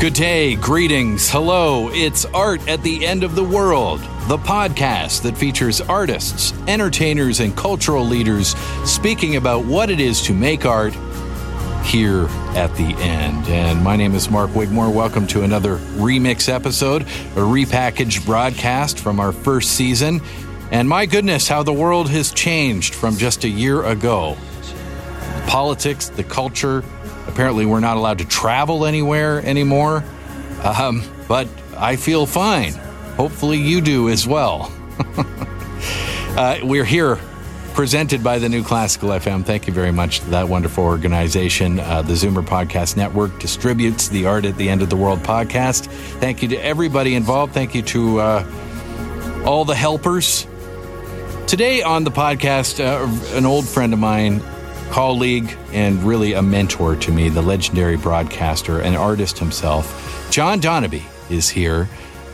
Good day, greetings, hello. It's Art at the End of the World, the podcast that features artists, entertainers, and cultural leaders speaking about what it is to make art here at the end. And my name is Mark Wigmore. Welcome to another remix episode, a repackaged broadcast from our first season. And my goodness, how the world has changed from just a year ago. Politics, the culture, Apparently, we're not allowed to travel anywhere anymore. Um, but I feel fine. Hopefully, you do as well. uh, we're here presented by the New Classical FM. Thank you very much to that wonderful organization. Uh, the Zoomer Podcast Network distributes the Art at the End of the World podcast. Thank you to everybody involved. Thank you to uh, all the helpers. Today on the podcast, uh, an old friend of mine colleague, and really a mentor to me, the legendary broadcaster and artist himself. John Donabie is here.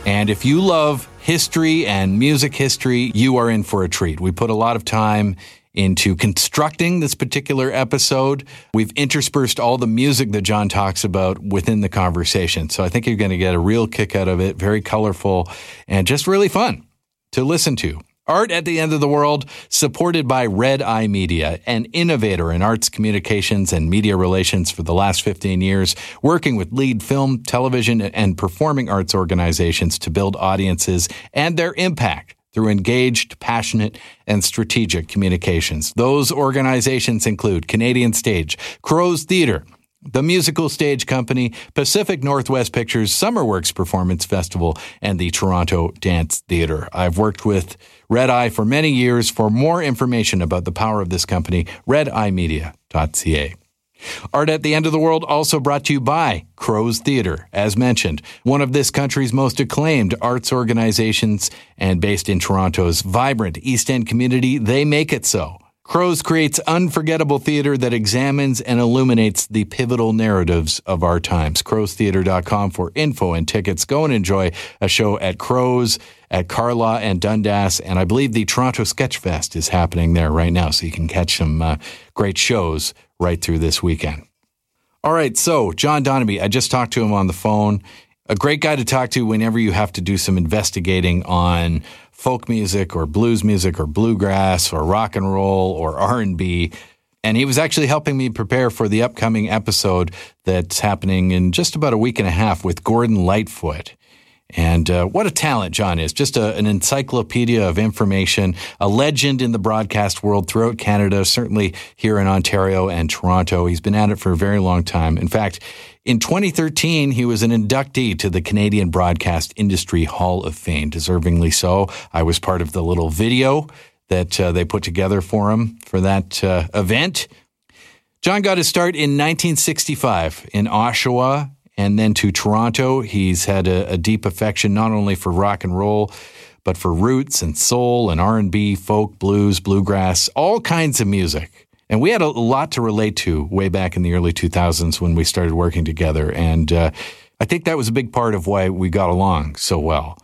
And if you love history and music history, you are in for a treat. We put a lot of time into constructing this particular episode. We've interspersed all the music that John talks about within the conversation. So I think you're going to get a real kick out of it. Very colorful and just really fun to listen to. Art at the End of the World, supported by Red Eye Media, an innovator in arts communications and media relations for the last 15 years, working with lead film, television, and performing arts organizations to build audiences and their impact through engaged, passionate, and strategic communications. Those organizations include Canadian Stage, Crow's Theatre, the Musical Stage Company, Pacific Northwest Pictures, Summerworks Performance Festival, and the Toronto Dance Theatre. I've worked with Red Eye for many years. For more information about the power of this company, redeyemedia.ca. Art at the End of the World also brought to you by Crow's Theatre, as mentioned, one of this country's most acclaimed arts organizations and based in Toronto's vibrant East End community. They make it so. Crows creates unforgettable theater that examines and illuminates the pivotal narratives of our times. Crowstheatre.com for info and tickets. Go and enjoy a show at Crows, at Carlaw and Dundas, and I believe the Toronto Sketch Fest is happening there right now, so you can catch some uh, great shows right through this weekend. All right, so John Donabie, I just talked to him on the phone. A great guy to talk to whenever you have to do some investigating on folk music or blues music or bluegrass or rock and roll or R&B and he was actually helping me prepare for the upcoming episode that's happening in just about a week and a half with Gordon Lightfoot. And uh, what a talent John is. Just a, an encyclopedia of information, a legend in the broadcast world throughout Canada, certainly here in Ontario and Toronto. He's been at it for a very long time. In fact, in 2013, he was an inductee to the Canadian Broadcast Industry Hall of Fame, deservingly so. I was part of the little video that uh, they put together for him for that uh, event. John got his start in 1965 in Oshawa and then to Toronto. He's had a, a deep affection not only for rock and roll, but for roots and soul and R&B, folk, blues, bluegrass, all kinds of music. And we had a lot to relate to way back in the early 2000s when we started working together. And uh, I think that was a big part of why we got along so well.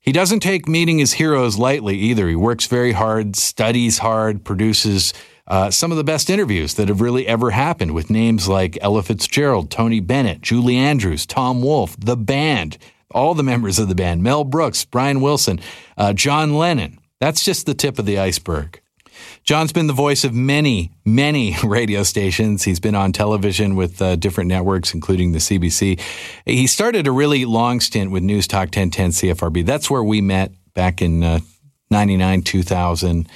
He doesn't take meeting his heroes lightly either. He works very hard, studies hard, produces uh, some of the best interviews that have really ever happened with names like Ella Fitzgerald, Tony Bennett, Julie Andrews, Tom Wolfe, the band, all the members of the band, Mel Brooks, Brian Wilson, uh, John Lennon. That's just the tip of the iceberg. John's been the voice of many, many radio stations. He's been on television with uh, different networks, including the CBC. He started a really long stint with News Talk 1010 CFRB. That's where we met back in uh, 99, 2000.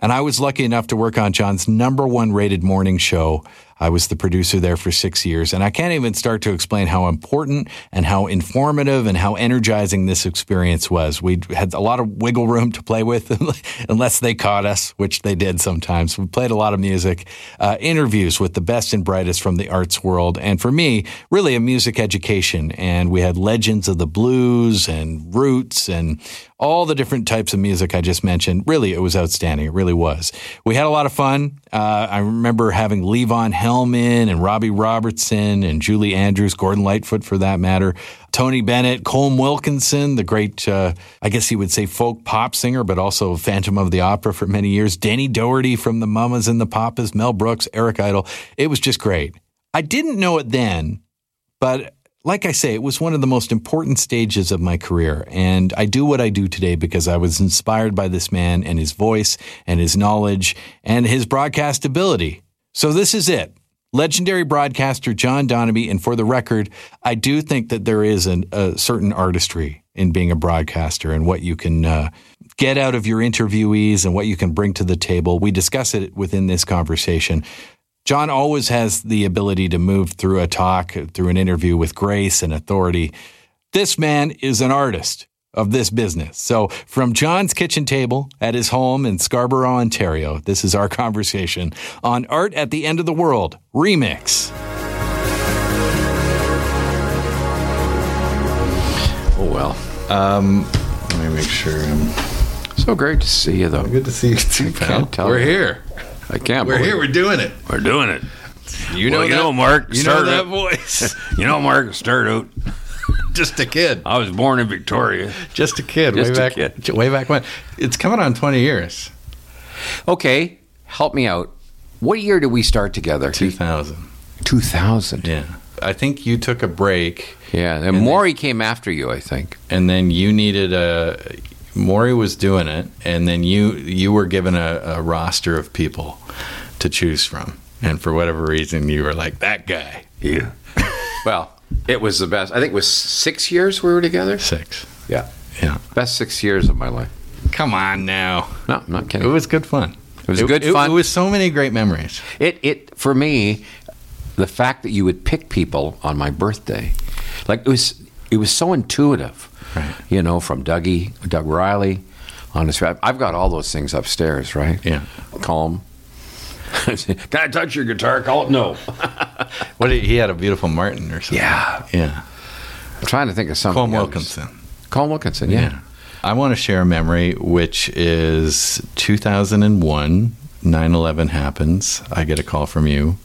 And I was lucky enough to work on John's number one rated morning show, I was the producer there for six years, and I can't even start to explain how important and how informative and how energizing this experience was. We had a lot of wiggle room to play with, unless they caught us, which they did sometimes. We played a lot of music, uh, interviews with the best and brightest from the arts world, and for me, really a music education. And we had legends of the blues and roots and all the different types of music I just mentioned. Really, it was outstanding. It really was. We had a lot of fun. Uh, I remember having Levon Helm and Robbie Robertson and Julie Andrews, Gordon Lightfoot for that matter, Tony Bennett, Colm Wilkinson, the great, uh, I guess you would say folk pop singer, but also Phantom of the Opera for many years, Denny Doherty from the Mamas and the Papas, Mel Brooks, Eric Idle. It was just great. I didn't know it then, but like I say, it was one of the most important stages of my career. And I do what I do today because I was inspired by this man and his voice and his knowledge and his broadcast ability. So this is it. Legendary broadcaster John Donabie. And for the record, I do think that there is an, a certain artistry in being a broadcaster and what you can uh, get out of your interviewees and what you can bring to the table. We discuss it within this conversation. John always has the ability to move through a talk, through an interview with grace and authority. This man is an artist of this business. So, from John's kitchen table at his home in Scarborough, Ontario, this is our conversation on Art at the End of the World Remix. Oh, well. Um, let me make sure. I'm So great to see you, though. good to see you too, I We're here. I can't We're believe here. We're doing it. We're doing it. You Well, know, you that, know, Mark, You know that it. voice. You know, Mark, start out. Just a kid. I was born in Victoria. Just a kid. Just way a back. kid. Way back when. It's coming on twenty years. Okay, help me out. What year did we start together? Two thousand. 2000. Yeah. I think you took a break, Yeah, and, Maury came after you, I think. and then you needed a. Maury was doing it, and then you you were given a, a roster of people to choose from, and for whatever reason, you were like that guy. Yeah. well, it was the best. I think it was six years we were together. Six. Yeah. Yeah. Best six years of my life. Come on now. No, I'm not kidding. It was good fun. It was good fun. It was so many great memories. It it for me, the fact that you would pick people on my birthday, like it was it was so intuitive. Right. You know, from Dougie, Doug Riley, on his. I've got all those things upstairs, right? Yeah. Call him. Can I touch your guitar? Call it no. What he had a beautiful Martin or something. Yeah. Yeah. I'm trying to think of something. Colm. Wilkinson. Colm Wilkinson. Yeah. I want to share a memory, which is 2001. 9 11 happens. I get a call from you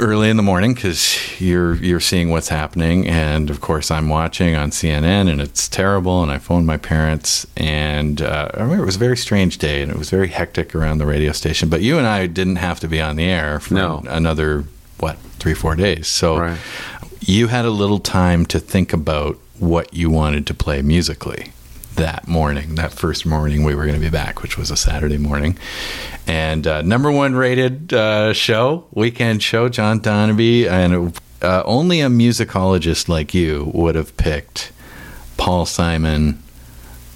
early in the morning because you're you're seeing what's happening, and of course I'm watching on CNN, and it's terrible. And I phoned my parents, and uh, I remember it was a very strange day, and it was very hectic around the radio station. But you and I didn't have to be on the air for No. another what three four days. So Right. you had a little time to think about what you wanted to play musically that morning, that first morning we were going to be back, which was a Saturday morning. And uh, number one rated uh, show, weekend show, John Donabie. And uh, only a musicologist like you would have picked Paul Simon,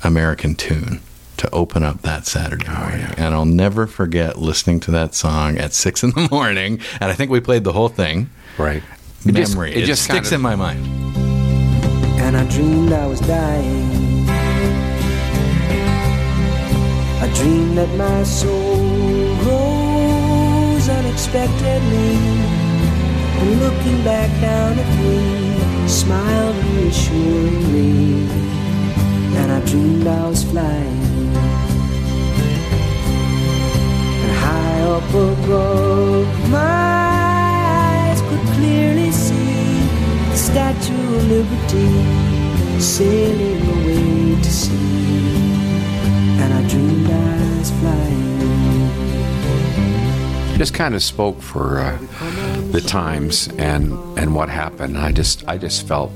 American Tune. To open up that Saturday morning. And I'll never forget listening to that song at six in the morning. And I think we played the whole thing Right. It just- memory. it It, just sticks kinda- in my mind. and I dreamed I was dying. I dreamed that my soul rose unexpectedly, and looking back down at me, smiled reassuringly. And I dreamed I was flying, and high up above, my eyes could clearly see the Statue of Liberty sailing away to sea. And I dreamed I was flying. just kind of spoke for uh, the times and and what happened. I just I just felt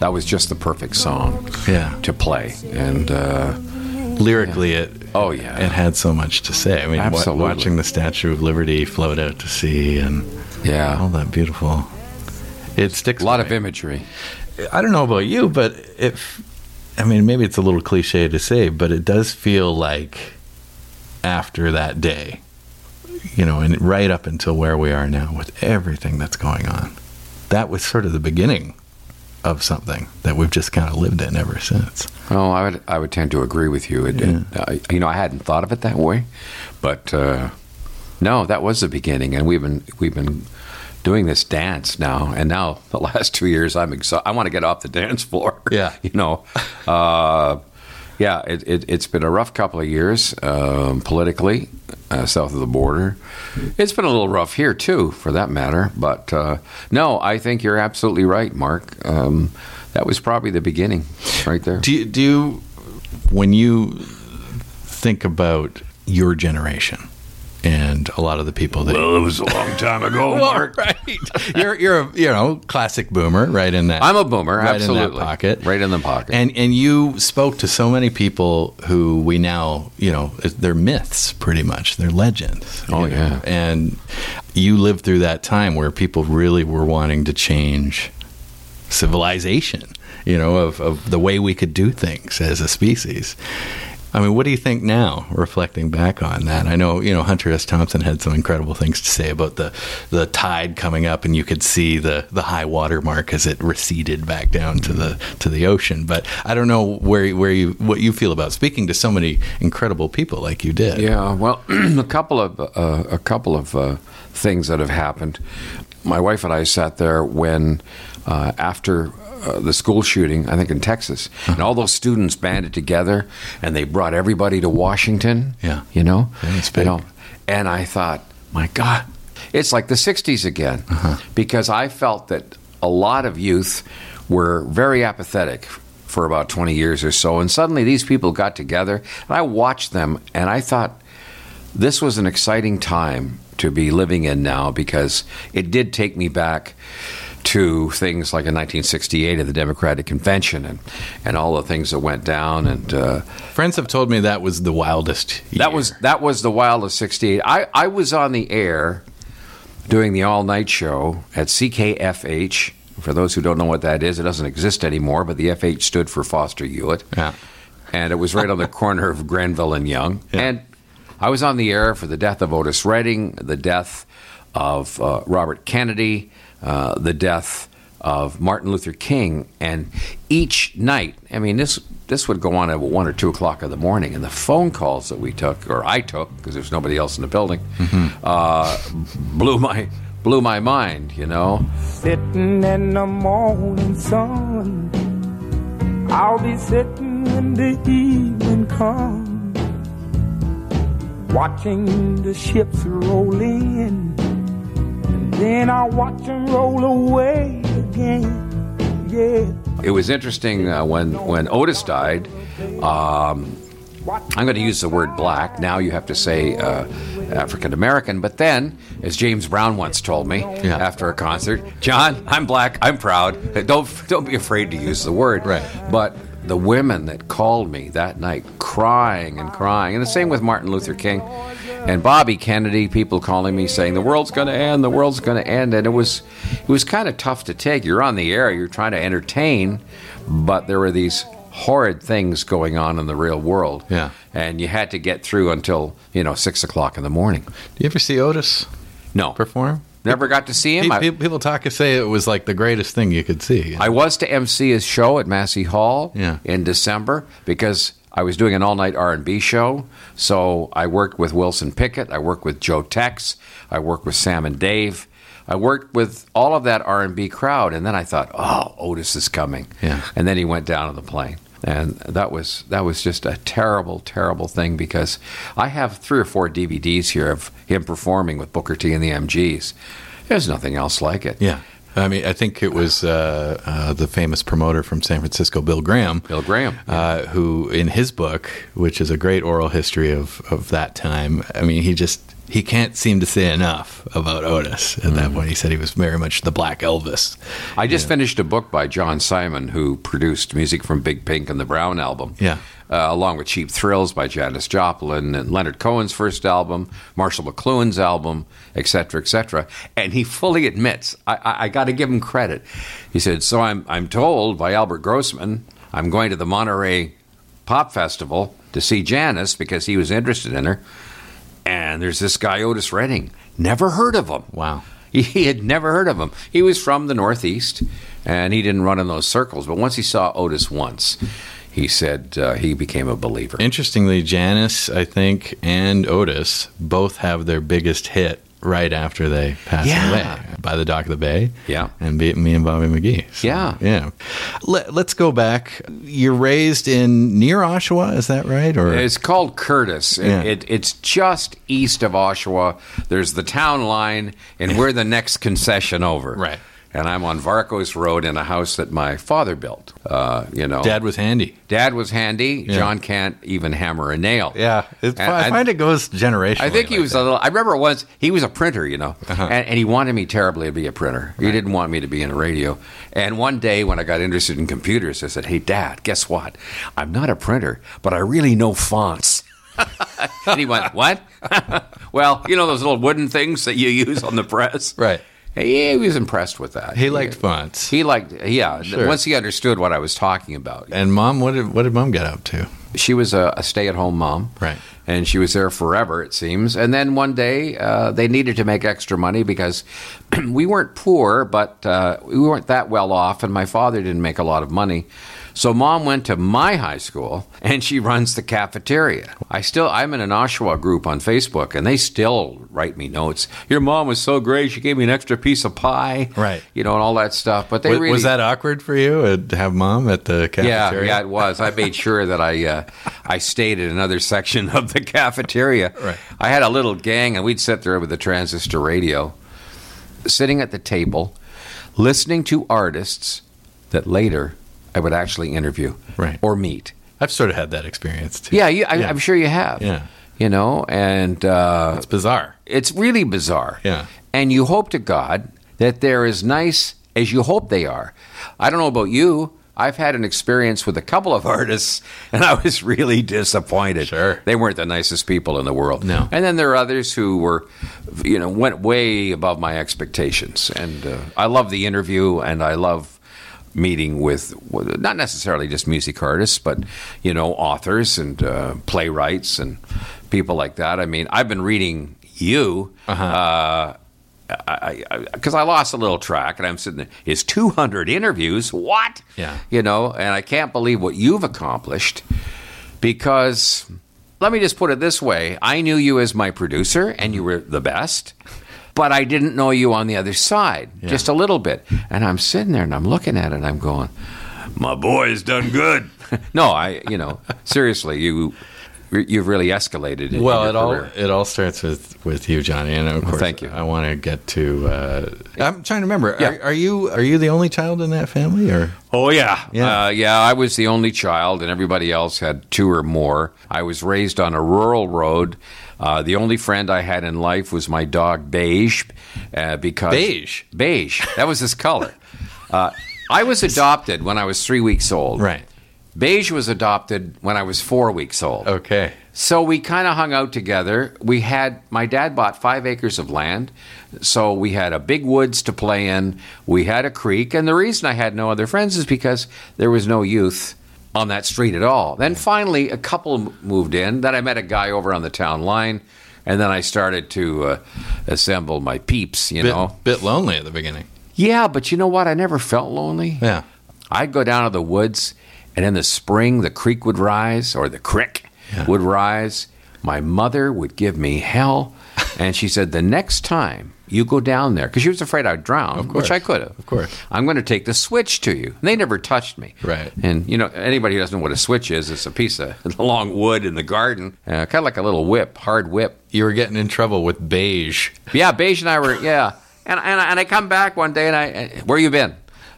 that was just the perfect song Yeah. to play. And uh, Lyrically, it Oh, yeah. it had so much to say. I mean, Absolutely. watching the Statue of Liberty float out to sea and yeah all that beautiful. It sticks. a lot with of imagery. I don't know about you, but if I mean, maybe it's a little cliche to say, but it does feel like after that day, you know, and right up until where we are now with everything that's going on. That was sort of the beginning of something that we've just kind of lived in ever since. Oh, I would I would tend to agree with you. It, it, uh, you know, I hadn't thought of it that way, but uh, no, that was the beginning, and we've been we've been doing this dance now, and now the last two years, I'm exhausted. I want to get off the dance floor. Yeah. you know, uh, yeah, it, it, has been a rough couple of years um, politically uh, south of the border. It's been a little rough here too, for that matter. But uh, no, I think you're absolutely right, Mark. Um, that was probably the beginning, right there. Do you, do you, when you think about your generation? And a lot of the people that well, it was a long time ago, Mark. right? You're you're a you know classic boomer, right in that. I'm a boomer, right absolutely. in that pocket, right in the pocket. And and you spoke to so many people who we now you know they're myths, pretty much. They're legends. Oh yeah. Know? And you lived through that time where people really were wanting to change civilization. You know, of, of the way we could do things as a species. I mean, what do you think now, reflecting back on that? I know, you know, Hunter S. Thompson had some incredible things to say about the, the tide coming up, and you could see the, the high water mark as it receded back down to the to the ocean. But I don't know where where you what you feel about speaking to so many incredible people like you did. Yeah, well, a couple of uh, a couple of uh, things that have happened. My wife and I sat there when uh, after uh, the school shooting, I think in Texas, uh-huh. and all those students banded together and they brought everybody to Washington. Yeah, you know, yeah, you know, and I thought, my God, it's like the '60s again, uh-huh. because I felt that a lot of youth were very apathetic for about 20 years or so, and suddenly these people got together, and I watched them, and I thought this was an exciting time to be living in now because it did take me back to things like in 1968 at the Democratic Convention and, and all the things that went down. And uh, friends have told me that was the wildest. Year. That was that was the wildest 68. I, I was on the air doing the all night show at CKFH. For those who don't know what that is, it doesn't exist anymore, but the FH stood for Foster Hewitt. Yeah. And it was right on the corner of Grenville and Yonge. Yeah. And I was on the air for the death of Otis Redding, the death of uh, Robert Kennedy, uh, the death of Martin Luther King, and each night, I mean, this this would go on at one or two o'clock in the morning, and the phone calls that we took, or I took, because there's nobody else in the building, mm-hmm. uh, blew my blew my mind. You know, sitting in the morning sun, I'll be sitting when the evening comes, watching the ships roll in then I watch them roll away again. Yeah. It was interesting uh, when when Otis died. Um, I'm going to use the word black. Now you have to say uh, African American. But then, as James Brown once told me yeah. after a concert, John, I'm black. I'm proud. Don't don't be afraid to use the word. Right. But the women that called me that night, crying and crying, and the same with Martin Luther King and Bobby Kennedy, people calling me saying the world's going to end, the world's going to end, and it was it was kind of tough to take. You're on the air, you're trying to entertain, but there were these horrid things going on in the real world. Yeah, and you had to get through until you know six o'clock in the morning. Do you ever see Otis? No, perform. Never got to see him. People, people talk and say it was like the greatest thing you could see. I was to MC his show at Massey Hall yeah. in December because I was doing an all night R and B show, so I worked with Wilson Pickett, I worked with Joe Tex, I worked with Sam and Dave. I worked with all of that R and B crowd, and then I thought, "Oh, Otis is coming." Yeah. And then he went down on the plane, and that was that was just a terrible, terrible thing because I have three or four DVDs here of him performing with Booker T and the MGs. There's nothing else like it. Yeah. I mean, I think it was uh, uh, the famous promoter from San Francisco, Bill Graham. Bill Graham, uh, who in his book, which is a great oral history of, of that time, I mean, he just he can't seem to say enough about Otis at mm. that point. He said he was very much the Black Elvis. I just finished a book by John Simon, who produced music from Big Pink and the Brown album. Yeah. Uh, along with Cheap Thrills by Janis Joplin and Leonard Cohen's first album, Marshall McLuhan's album, etc., etc. And he fully admits, I, I, I got to give him credit. He said, "So I'm I'm told by Albert Grossman, I'm going to the Monterey Pop Festival to see Janis because he was interested in her." And there's this guy, Otis Redding. Never heard of him. Wow. He had never heard of him. He was from the Northeast, and he didn't run in those circles. But once he saw Otis once, he said uh, he became a believer. Interestingly, Janis, I think, and Otis both have their biggest hit right after they passed Yeah. away by the dock of the bay. Yeah. And be, me and Bobby McGee. So, Yeah. Yeah. Let, let's go back. You're raised in near Oshawa, is that right? Or It's called Courtice. It, Yeah. it, it's just east of Oshawa. There's the town line, and we're the next concession over. Right. And I'm on Varcoe's Road in a house that my father built. Uh, you know, Dad was handy. Dad was handy. Yeah. John can't even hammer a nail. Yeah. And- I find it goes generationally. I think he like was that. a little. I remember once he was a printer, you know, Uh-huh. and, and he wanted me terribly to be a printer. He didn't want me to be in a radio. And one day when I got interested in computers, I said, "Hey, Dad, guess what? I'm not a printer, but I really know fonts." and he went, "What?" well, you know those little wooden things that you use on the press, Right. He, he was impressed with that. He liked fonts. He liked, yeah. Sure. Once he understood what I was talking about, And mom, what did what did mom get up to? she was a, a stay-at-home mom, Right. And she was there forever, it seems. And then one day, uh, they needed to make extra money because we weren't poor, but uh, we weren't that well off, and my father didn't make a lot of money. So mom went to my high school, and she runs the cafeteria. I still, I'm in an Oshawa group on Facebook, and they still write me notes. Your mom was so great; she gave me an extra piece of pie, Right. You know, and all that stuff. But they Was, really was that awkward for you uh, to have mom at the yeah, cafeteria? yeah, it was. I made sure that I uh, I stayed in another section of the cafeteria. Right. I had a little gang, and we'd sit there with the transistor radio, sitting at the table, listening to artists that later I would actually interview Right. or meet. I've sort of had that experience too. Yeah, you, I, Yeah. I'm sure you have. Yeah. You know, and uh, It's bizarre. it's really bizarre. Yeah. And you hope to God that they're as nice as you hope they are. I don't know about you. I've had an experience with a couple of artists, and I was really disappointed. Sure. They weren't the nicest people in the world. No. And then there are others who were, you know, went way above my expectations. And uh, I love the interview, and I love meeting with not necessarily just music artists, but you know, authors and uh, playwrights and people like that. I mean, I've been reading you. uh because I, lost a little track, and I'm sitting there. Is 200 interviews? What? Yeah. You know, and I can't believe what you've accomplished because let me just put it this way I knew you as my producer, and you were the best, but I didn't know you on the other side, just a little bit. And I'm sitting there and I'm looking at it, and I'm going, my boy's done good. no, I, you know, seriously, you. You've really escalated. Well, your it all it all starts with, with you, Johnny, and of course, thank you. I want to get to. Uh, I'm trying to remember. Yeah. Are, are you are you the only child in that family, or Oh yeah, Yeah. Uh, yeah. I was the only child, and everybody else had two or more. I was raised on a rural road. Uh, the only friend I had in life was my dog Beige, uh, because Beige? beige. That was his color. Uh, I was adopted when I was three weeks old. right? Beige was adopted when I was four weeks old. Okay, So we kind of hung out together. We had my dad bought five acres of land, so we had a big woods to play in. We had a creek, and the reason I had no other friends is because there was no youth on that street at all. Then finally, a couple moved in. Then I met a guy over on the town line, and then I started to uh, assemble my peeps. You bit, know, bit lonely at the beginning. yeah, but you know what? I never felt lonely. Yeah, I'd go down to the woods, and in the spring, the creek would rise, or the crick Yeah. would rise. My mother would give me hell, and she said, The next time you go down there, because she was afraid I'd drown, which I could have. Of course. I'm going to take the switch to you. And they never touched me. Right. And, you know, anybody who doesn't know what a switch is, it's a piece of long wood in the garden, uh, kind of like a little whip, hard whip. you were getting in trouble with beige. Yeah, Beige and I were yeah, and and, I- and I come back one day and I where you been?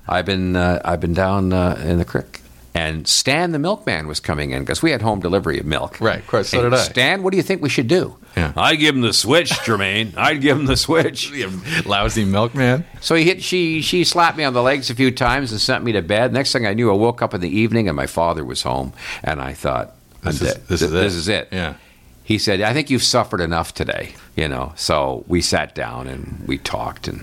I've been uh, I've been down uh, in the creek. And Stan the milkman was coming in because we had home delivery of milk. Right, of course, so And did I. Stan, what do you think we should do? Yeah. I'd give him the switch, Jermaine. I'd give him the switch. Lousy milkman. So he hit. She she slapped me on the legs a few times and sent me to bed. Next thing I knew, I woke up in the evening and my father was home, and I thought, This I'm is- dead. this is it. This is it. Yeah. He said, "I think you've suffered enough today." You know. So we sat down and we talked and.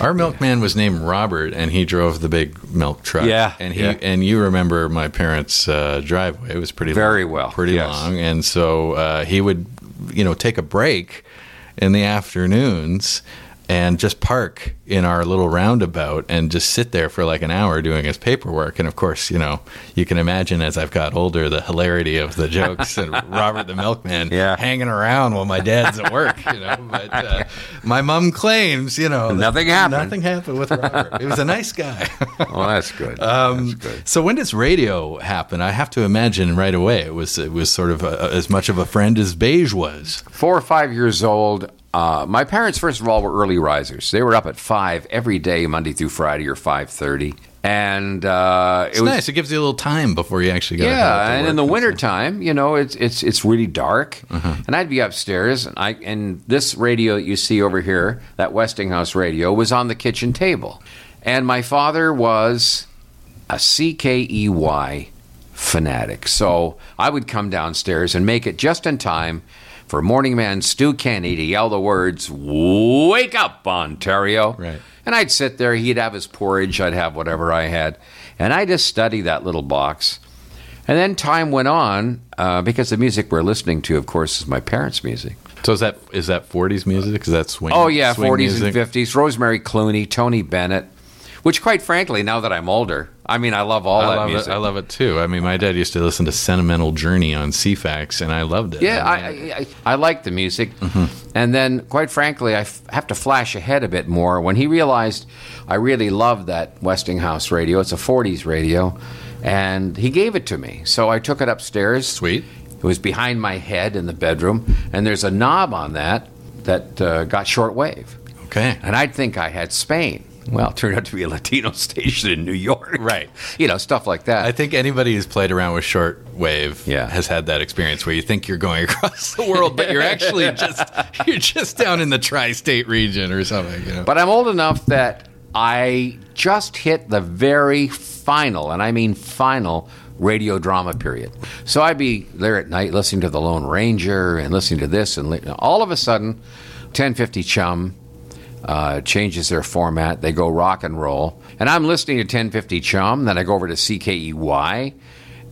Our milkman was named Robert, and he drove the big milk truck. Yeah, and he yeah. and you remember my parents' uh, driveway. It was pretty Very long, well, pretty yes. long, and so uh, he would, you know, take a break in the afternoons and just park in our little roundabout and just sit there for like an hour doing his paperwork. And of course, you know, you can imagine as I've got older the hilarity of the jokes and Robert the milkman Yeah. hanging around while my dad's at work. You know, but uh, my mom claims, you know, Nothing happened. Nothing happened with Robert. He was a nice guy. Well, that's good. Um, that's good. So when does radio happen? I have to imagine right away it was it was sort of a, as much of a friend as Beige was. Four or five years old. Uh, my parents, first of all, were early risers. They were up at five every day, Monday through Friday, or five thirty, and uh, It's it was nice. It gives you a little time before you actually got. yeah. And in the wintertime, you know, it's it's it's really dark, Uh-huh. and I'd be upstairs, and I and this radio that you see over here, that Westinghouse radio, was on the kitchen table, and my father was a CKEY fanatic. So I would come downstairs and make it just in time for morning man Stu Kenny to yell the words, Wake up, Ontario. Right. And I'd sit there, he'd have his porridge, I'd have whatever I had. And I just study that little box. And then time went on, uh, because the music we're listening to, of course, is my parents' music. So is that is that forties music? Is that swing? Oh yeah, swing forties and fifties. Rosemary Clooney, Tony Bennett, which, quite frankly, now that I'm older, I mean, I love all I that love music. it. I love it too. I mean, my dad used to listen to "Sentimental Journey" on CFAX, and I loved it. Yeah, I, I, I, I like the music. Mm-hmm. And then, quite frankly, I f- have to flash ahead a bit more. When he realized I really loved that Westinghouse radio, it's a 40s radio, and he gave it to me. So I took it upstairs. Sweet. It was behind my head in the bedroom, and there's a knob on that that uh, got shortwave. Okay. And I'd think I had Spain. Well, it turned out to be a Latino station in New York. Right. You know, stuff like that. I think anybody who's played around with shortwave Yeah. has had that experience where you think you're going across the world, but you're actually just you're just down in the tri-state region or something. You know? But I'm old enough that I just hit the very final, and I mean final, radio drama period. So I'd be there at night listening to The Lone Ranger and listening to this, and all of a sudden, 1050 CHUM uh, changes their format. They go rock and roll. And I'm listening to 1050 CHUM, then I go over to CKEY,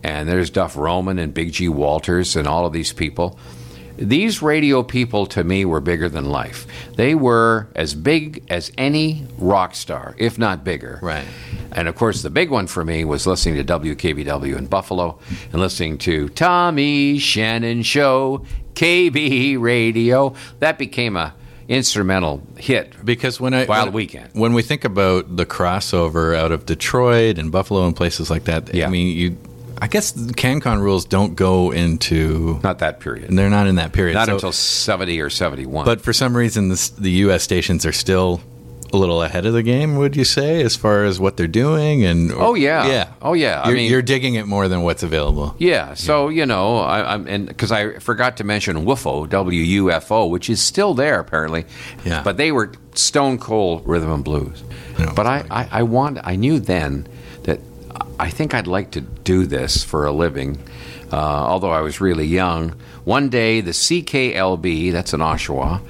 and there's Duff Roman and Big G Walters and all of these people. These radio people to me were bigger than life. They were as big as any rock star, if not bigger. Right. And of course, the big one for me was listening to WKBW in Buffalo and listening to Tommy Shannon Show, KB Radio. That became a instrumental hit. because when I Wild when, Weekend. when we think about the crossover out of Detroit and Buffalo and places like that, Yeah. I mean, you, I guess the CanCon rules don't go into. Not that period. They're not in that period. Not So- until 70 or 71. But for some reason, this, the U.S. stations are still a little ahead of the game. Would you say, as far as what they're doing? And or- Oh, yeah. yeah, Oh, yeah. You're, mean- you're digging it more than what's available. Yeah, so you know, I, I'm and because I forgot to mention WUFO, W U F O, which is still there apparently. Yeah. But they were stone cold rhythm and blues. No, but I, I, I want, I knew then that I think I'd like to do this for a living. Uh, although I was really young, one day the CKLB, that's in Oshawa,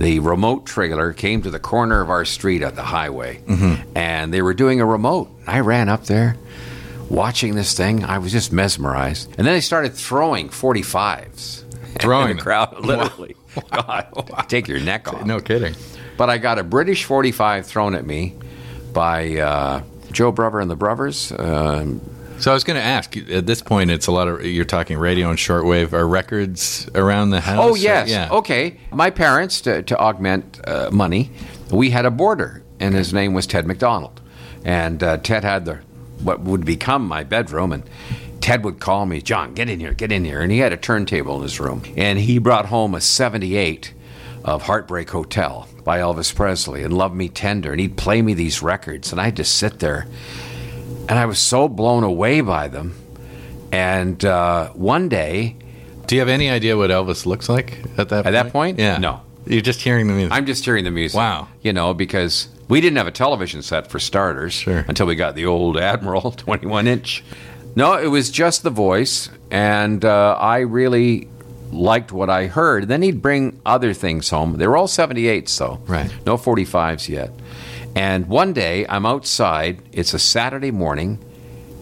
the remote trailer came to the corner of our street at the highway, and they were doing a remote. I ran up there watching this thing, I was just mesmerized. And then they started throwing 45s. Throwing the crowd, literally. God, take your neck off. No kidding. But I got a British 45 thrown at me by uh, Joe Brother and the Bruvvers. Um, So I was going to ask. At this point, it's a lot of you're talking radio and shortwave. Are records around the house? oh, or- yes. yeah. Okay. My parents, to, to augment uh, money, we had a boarder, and his name was Ted McDonald. And uh, Ted had the what would become my bedroom, and Ted would call me, John, get in here, get in here. And he had a turntable in his room. And he brought home a 78 of Heartbreak Hotel by Elvis Presley and Love Me Tender. And he'd play me these records, and I'd just sit there. And I was so blown away by them. And uh, one day, Do you have any idea what Elvis looks like at that At that point? Yeah. No. You're just hearing the music. I'm just hearing the music. Wow. You know, because we didn't have a television set for starters Sure. until we got the old Admiral 21 inch. No, it was just the voice, and uh, I really liked what I heard. Then he'd bring other things home. They were all 78s, though. Right. No 45s yet. And one day, I'm outside. It's a Saturday morning,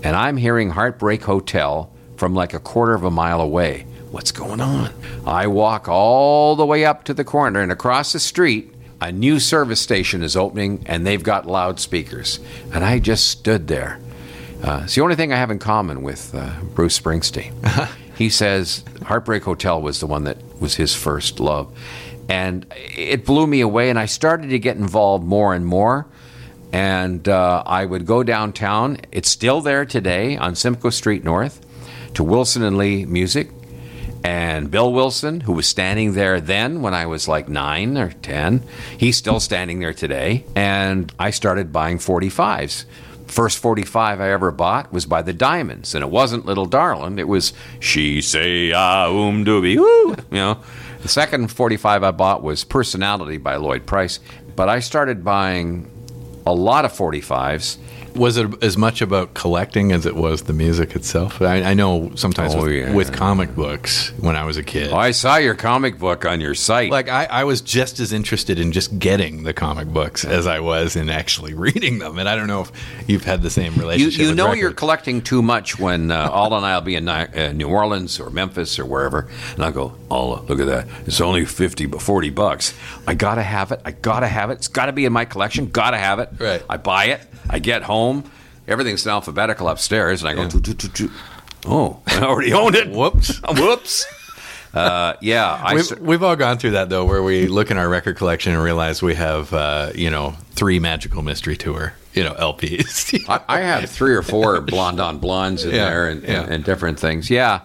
and I'm hearing Heartbreak Hotel from like a quarter of a mile away. What's going on? I walk all the way up to the corner and across the street. A new service station is opening and they've got loudspeakers. And I just stood there. Uh, it's the only thing I have in common with uh, Bruce Springsteen. he says Heartbreak Hotel was the one that was his first love. And it blew me away, and I started to get involved more and more. And uh, I would go downtown. It's still there today on Simcoe Street North to Wilson and Lee Music. And Bill Wilson, who was standing there then when I was like nine or 10, he's still standing there today. And I started buying 45s. First 45 I ever bought was by the Diamonds, and it wasn't Little Darlin'. It was She Say Ah Um Doobie Woo. You know, the second 45 I bought was Personality by Lloyd Price. But I started buying a lot of 45s. Was it as much about collecting as it was the music itself? I, I know sometimes Oh, with, yeah. with comic books when I was a kid. I saw your comic book on your site. like I, I was just as interested in just getting the comic books as I was in actually reading them, and I don't know if you've had the same relationship. you with know records. you're collecting too much when uh, and I'll be in uh, New Orleans or Memphis or wherever, and I'll go, Alda, look at that. It's only 50, bu- 40 bucks. I gotta have it. I gotta have it. It's gotta be in my collection. Gotta have it. Right. I buy it. I get home. Everything's in alphabetical upstairs, and I go, "Toot, toot, toot, toot." oh, I already owned it. Whoops. Whoops. Uh, yeah, I. We've, we've all gone through that though, where we look in our record collection and realize we have, uh, you know, three Magical Mystery Tour, you know, LPs. I, I have three or four blonde on blondes in Yeah, there and, yeah. and, and different things. Yeah.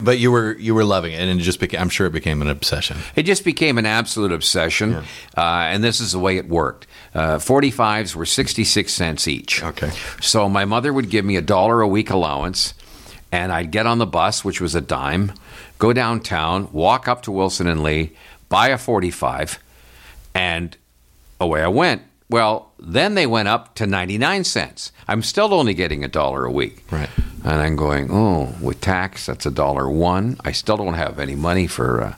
But you were you were loving it, and it just became. I'm sure it became an obsession. It just became an absolute obsession, uh, and this is the way it worked. Uh, 45s were 66 cents each. Okay. So my mother would give me a dollar a week allowance, and I'd get on the bus, which was a dime, go downtown, walk up to Wilson and Lee, buy a 45, and away I went. Well, then they went up to 99 cents. I'm still only getting a dollar a week. Right. And I'm going, oh, with tax, that's a dollar one. I still don't have any money for uh,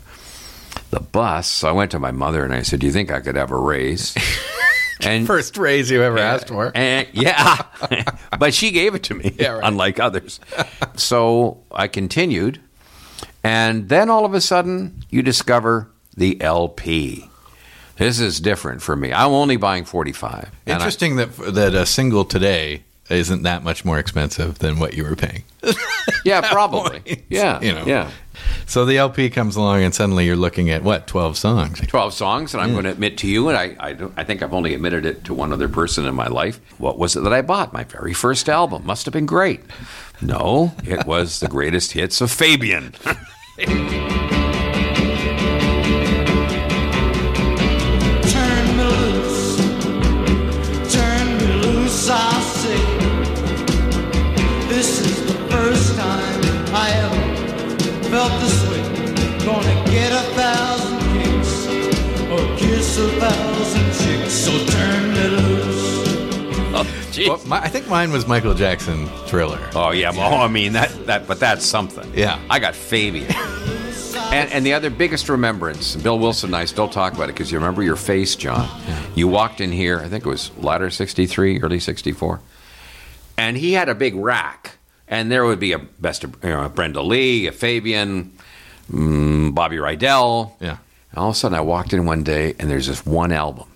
the bus. So I went to my mother and I said, do you think I could have a raise? and First raise you ever asked for. and yeah, but she gave it to me, Yeah, right. unlike others. so I continued, and then all of a sudden, you discover the LP. This is different for me. I'm only buying 45. And I- Interesting that that a single today isn't that much more expensive than what you were paying. yeah, probably. point, Yeah, you know. yeah. So the LP comes along, and suddenly you're looking at what 12 songs. 12 songs, and I'm going to admit to you, and I, I, I think I've only admitted it to one other person in my life. What was it that I bought? My very first album. Must have been great. No, it was the greatest hits of Fabian. felt this way. Gonna get a thousand kicks or kiss a thousand chicks. So turn me loose. Oh, well, my, I think mine was Michael Jackson Thriller. Oh yeah, well, oh, I mean that that, but that's something. Yeah. I got Fabian. And, and the other biggest remembrance, Bill Wilson and I still talk about it because you remember your face, John. You walked in here, I think it was latter 63, early 64, and he had a big rack. And there would be a best of you know, Brenda Lee, a Fabian, mm, Bobby Rydell. Yeah. And all of a sudden, I walked in one day and there's this one album,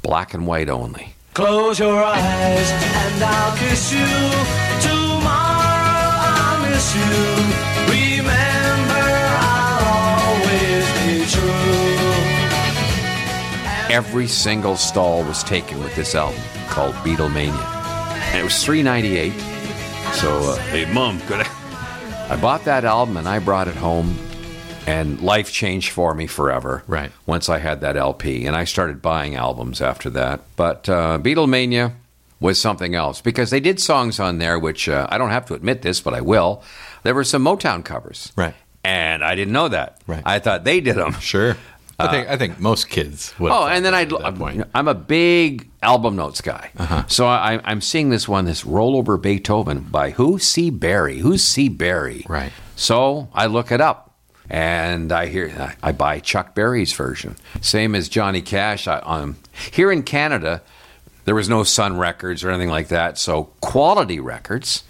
black and white only. Close your eyes and I'll kiss you. Tomorrow I'll miss you. Remember, I'll always be true. every single stall was taken with this album called Beatlemania, and it was three ninety eight. So, uh, hey, mom, could I? I bought that album and I brought it home, and life changed for me forever. Right. Once I had that LP, and I started buying albums after that. But uh, Beatlemania was something else because they did songs on there which uh, I don't have to admit this, but I will. There were some Motown covers, Right. And I didn't know that. Right. I thought they did them. Sure. I think I think most kids would. Oh, and then I'd, at that point. I'm a big album notes guy. Uh-huh. So I, I'm seeing this one, this rollover Beethoven by who? C. Berry. Who's C. Berry? Right. So I look it up. And I hear I buy Chuck Berry's version, same as Johnny Cash. I, um, here in Canada, there was no Sun Records or anything like that. So Quality Records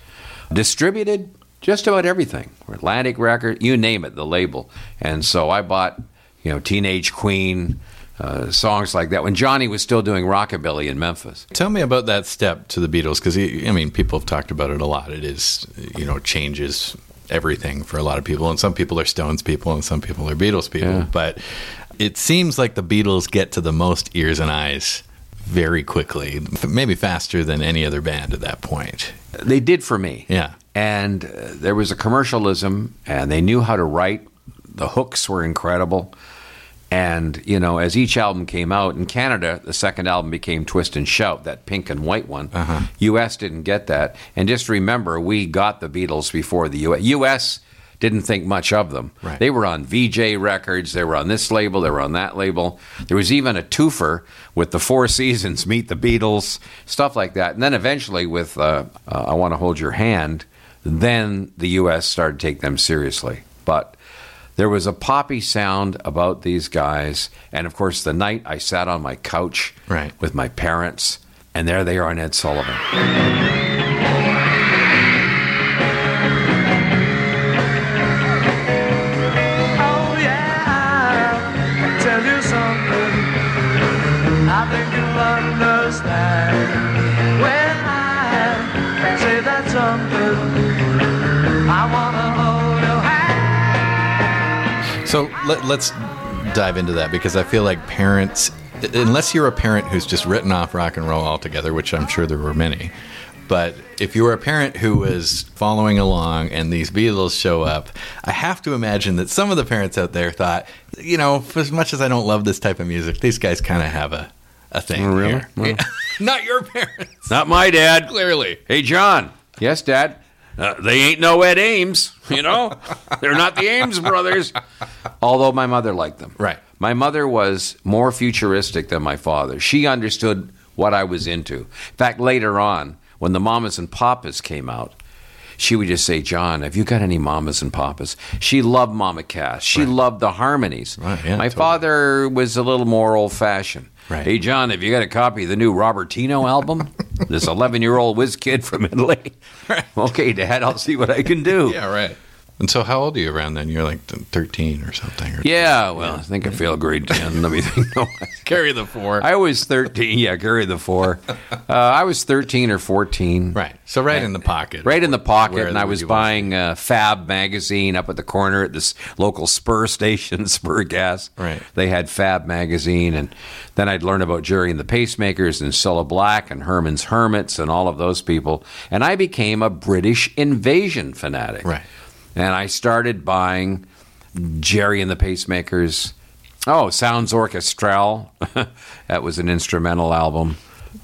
distributed just about everything. Atlantic Record, you name it, the label. And so I bought, you know, Teenage Queen, uh, songs like that when Johnny was still doing rockabilly in Memphis. Tell me about that step to the Beatles because I mean, people have talked about it a lot. It is, you know, changes everything for a lot of people, and some people are Stones people, and some people are Beatles people. Yeah. But it seems like the Beatles get to the most ears and eyes very quickly, maybe faster than any other band at that point. They did for me. Yeah. And uh, there was a commercialism, and they knew how to write. The hooks were incredible. And, you know, as each album came out in Canada, the second album became Twist and Shout, that pink and white one. Uh-huh. US didn't get that. And just remember, we got the Beatles before the US. US didn't think much of them. Right. They were on Vee-Jay Records, they were on this label, they were on that label. There was even a twofer with the Four Seasons, Meet the Beatles, stuff like that. And then eventually with uh, uh, I Want to Hold Your Hand, then the US started to take them seriously. But there was a poppy sound about these guys. And of course, the night I sat on my couch Right. with my parents, and there they are on Ed Sullivan. Let, let's dive into that because I feel like parents, unless you're a parent who's just written off rock and roll altogether, which I'm sure there were many, but if you were a parent who was following along and these Beatles show up, I have to imagine that some of the parents out there thought, you know, as much as I don't love this type of music, these guys kind of have a, a thing. Oh, really? here. Well- Not your parents, Not my dad. clearly. Hey, John. Yes, Dad. Uh, they ain't no Ed Ames, you know? They're not the Ames brothers. Although my mother liked them. Right. My mother was more futuristic than my father. She understood what I was into. In fact, later on, when the Mamas and Papas came out, she would just say, John, have you got any mamas and papas? She loved Mama Cass. She loved the harmonies. Right, yeah, My totally. father was a little more old fashioned. Right. Hey, John, have you got a copy of the new Robertino album? this 11 year old whiz kid from Italy. Okay, Dad, I'll see what I can do. Yeah, right. And so, how old are you around then? You're like 13 or something. Or Yeah, well, I think I failed grade 10. Let me think. No, Carry the four. I was 13. Yeah, carry the four. Uh, I was 13 or 14. right. So, right in the pocket. Right in the pocket, Where and I was you want to buying uh, Fab magazine up at the corner at this local Spur station, Spur Gas. Right. They had Fab magazine, and then I'd learn about Gerry and the Pacemakers and Cilla Black and Herman's Hermits and all of those people, and I became a British invasion fanatic. Right. And I started buying Gerry and the Pacemakers. Oh, Sounds Orchestral. that was an instrumental album.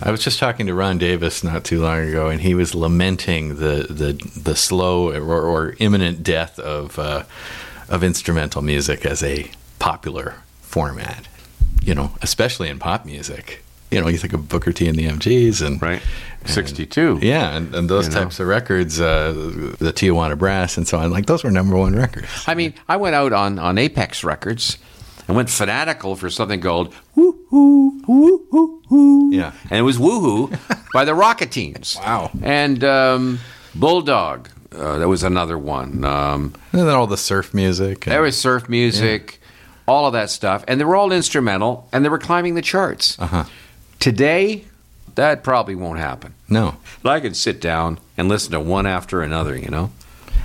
I was just talking to Ron Davis not too long ago, and he was lamenting the the, the slow or, or imminent death of uh, of instrumental music as a popular format. You know, especially in pop music. You know, you think of Booker T and the MGs, and Right. 62. yeah, and, and those You know. types of records, uh, the Tijuana Brass and so on. Like those were number one records. I mean, I went out on, on Apex Records and went fanatical for something called Woo Hoo Woo Hoo Hoo. Yeah. And it was Woohoo by the Rock-a-Teens. Wow. And um, Bulldog, uh, that was another one. Um, And then all the surf music. and- there was surf music, all of that stuff. And they were all instrumental and they were climbing the charts. Uh-huh. Today, that probably won't happen. no, But I could sit down and listen to one after another, you know?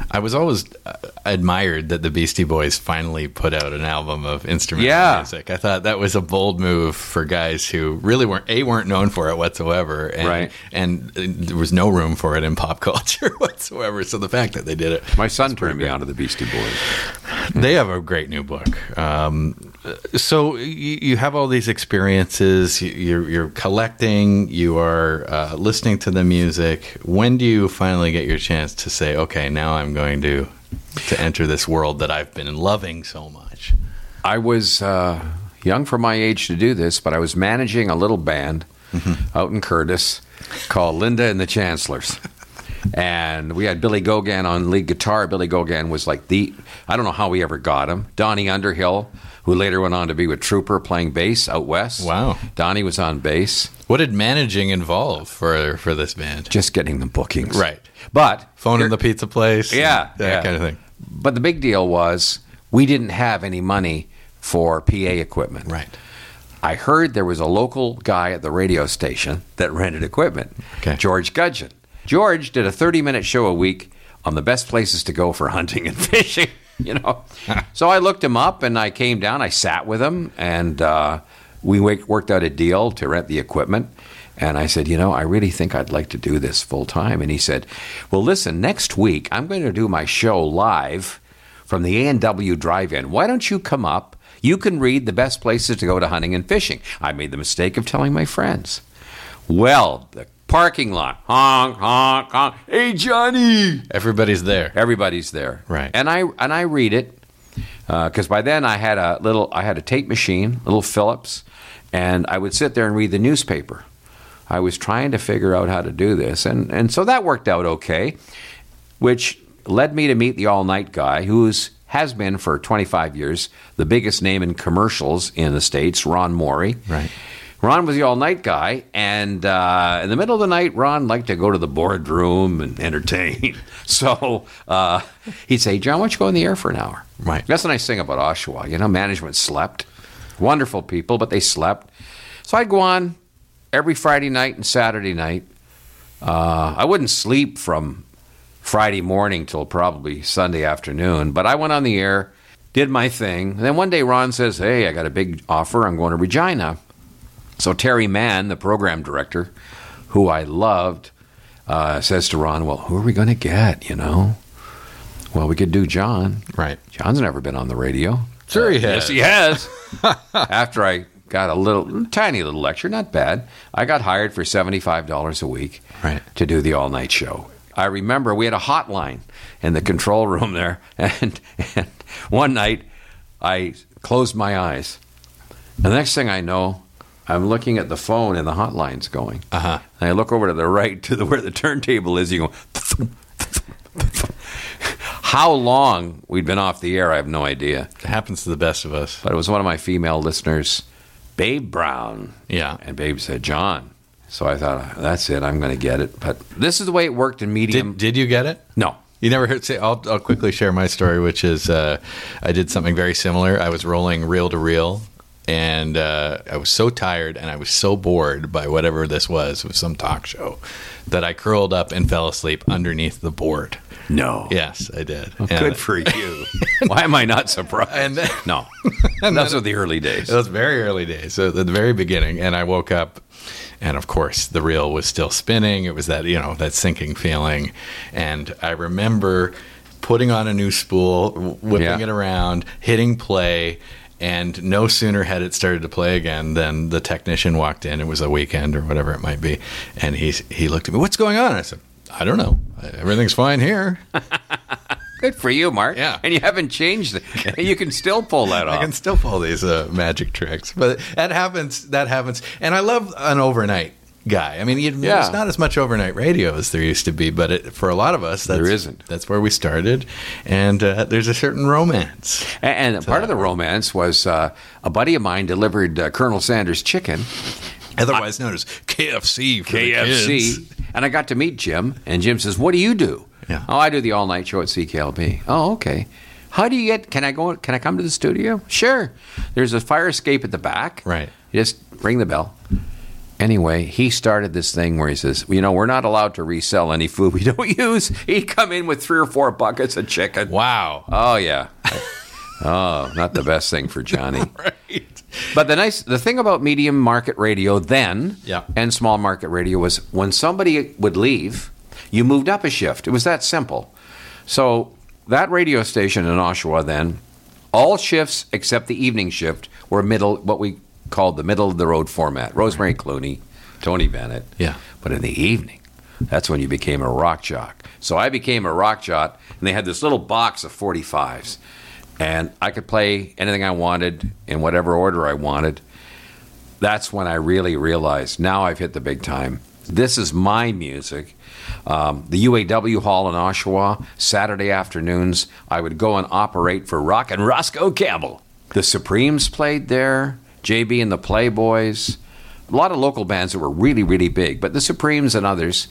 I was always uh, admired that the Beastie Boys finally put out an album of instrumental Yeah. music. I thought that was a bold move for guys who really weren't a weren't known for it whatsoever, and, Right. And there was no room for it in pop culture whatsoever. So the fact that they did it, My son turned me on to the Beastie Boys. they have a great new book. Um, so you, you have all these experiences. you- You're, you're collecting. You are uh, listening to the music. When do you finally get your chance to say, "Okay, now I'm going to to enter this world that I've been loving so much"? I was uh, young for my age to do this, but I was managing a little band out in Courtice called Linda and the Chancellors. And we had Billy Gogan on lead guitar. Billy Gogan was like the, I don't know how we ever got him. Doni Underhill, who later went on to be with Trooper playing bass out west. Wow. Doni was on bass, What did managing involve for for this band? just getting the bookings. Right. But Phone in the pizza place. Yeah, that yeah. kind of thing. But the big deal was we didn't have any money for PA equipment. Right. I heard there was a local guy at the radio station that rented equipment. Okay. George Gudgeon. George did a 30 minute show a week on the best places to go for hunting and fishing, you know. so I looked him up and I came down, I sat with him, and uh, we worked out a deal to rent the equipment. And I said, you know, I really think I'd like to do this full time. And he said, well, listen, next week I'm going to do my show live from the A&W drive-in. Why don't you come up? You can read the best places to go to hunting and fishing. I made the mistake of telling my friends. Well, the parking lot, honk, honk, honk. Hey, Johnny! Everybody's there. Everybody's there, Right. And I and I read it uh, because by then I had a little, I had a tape machine, a little Philips, and I would sit there and read the newspaper. I was trying to figure out how to do this, and and so that worked out okay, which led me to meet the all night guy who's has been for 25 years the biggest name in commercials in the states, Ron Morey. Right. Ron was the all night guy, and uh, in the middle of the night, Ron liked to go to the boardroom and entertain. so uh, he'd say, John, why don't you go in the air for an hour? Right. That's the nice thing about Oshawa. You know, management slept. Wonderful people, but they slept. So I'd go on every Friday night and Saturday night. Uh, I wouldn't sleep from Friday morning till probably Sunday afternoon, but I went on the air, did my thing. And then one day Ron says, Hey, I got a big offer. I'm going to Regina. So Terry Mann, the program director, who I loved, uh, says to Ron, Well, who are we going to get? You know? Well, we could do John. Right. John's never been on the radio. Sure he has. Yes, has. he has. After I got a little, tiny little lecture, not bad, I got hired for $75 a week Right. to do the all night show. I remember we had a hotline in the control room there, and, and one night I closed my eyes. And the next thing I know, I'm looking at the phone and the hotline's going. Uh-huh. And I look over to the right to the, where the turntable is. You go. How long we'd been off the air, I have no idea. It happens to the best of us. But it was one of my female listeners, Babe Brown. Yeah. And Babe said, John. So I thought, that's it. I'm going to get it. But this is the way it worked in medium. Did, did you get it? no. You never heard say I'll, I'll quickly share my story, which is uh, I did something very similar. I was rolling reel to reel, and uh, I was so tired and I was so bored by whatever this was, it was some talk show, that I curled up and fell asleep underneath the board. No. Yes, I did. Good for you. Why am I not surprised? And then- no. Those are the early days. It was very early days, so at the very beginning, and I woke up, and of course the reel was still spinning. It was that you know that sinking feeling, and I remember putting on a new spool, whipping Yeah. it around, hitting play. And no sooner had it started to play again than the technician walked in. It was a weekend or whatever it might be, and he he looked at me. What's going on? I said, I don't know. Everything's fine here. Good for you, Mark. Yeah. And you haven't changed it. You can still pull that off. I can still pull these uh, magic tricks, but that happens. That happens, and I love an overnight guy. I mean, you, Yeah. there's not as much overnight radio as there used to be, but it, for a lot of us, that's, There isn't. That's where we started, and uh, there's a certain romance. And, and part of the romance was uh, a buddy of mine delivered uh, Colonel Sanders chicken, Otherwise known as KFC for the kids. KFC, and I got to meet Jim. And Jim says, "What do you do?" Yeah. Oh, I do the all night show at CKLB. Oh, okay. How do you get? Can I go? Can I come to the studio? Sure. There's a fire escape at the back. Right. You just ring the bell. Anyway, he started this thing where he says, "You know, we're not allowed to resell any food we don't use." He'd come in with three or four buckets of chicken. Wow. Oh yeah. oh, not the best thing for Johnny. right. But the nice, the thing about medium market radio then, Yeah. and small market radio was when somebody would leave, you moved up a shift. It was that simple. So that radio station in Oshawa then, all shifts except the evening shift were middle, what we called the middle of the road format. Rosemary Clooney, Tony Bennett. Yeah. But in the evening, that's when you became a rock jock. So I became a rock jock, and they had this little box of 45s. And I could play anything I wanted in whatever order I wanted. That's when I really realized now I've hit the big time. This is my music. Um, the UAW Hall in Oshawa, Saturday afternoons, I would go and operate for Rock and Roscoe Campbell. The Supremes played there, JB and the Playboys, a lot of local bands that were really, really big, but the Supremes and others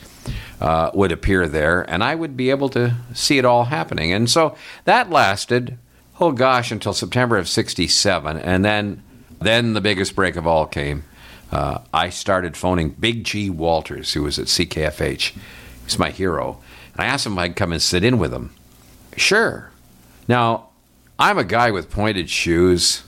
uh, would appear there, and I would be able to see it all happening. And so that lasted, oh gosh, until September of '67, and then, then the biggest break of all came. Uh, I started phoning Big G Walters, who was at CKFH. He's my hero, and I asked him if I'd come and sit in with him. Sure. Now, I'm a guy with pointed shoes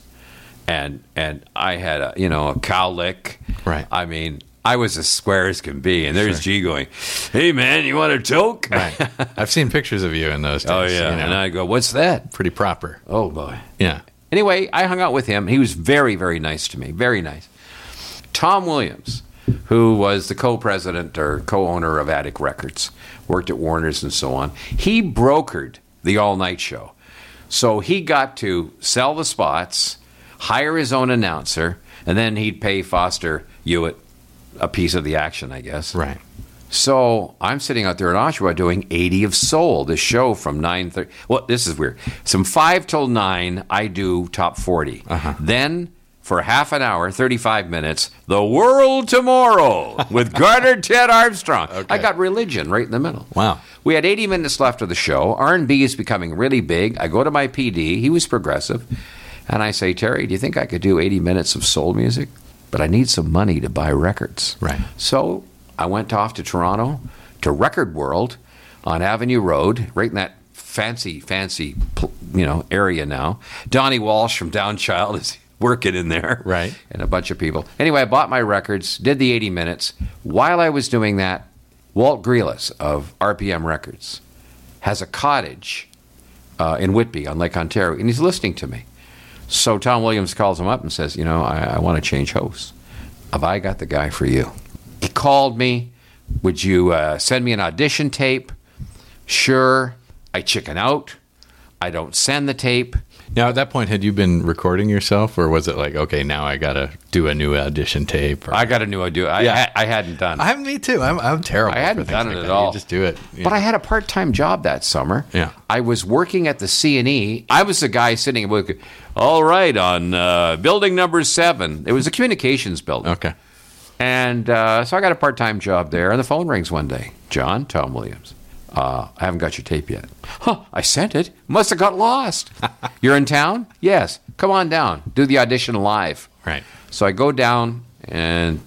and and I had a you know a cowlick. Right. I mean, I was as square as can be, and there's G going, "Hey man, you want a joke?" Right. I've seen pictures of you in those oh, days. oh yeah, you know. and I go, "What's that?" pretty proper. Oh boy. Yeah. Anyway, I hung out with him. He was very very nice to me, very nice. Tom Williams, who was the co-president or co-owner of Attic Records, worked at Warner's and so on. He brokered the all-night show, so he got to sell the spots, hire his own announcer, and then he'd pay Foster Hewitt a piece of the action, I guess. Right. So I'm sitting out there in Oshawa doing 80 of Soul, the show from 9:30. Well, this is weird. From 5 till 9, I do top 40. Uh-huh. Then for half an hour, 35 minutes, The World Tomorrow with Garner Ted Armstrong. I got religion right in the middle. Wow. We had 80 minutes left of the show. R&B is becoming really big. I go to my PD. He was progressive. And I say, Terry, do you think I could do 80 minutes of soul music? But I need some money to buy records. Right. So I went off to Toronto to Record World on Avenue Road, right in that fancy, fancy, you know, area now. Donnie Walsh from Downchild is working in there, Right. And a bunch of people. Anyway, I bought my records, did the 80 minutes. While I was doing that, Walt Grealis of RPM Records has a cottage uh, in Whitby on Lake Ontario, and he's listening to me. So Tom Williams calls him up and says, "You know, I, I want to change hosts. Have I got the guy for you?" He called me. Would you uh, send me an audition tape? Sure. I chicken out. I don't send the tape. Now, at that point, had you been recording yourself, or was it like, okay, now I got to do a new audition tape? Or, I got a new idea. I, Yeah. I, I hadn't done. I'm me too. I'm, I'm terrible. I hadn't done it like at that. all. You just do it. But know. I had a part-time job that summer. Yeah. I was working at the C and E. I was the guy sitting with, all right, on uh, building number seven. It was a communications building. okay. And uh, so I got a part-time job there, and the phone rings one day. John, Tom Williams. Uh, I haven't got your tape yet. Huh, I sent it. Must have got lost. You're in town? Yes. Come on down. Do the audition live. Right. So I go down and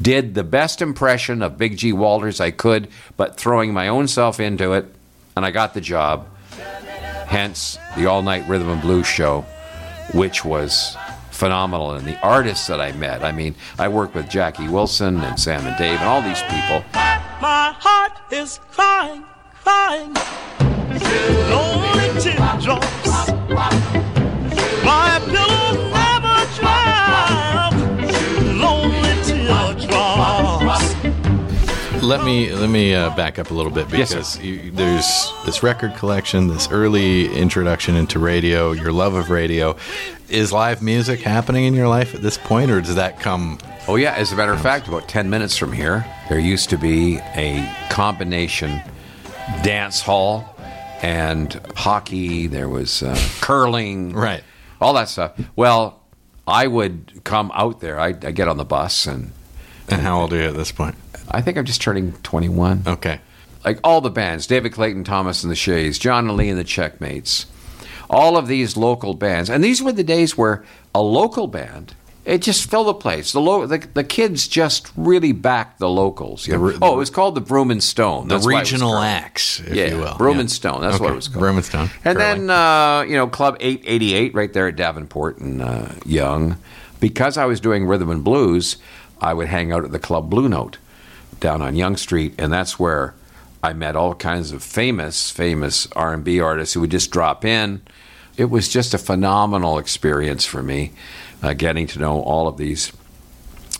did the best impression of Big G Walters I could, but throwing my own self into it, and I got the job. Hence the all night rhythm and blues show, which was phenomenal. And the artists that I met, I mean, I worked with Jackie Wilson and Sam and Dave and all these people. My heart is crying, crying. Lonely teardrops. My pillow never dry. Lonely teardrops. Let me let me uh, back up a little bit Yes, sir. because you, there's this record collection, this early introduction into radio, your love of radio. Is live music happening in your life at this point, or does that come? Oh, yeah. As a matter of fact, about 10 minutes from here, there used to be a combination dance hall and hockey. There was uh, curling. Right. All that stuff. Well, I would come out there. I'd, I'd get on the bus, and And how old are you at this point? I think I'm just turning 21. Okay. Like all the bands David Clayton Thomas and the Shays, Jon and Lee and the Checkmates, all of these local bands. And these were the days where a local band. It just filled the place. The, lo- the the kids just really backed the locals. The oh, it was called the Broom and Stone. The That's was regional acts, if yeah, you will. Broom Yeah. and Stone. That's what it was called. Broom and Stone. And Curling. then uh, you know Club 888 right there at Davenport and uh, Yonge. Because I was doing rhythm and blues, I would hang out at the Club Blue Note down on Yonge Street, and that's where I met all kinds of famous, famous R&B artists who would just drop in. It was just a phenomenal experience for me, uh, getting to know all of these,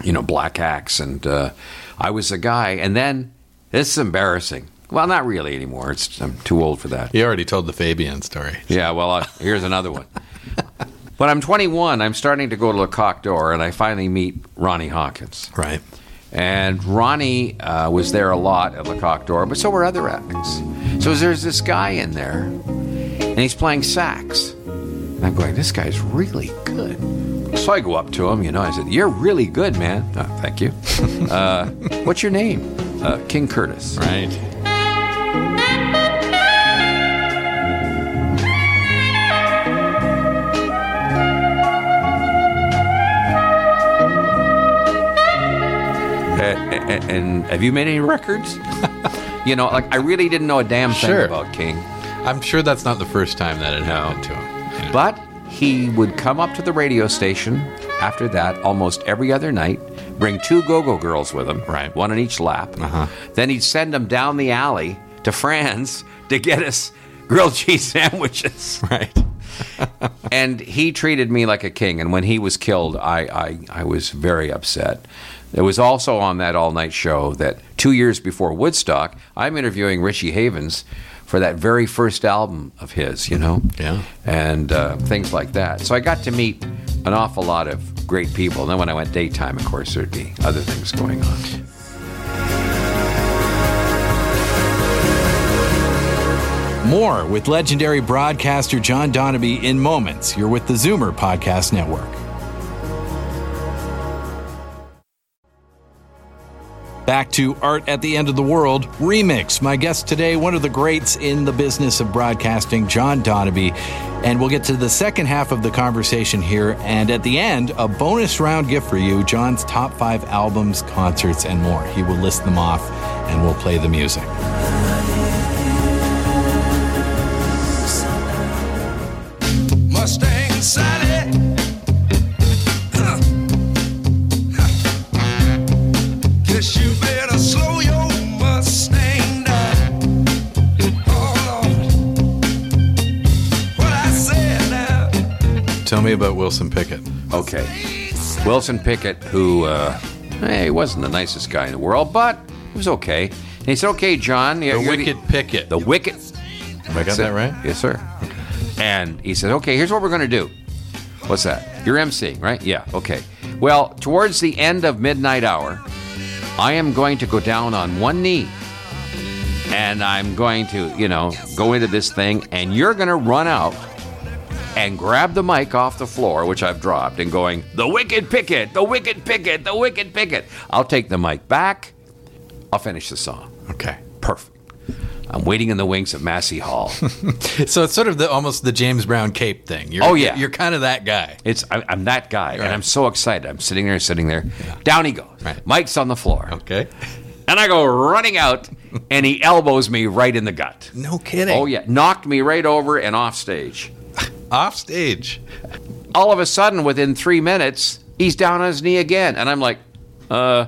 you know, black acts, and uh, I was a guy. And then this is embarrassing. Well, not really anymore. It's, I'm too old for that. You already told the Fabian story. Yeah, well, uh, here's another one. when I'm 21, I'm starting to go to Le Coq d'Or, and I finally meet Ronnie Hawkins. Right. And Ronnie uh, was there a lot at Le Coq d'Or, but so were other acts. So there's this guy in there, and he's playing sax. And I'm going, this guy's really good. So I go up to him, you know, I said, You're really good, man. "Oh, thank you. uh, what's your name? Uh, King Curtis. Right. Uh, and, have you made any records? you know, like I really didn't know a damn thing Sure. about King. I'm sure that's not the first time that it happened to him. But he would come up to the radio station after that almost every other night, bring two go go girls with him, Right. one on each lap. Uh-huh. Then he'd send them down the alley to Fran's to get us grilled cheese sandwiches. right. and he treated me like a king. And when he was killed, I, I, I was very upset. It was also on that all night show that two years before Woodstock, I'm interviewing Richie Havens for that very first album of his, you know? Yeah. And uh, things like that. So I got to meet an awful lot of great people. And then when I went daytime, of course, there'd be other things going on. More with legendary broadcaster John Donabie in moments. You're with the Zoomer Podcast Network. Back to Art at the End of the World remix. My guest today, one of the greats in the business of broadcasting, John Donabie. And we'll get to the second half of the conversation here. And at the end, a bonus round gift for you John's top five albums, concerts, and more. He will list them off and we'll play the music. Mustang Sally. Tell me about Wilson Pickett. Okay. Wilson Pickett, who, uh, hey, he wasn't the nicest guy in the world, but he was okay. And he said, okay, John. The Wicked Pickett. The Wicked. Am I got that right? Yes, sir. And he said, okay, here's what we're going to do. What's that? You're emceeing, right? Yeah, okay. Well, towards the end of midnight hour, I am going to go down on one knee and I'm going to, you know, go into this thing and you're going to run out and grab the mic off the floor, which I've dropped, and going, The Wicked Pickett, The Wicked Pickett, The Wicked Pickett. I'll take the mic back. I'll finish the song. Okay. Perfect. I'm waiting in the wings of Massey Hall. So it's sort of the almost the James Brown cape thing. You're, Oh, yeah. you're kind of that guy. It's I, I'm that guy, Right. and I'm so excited. I'm sitting there, sitting there. Down he goes. Right. Mike's on the floor, Okay. and I go running out, and he elbows me right in the gut. No kidding. Oh yeah, knocked me right over and off stage. Off stage. All of a sudden, within three minutes, he's down on his knee again, and I'm like, uh.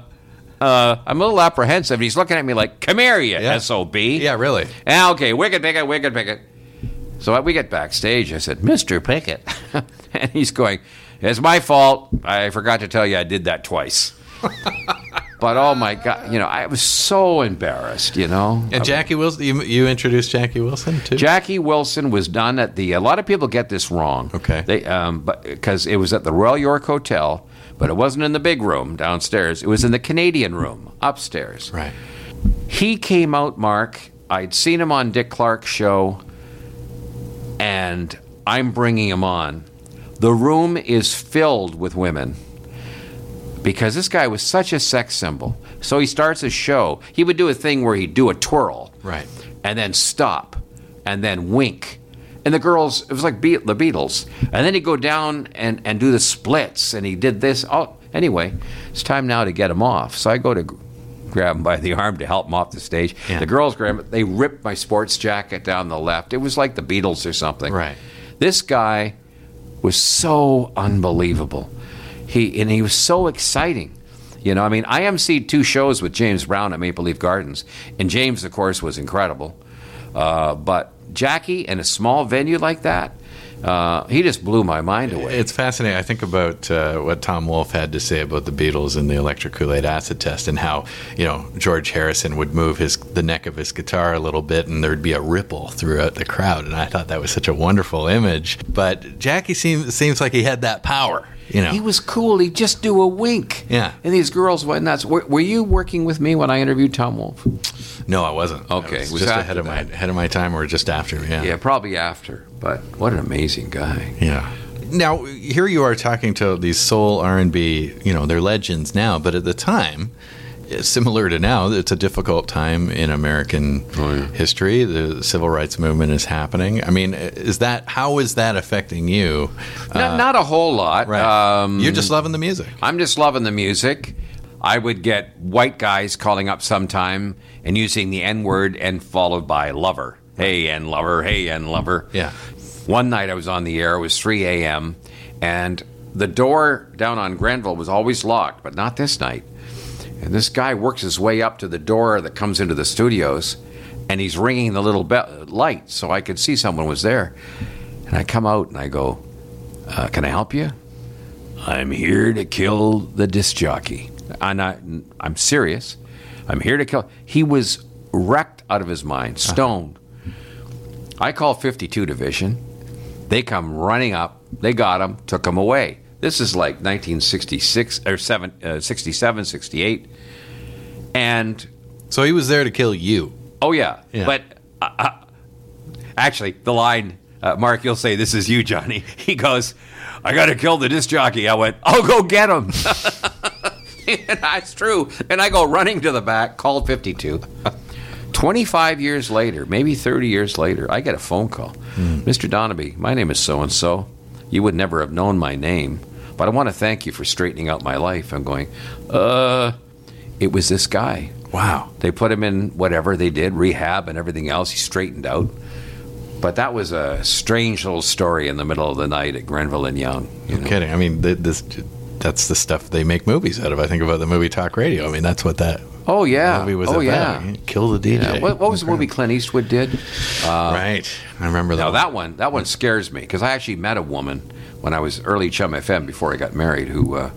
Uh, I'm a little apprehensive. He's looking at me like, "Come here, you Yeah. sob." Yeah, really. Ah, okay, wicked Pickett, wicked Pickett. So we get backstage. I said, Mr. Pickett. and he's going, It's my fault. I forgot to tell you I did that twice. but oh my God, you know, I was so embarrassed, you know. And Jackie Wilson, you, you introduced Jackie Wilson too? Jackie Wilson was done at the. A lot of people get this wrong. Okay. They um, but because it was at the Royal York Hotel, but it wasn't in the big room downstairs. It was in the Canadian room upstairs. Right. He came out, Mark. I'd seen him on Dick Clark's show, and I'm bringing him on. The room is filled with women because this guy was such a sex symbol. So he starts a show. He would do a thing where he'd do a twirl, Right. and then stop, and then wink. And the girls, it was like Be- the Beatles. And then he'd go down and, and do the splits, and he did this. Oh, anyway, it's time now to get him off. So I go to grab him by the arm to help him off the stage. Yeah. The girls grab him. They ripped my sports jacket down the left. It was like the Beatles or something. Right. This guy was so unbelievable. He and he was so exciting. You know, I mean, I emceed two shows with James Brown at Maple Leaf Gardens, and James, of course, was incredible. Uh, but Jackie in a small venue like that, uh, he just blew my mind away. It's fascinating. I think about uh, what Tom Wolfe had to say about the Beatles and the electric Kool-Aid acid test, and how you know George Harrison would move his the neck of his guitar a little bit, and there'd be a ripple throughout the crowd. And I thought that was such a wonderful image. But Jackie seems seems like he had that power. You know, He was cool. He'd just do a wink. Yeah. And these girls went nuts. Were, were you working with me when I interviewed Tom Wolfe? no, I wasn't. Okay, I was just ahead of my ahead of my time, or just after. Yeah, Yeah, probably after. But what an amazing guy. Yeah. Now here you are talking to these soul R and B. You know they're legends now, but at the time, similar to now, it's a difficult time in American history. The civil rights movement is happening. I mean, is that how is that affecting you? not, not a whole lot. Right. Um, You're just loving the music. I'm just loving the music. I would get white guys calling up sometime and using the N word and followed by lover. Hey, N lover. Hey, N lover. Yeah. One night I was on the air. It was 3 a.m. and the door down on Grenville was always locked, but not this night. And this guy works his way up to the door that comes into the studios, and he's ringing the little be- light so I could see someone was there. And I come out and I go, uh, "Can I help you?" I'm here to kill the disc jockey. And I, I'm serious. I'm here to kill. He was wrecked out of his mind, stoned. I call 52 Division. They come running up. They got him, took him away. This is like 1966 or seven, uh, 67, 68. And So he was there to kill you. oh yeah, Yeah. but uh, uh, actually, the line, uh, Mark, you'll say this is you, Johnny. He goes, "I got to kill the disc jockey." I went, "I'll go get him." and that's true. And I go running to the back, called 52. 25 years later, maybe 30 years later, I get a phone call. Mr. Donabie, my name is so and so. You would never have known my name, but I want to thank you for straightening out my life. I'm going, uh, it was this guy. Wow. They put him in whatever they did, rehab and everything else. He straightened out. But that was a strange little story in the middle of the night at Grenville and Yonge. You know? Kidding. I mean, this that's the stuff they make movies out of. I think about the movie Talk Radio. I mean, that's what that Oh yeah. movie was oh about. yeah. Kill the DJ. Yeah. What, what was the movie Clint Eastwood did? right. I remember that. Now one. that one, that one scares me because I actually met a woman when I was early CHUM FM before I got married who. Uh,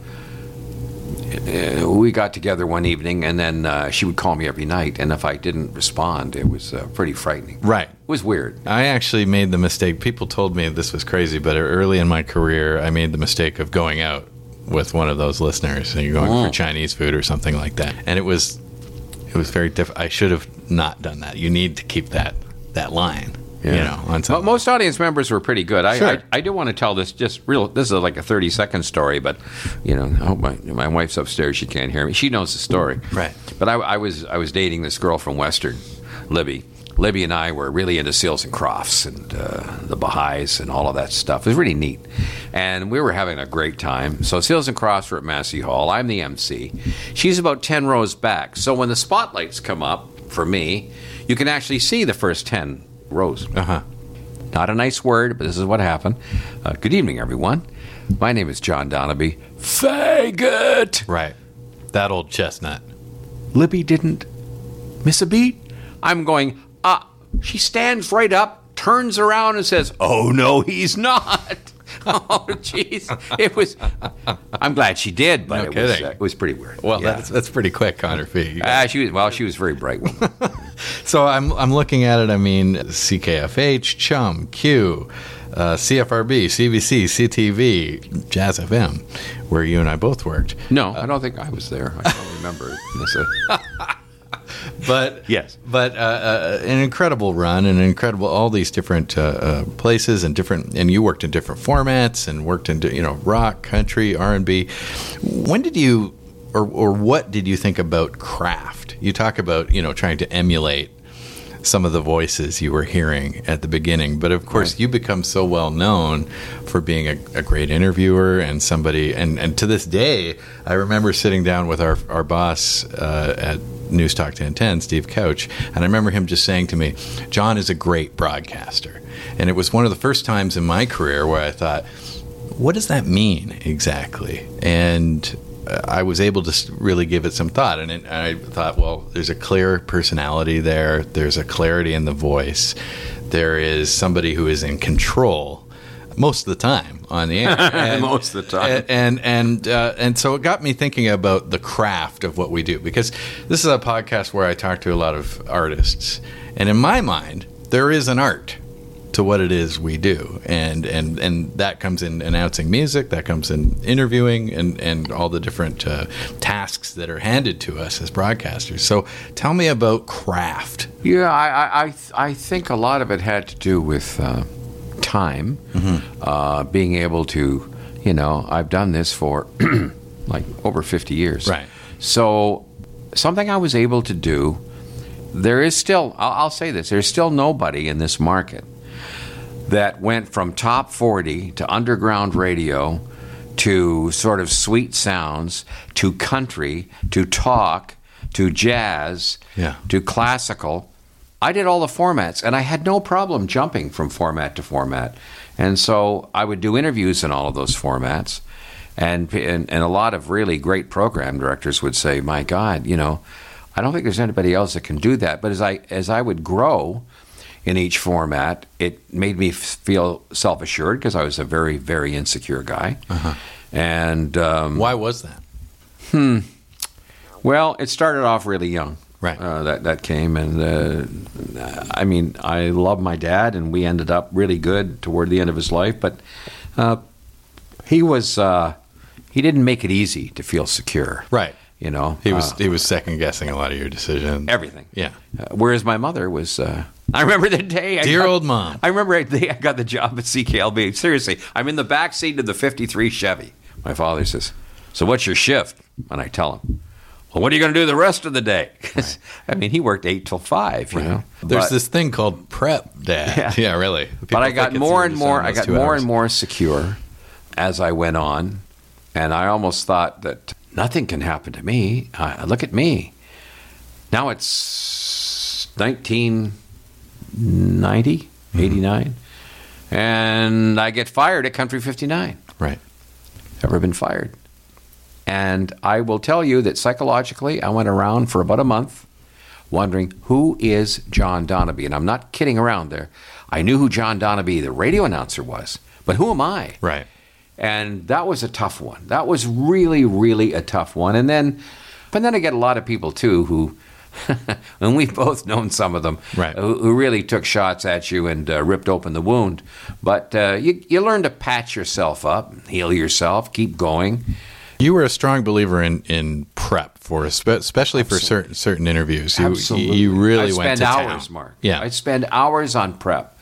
uh, we got together one evening, and then uh, she would call me every night. And if I didn't respond, it was uh, pretty frightening. Right. It was weird. I actually made the mistake. People told me this was crazy, but early in my career, I made the mistake of going out with one of those listeners and you're going Oh. for Chinese food or something like that. And it was it was very different. I should have not done that. You need to keep that that line. You know, on some, most audience members were pretty good. I, Sure. I, I do want to tell this just real. This is like a thirty second story, but you know, I hope my my wife's upstairs. She can't hear me. She knows the story, Right. But I, I was I was dating this girl from Western, Libby. Libby and I were really into Seals and Crofts and uh, the Baha'is and all of that stuff. It was really neat, and we were having a great time. So Seals and Crofts were at Massey Hall. I'm the MC. She's about ten rows back. So when the spotlights come up for me, you can actually see the first ten rows. uh-huh. Not a nice word, but this is what happened. Uh, good evening, everyone. My name is John Donabie. Faggot! Right. That old chestnut. Libby didn't miss a beat. I'm going, ah. She stands right up, turns around, and says, Oh, no, he's not. oh, jeez. It was. I'm glad she did, but No it, was, uh, it was pretty weird. Well, Yeah. that's that's pretty quick on her feet. Ah, she was well. She was a very bright woman. So I'm I'm looking at it. I mean, CKFH, CHUM, Q, uh, CFRB, CBC, CTV, Jazz FM, where you and I both worked. No, I don't think I was there. I don't remember. But Yes. but uh, uh, an incredible run, an incredible all these different uh, uh, places and different. And you worked in different formats and worked in you know rock, country, R and B. When did you, or or what did you think about craft? You talk about you know trying to emulate some of the voices you were hearing at the beginning. But of course, you become so well known for being a, a great interviewer and somebody. And, and to this day, I remember sitting down with our, our boss uh, at News Talk 1010, Steve Couch, and I remember him just saying to me, John is a great broadcaster. And it was one of the first times in my career where I thought, what does that mean exactly? And I was able to really give it some thought, and it, I thought, well, there's a clear personality there. There's a clarity in the voice. there is somebody who is in control most of the time on the air. And- Most of the time. and and uh, and so it got me thinking about the craft of what we do because this is a podcast where I talk to a lot of artists, and in my mind, there is an art to what it is we do, and and and that comes in announcing music, that comes in interviewing, and and all the different uh, tasks that are handed to us as broadcasters. So tell me about craft. Yeah, I, I, I, think a lot of it had to do with uh, time, uh, being able to, you know, I've done this for like over 50 years. Right. So, something I was able to do, there is still, I'll, I'll say this, there's still nobody in this market that went from top 40 to underground radio to sort of sweet sounds to country to talk to jazz Yeah. to classical. I did all the formats and I had no problem jumping from format to format. And so I would do interviews in all of those formats. And, and, and a lot of really great program directors would say, My God, you know, I don't think there's anybody else that can do that. But as I, as I would grow, in each format, it made me f- feel self assured because I was a very, very insecure guy. And um, Why was that? Hmm. Well, it started off really young. Right. Uh, that that came, and uh, I mean, I love my dad, and we ended up really good toward the end of his life. But uh, he was uh, he didn't make it easy to feel secure. Right. You know, He was uh, he was second guessing a lot of your decisions. everything. Yeah. Uh, whereas my mother was. I remember the day. I Dear got- old mom. I remember the day I got the job at CKLB. Seriously, I'm in the back seat of the '53 Chevy. My father says, "So what's your shift?" And I tell him, "Well, what are you going to do the rest of the day?" 'Cause, I mean, he worked eight till five. You know, There's But- this thing called prep, Dad. Yeah. Yeah, really. but I got more and more. I got more hours. and more secure as I went on, and I almost thought that nothing can happen to me. Uh, look at me. Now it's 1990, Mm-hmm. 89, and I get fired at Country 59. Right. Ever been fired? And I will tell you that psychologically, I went around for about a month wondering who is John Donabie. And I'm not kidding around there. I knew who John Donabie, the radio announcer, was, but who am I? Right. And that was a tough one. That was really, really a tough one. And then, but then I get a lot of people too who, and we've both known some of them, Right. who, who really took shots at you and uh, ripped open the wound. But uh, you, you learn to patch yourself up, heal yourself, keep going. You were a strong believer in, in prep for especially for certain certain interviews. You, Absolutely. you really I'd went spend to hours, town. Mark. Yeah. I'd spend hours on prep.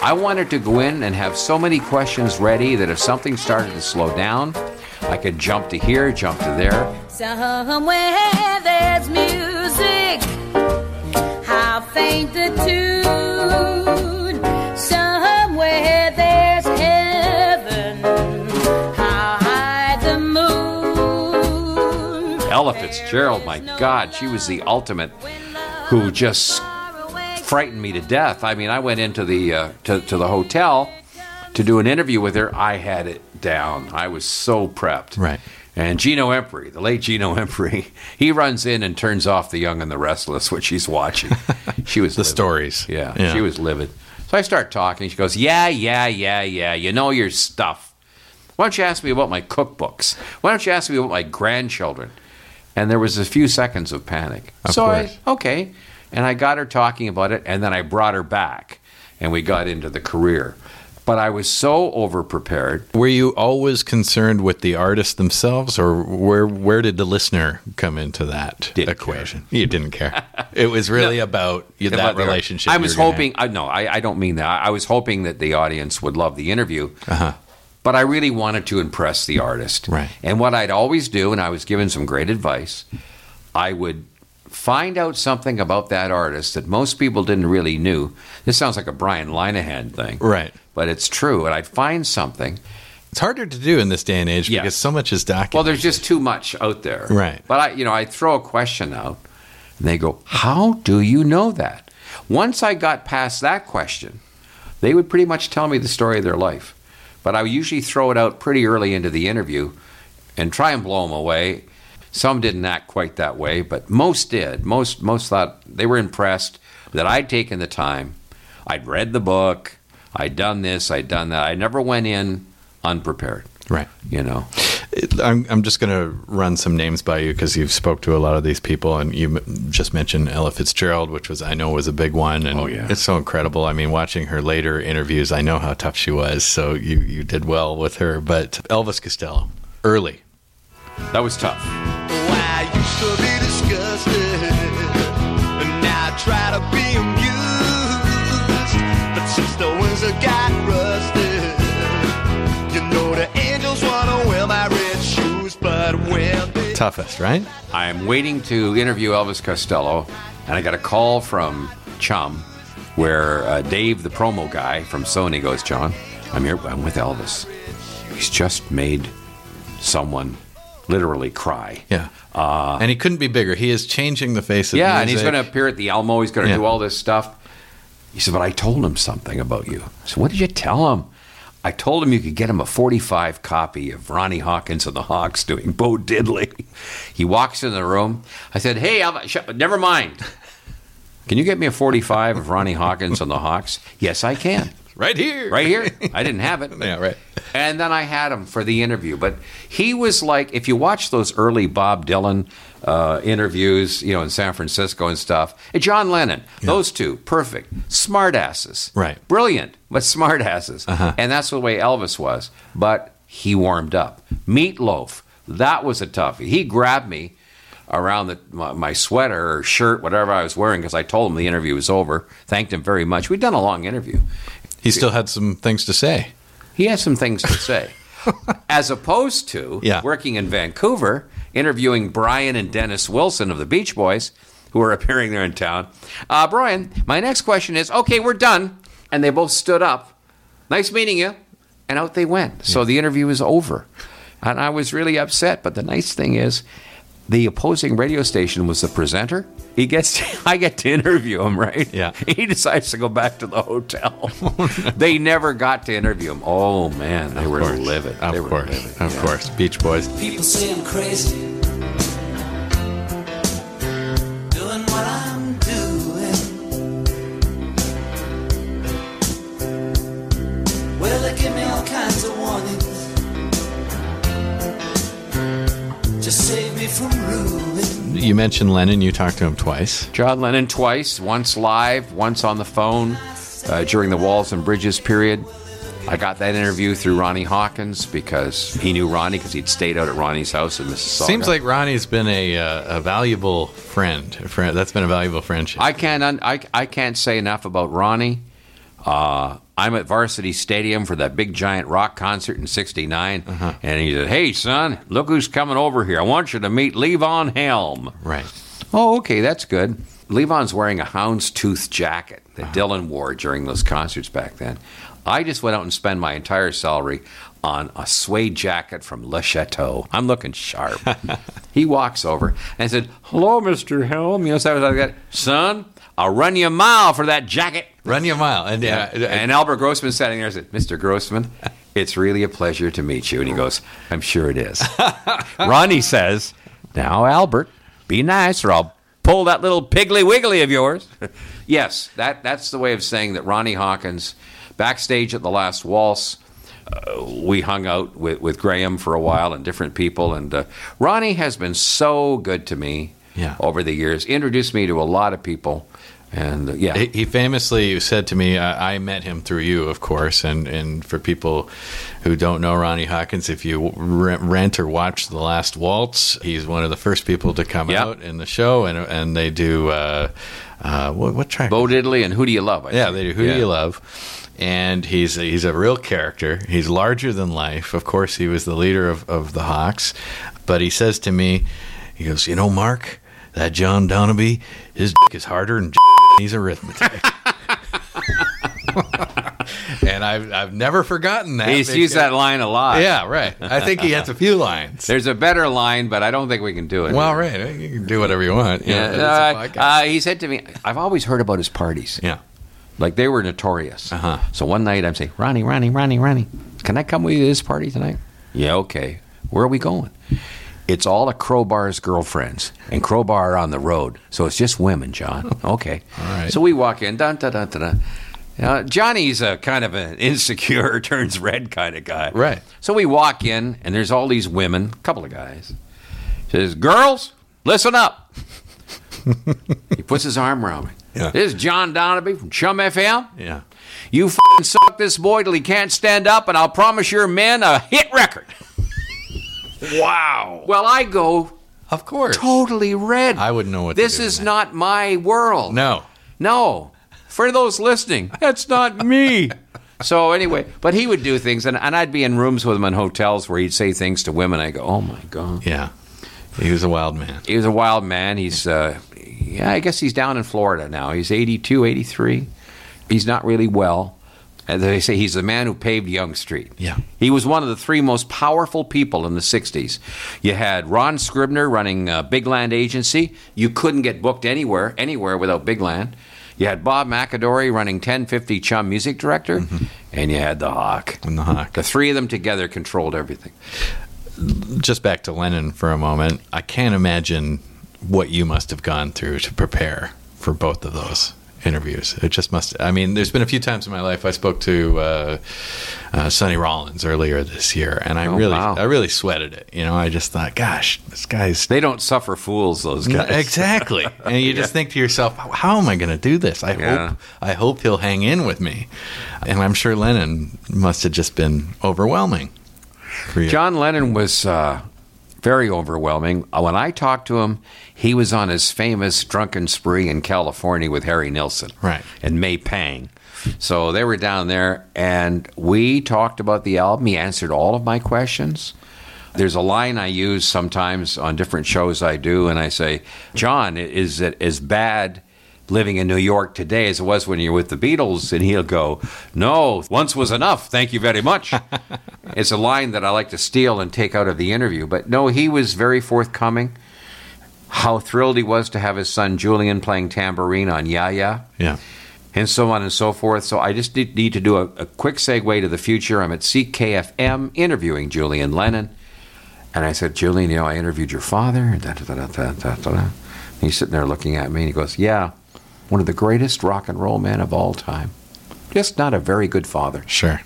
I wanted to go in and have so many questions ready that if something started to slow down, I could jump to here, jump to there. Somewhere there's music. How faint the tune. Somewhere there's heaven. How high the moon. Ella Fitzgerald, my God, she was the ultimate who just frightened me to death. I mean, I went into the uh, to, to the hotel to do an interview with her. I had it down. I was so prepped. Right. And Gino Empri, the late Gino Empri, he runs in and turns off The Young and the Restless, which she's watching. She was The livid. stories. Yeah, Yeah. she was livid. So I start talking. She goes, "Yeah, yeah, yeah, yeah. You know your stuff. Why don't you ask me about my cookbooks? Why don't you ask me about my grandchildren?" And there was a few seconds of panic. Of so course. I okay, and I got her talking about it, and then I brought her back, and we got into the career. But I was so overprepared. Were you always concerned with the artists themselves, or where where did the listener come into that Didn't equation? You didn't care. It was really about you, that about relationship. I was hoping. I no, I, I don't mean that. I was hoping that the audience would love the interview. Uh-huh. But I really wanted to impress the artist. Right. And what I'd always do, and I was given some great advice, I would find out something about that artist that most people didn't really knew. This sounds like a Brian Linehan thing, Right. But it's true. And I'd find something. It's harder to do in this day and age Yes. because so much is documented. Well, there's just too much out there. Right. But I, you know, I throw a question out, and they go, "How do you know that?" Once I got past that question, they would pretty much tell me the story of their life. But I would usually throw it out pretty early into the interview, and try and blow them away. Some didn't act quite that way, but most did. Most most thought they were impressed that I'd taken the time. I'd read the book. I'd done this. I'd done that. I never went in unprepared. Right. You know. I'm, I'm just going to run some names by you because you've spoke to a lot of these people, and you m- just mentioned Ella Fitzgerald, which was I know was a big one, and Oh, yeah. it's so incredible. I mean, watching her later interviews, I know how tough she was. So you you did well with her. But Elvis Costello, early, That was tough. Why toughest, right? I'm waiting to interview Elvis Costello, and I got a call from CHUM, where uh, Dave, the promo guy from Sony, goes, "John, I'm here. I'm with Elvis. He's just made someone literally cry. Yeah. and he couldn't be bigger. He is changing the face of yeah, and he's going to appear at the Alamo. He's going to Yeah. do all this stuff." He said, "But I told him something about you." So what did you tell him? I told him you could get him a 45 copy of Ronnie Hawkins and the Hawks doing Bo Diddley. He walks in the room. I said, "Hey, Alva, sh- never mind. Can you get me a 45 of Ronnie Hawkins and the Hawks?" Yes, I can. right here. Right here. I didn't have it. Yeah, right. And then I had him for the interview. But he was like, if you watch those early Bob Dylan uh, interviews, you know, in San Francisco and stuff, and John Lennon, those two, perfect. Smartasses. Right. Brilliant, but smartasses. Uh-huh. And that's the way Elvis was. But he warmed up. Meatloaf, that was a toughie. He grabbed me around the, my, my sweater or shirt, whatever I was wearing, because I told him the interview was over. Thanked him very much. We'd done a long interview He still had some things to say. he has some things to say. As opposed to Yeah. working in Vancouver, interviewing Brian and Dennis Wilson of the Beach Boys, who are appearing there in town. Uh, Brian, my next question is okay, we're done. And they both stood up. Nice meeting you. And out they went. So the interview was over. And I was really upset. But the nice thing is, the opposing radio station was the presenter. He gets, I get to interview him, right? Yeah. He decides to go back to the hotel. they never got to interview him. Oh man, they were course. livid. Of they course. livid. Of Yeah. course. Beach Boys. People say I'm crazy. Doing what I'm doing. Well, they give me all kinds of warnings. Just save me from ruin. You mentioned Lennon. You talked to him twice. John Lennon twice, once live, once on the phone uh, during the Walls and Bridges period. I got that interview through Ronnie Hawkins because he knew Ronnie because he'd stayed out at Ronnie's house in Mississauga. Seems like Ronnie's been a uh, a valuable friend. A friend. That's been a valuable friendship. I can't un- I, I can't say enough about Ronnie. Uh, I'm at Varsity Stadium for that big giant rock concert in '69, Uh-huh. and he said, "Hey, son, look who's coming over here. I want you to meet Levon Helm." right. Oh, okay, that's good. Levon's wearing a houndstooth jacket that Uh-huh. Dylan wore during those concerts back then. I just went out and spent my entire salary on a suede jacket from Le Chateau. I'm looking sharp. he walks over and said, "Hello, Mister Helm." You know, so I was like son. I'll run you a mile for that jacket. Run you a mile. And yeah. And Albert Grossman sitting there and said, Mr. Grossman, it's really a pleasure to meet you. And he goes, I'm sure it is. Ronnie says, Now, Albert, be nice or I'll pull that little piggly wiggly of yours. yes, that, that's the way of saying that Ronnie Hawkins, backstage at the last waltz, uh, we hung out with, with Graham for a while and different people. And uh, Ronnie has been so good to me Yeah. over the years, introduced me to a lot of people. And uh, yeah, He famously said to me, I, I met him through you, of course. And, and for people who don't know Ronnie Hawkins, if you rent, rent or watch The Last Waltz, he's one of the first people to come Yep. out in the show. And, and they do, uh, uh, what, what track? Bo Diddley and Who Do You Love? I Yeah, think. they do. Who Yeah. do you love? And he's he's a real character. He's larger than life. Of course, he was the leader of, of the Hawks. But he says to me, he goes, you know, Mark, that John Donabie, his dick is harder than he's arithmetic. and I've I've never forgotten that. He's used that line a lot. Yeah, right. I think he has a few lines. There's a better line, but I don't think we can do it. well, right. You can do whatever you want. you Yeah. know, Uh, it's a podcast. uh, he said to me, I've always heard about his parties. yeah. Like they were notorious. Uh-huh. So one night I'm saying, Ronnie, Ronnie, Ronnie, Ronnie, can I come with you to this party tonight? Yeah, okay. Where are we going? It's all of Crowbar's girlfriends, and Crowbar are on the road, so it's just women, John. Okay. All right. So we walk in, dun dun dun dun, dun Uh, Johnny's a kind of an insecure, turns red kind of guy. Right. So we walk in, and there's all these women, a couple of guys. Says, "Girls, listen up." he puts his arm around me. Yeah. This is John Donabie from CHUM FM. Yeah. You f***ing suck this boy till he can't stand up, and I'll promise your men a hit record. Wow. Well, I go Of course. totally red. I wouldn't know what to This do is that. not my world. No. No. For those listening, that's not me. So anyway, but he would do things, and, and I'd be in rooms with him in hotels where he'd say things to women. I go, oh my god, Yeah. He was a wild man. he was a wild man. He's, uh, yeah, I guess he's down in Florida now. He's 82, 83. He's not really well. As they say, he's the man who paved Yonge Street. Yeah. He was one of the three most powerful people in the 60s. You had Ron Scribner running uh, Big Land Agency. You couldn't get booked anywhere, anywhere without Big Land. You had Bob McAdorey running 1050 CHUM Music Director. And you had the Hawk. And the Hawk. The three of them together controlled everything. Just back to Lennon for a moment. I can't imagine what you must have gone through to prepare for both of those interviews. It just must. I mean, there's been a few times in my life I spoke to uh, uh, Sonny Rollins earlier this year, and I Oh, really, wow. I really sweated it. You know, I just thought, gosh, this guy's They don't suffer fools, those guys. exactly. And you just think to yourself, how am I going to do this? I Yeah. hope I hope he'll hang in with me. And I'm sure Lennon must have just been overwhelming for you. John Lennon was uh, very overwhelming. Uh, When I talked to him, he was on his famous drunken spree in California with Harry Nilsson Right. and May Pang. So they were down there, and we talked about the album. He answered all of my questions. There's a line I use sometimes on different shows I do, and I say, John, is it as bad living in New York today as it was when you were with the Beatles? And he'll go, No, once was enough. Thank you very much. it's a line that I like to steal and take out of the interview. But no, he was very forthcoming. How thrilled he was to have his son Julian playing tambourine on Ya Ya yeah. and so on and so forth. So I just need, need to do a, a quick segue to the future. I'm at CKFM interviewing Julian Lennon. And I said, Julian, you know, I interviewed your father. Da, da, da, da, da, da, da. And he's sitting there looking at me and he goes, Yeah, one of the greatest rock and roll men of all time. Just not a very good father, Sure.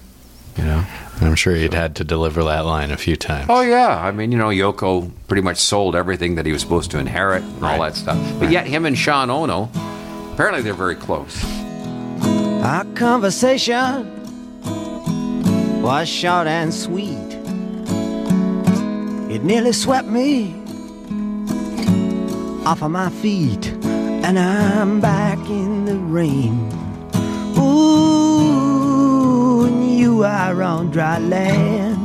you know? And I'm sure he'd had to deliver that line a few times. Oh, yeah. I mean, you know, Yoko pretty much sold everything that he was supposed to inherit and all that stuff. But yet, him and Sean Ono, apparently they're very close. Our conversation was short and sweet. It nearly swept me off of my feet, and I'm back in the rain. Ooh, and you are on dry land.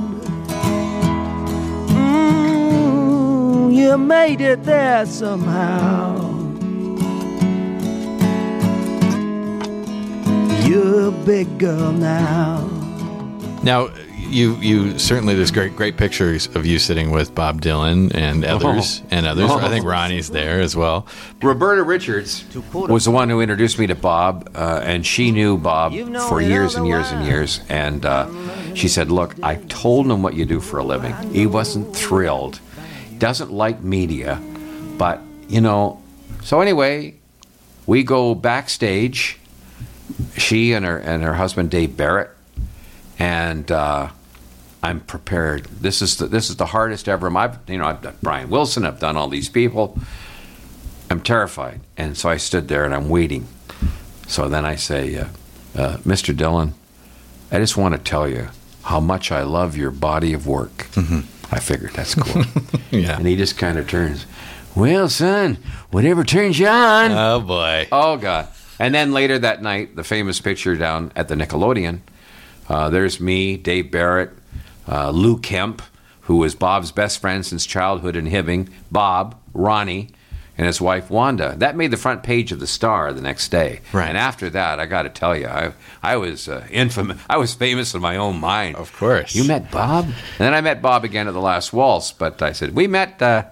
Mm, you made it there somehow. You're a big girl now. Now, you you certainly there's great great pictures of you sitting with Bob Dylan and others and others. I think Ronnie's there as well. Roberta Richards was the one who introduced me to Bob, uh, and she knew Bob You've for years and years and years. And uh, she said, Look, I told him what you do for a living. He wasn't thrilled, doesn't like media, but, you know. So, anyway, we go backstage, she and her, and her husband, Dave Barrett, and uh, I'm prepared. This is the, this is the hardest ever. I've you know I've done Brian Wilson. I've done all these people. I'm terrified, and so I stood there and I'm waiting. So then I say, uh, uh, Mr. Dylan, I just want to tell you how much I love your body of work. I figured that's cool. Yeah. and he just kind of turns. Well, son, whatever turns you on. Oh boy. Oh God! And then later that night, the famous picture down at the Nickelodeon. Uh, there's me, Dave Barrett, uh, Lou Kemp, who was Bob's best friend since childhood in Hibbing. Bob, Ronnie, and his wife Wanda. That made the front page of the Star the next day. Right. And after that, I got to tell you, I I was uh, infamous. I was famous in my own mind. Of course. You met Bob, and then I met Bob again at the last waltz. But I said we met. Uh,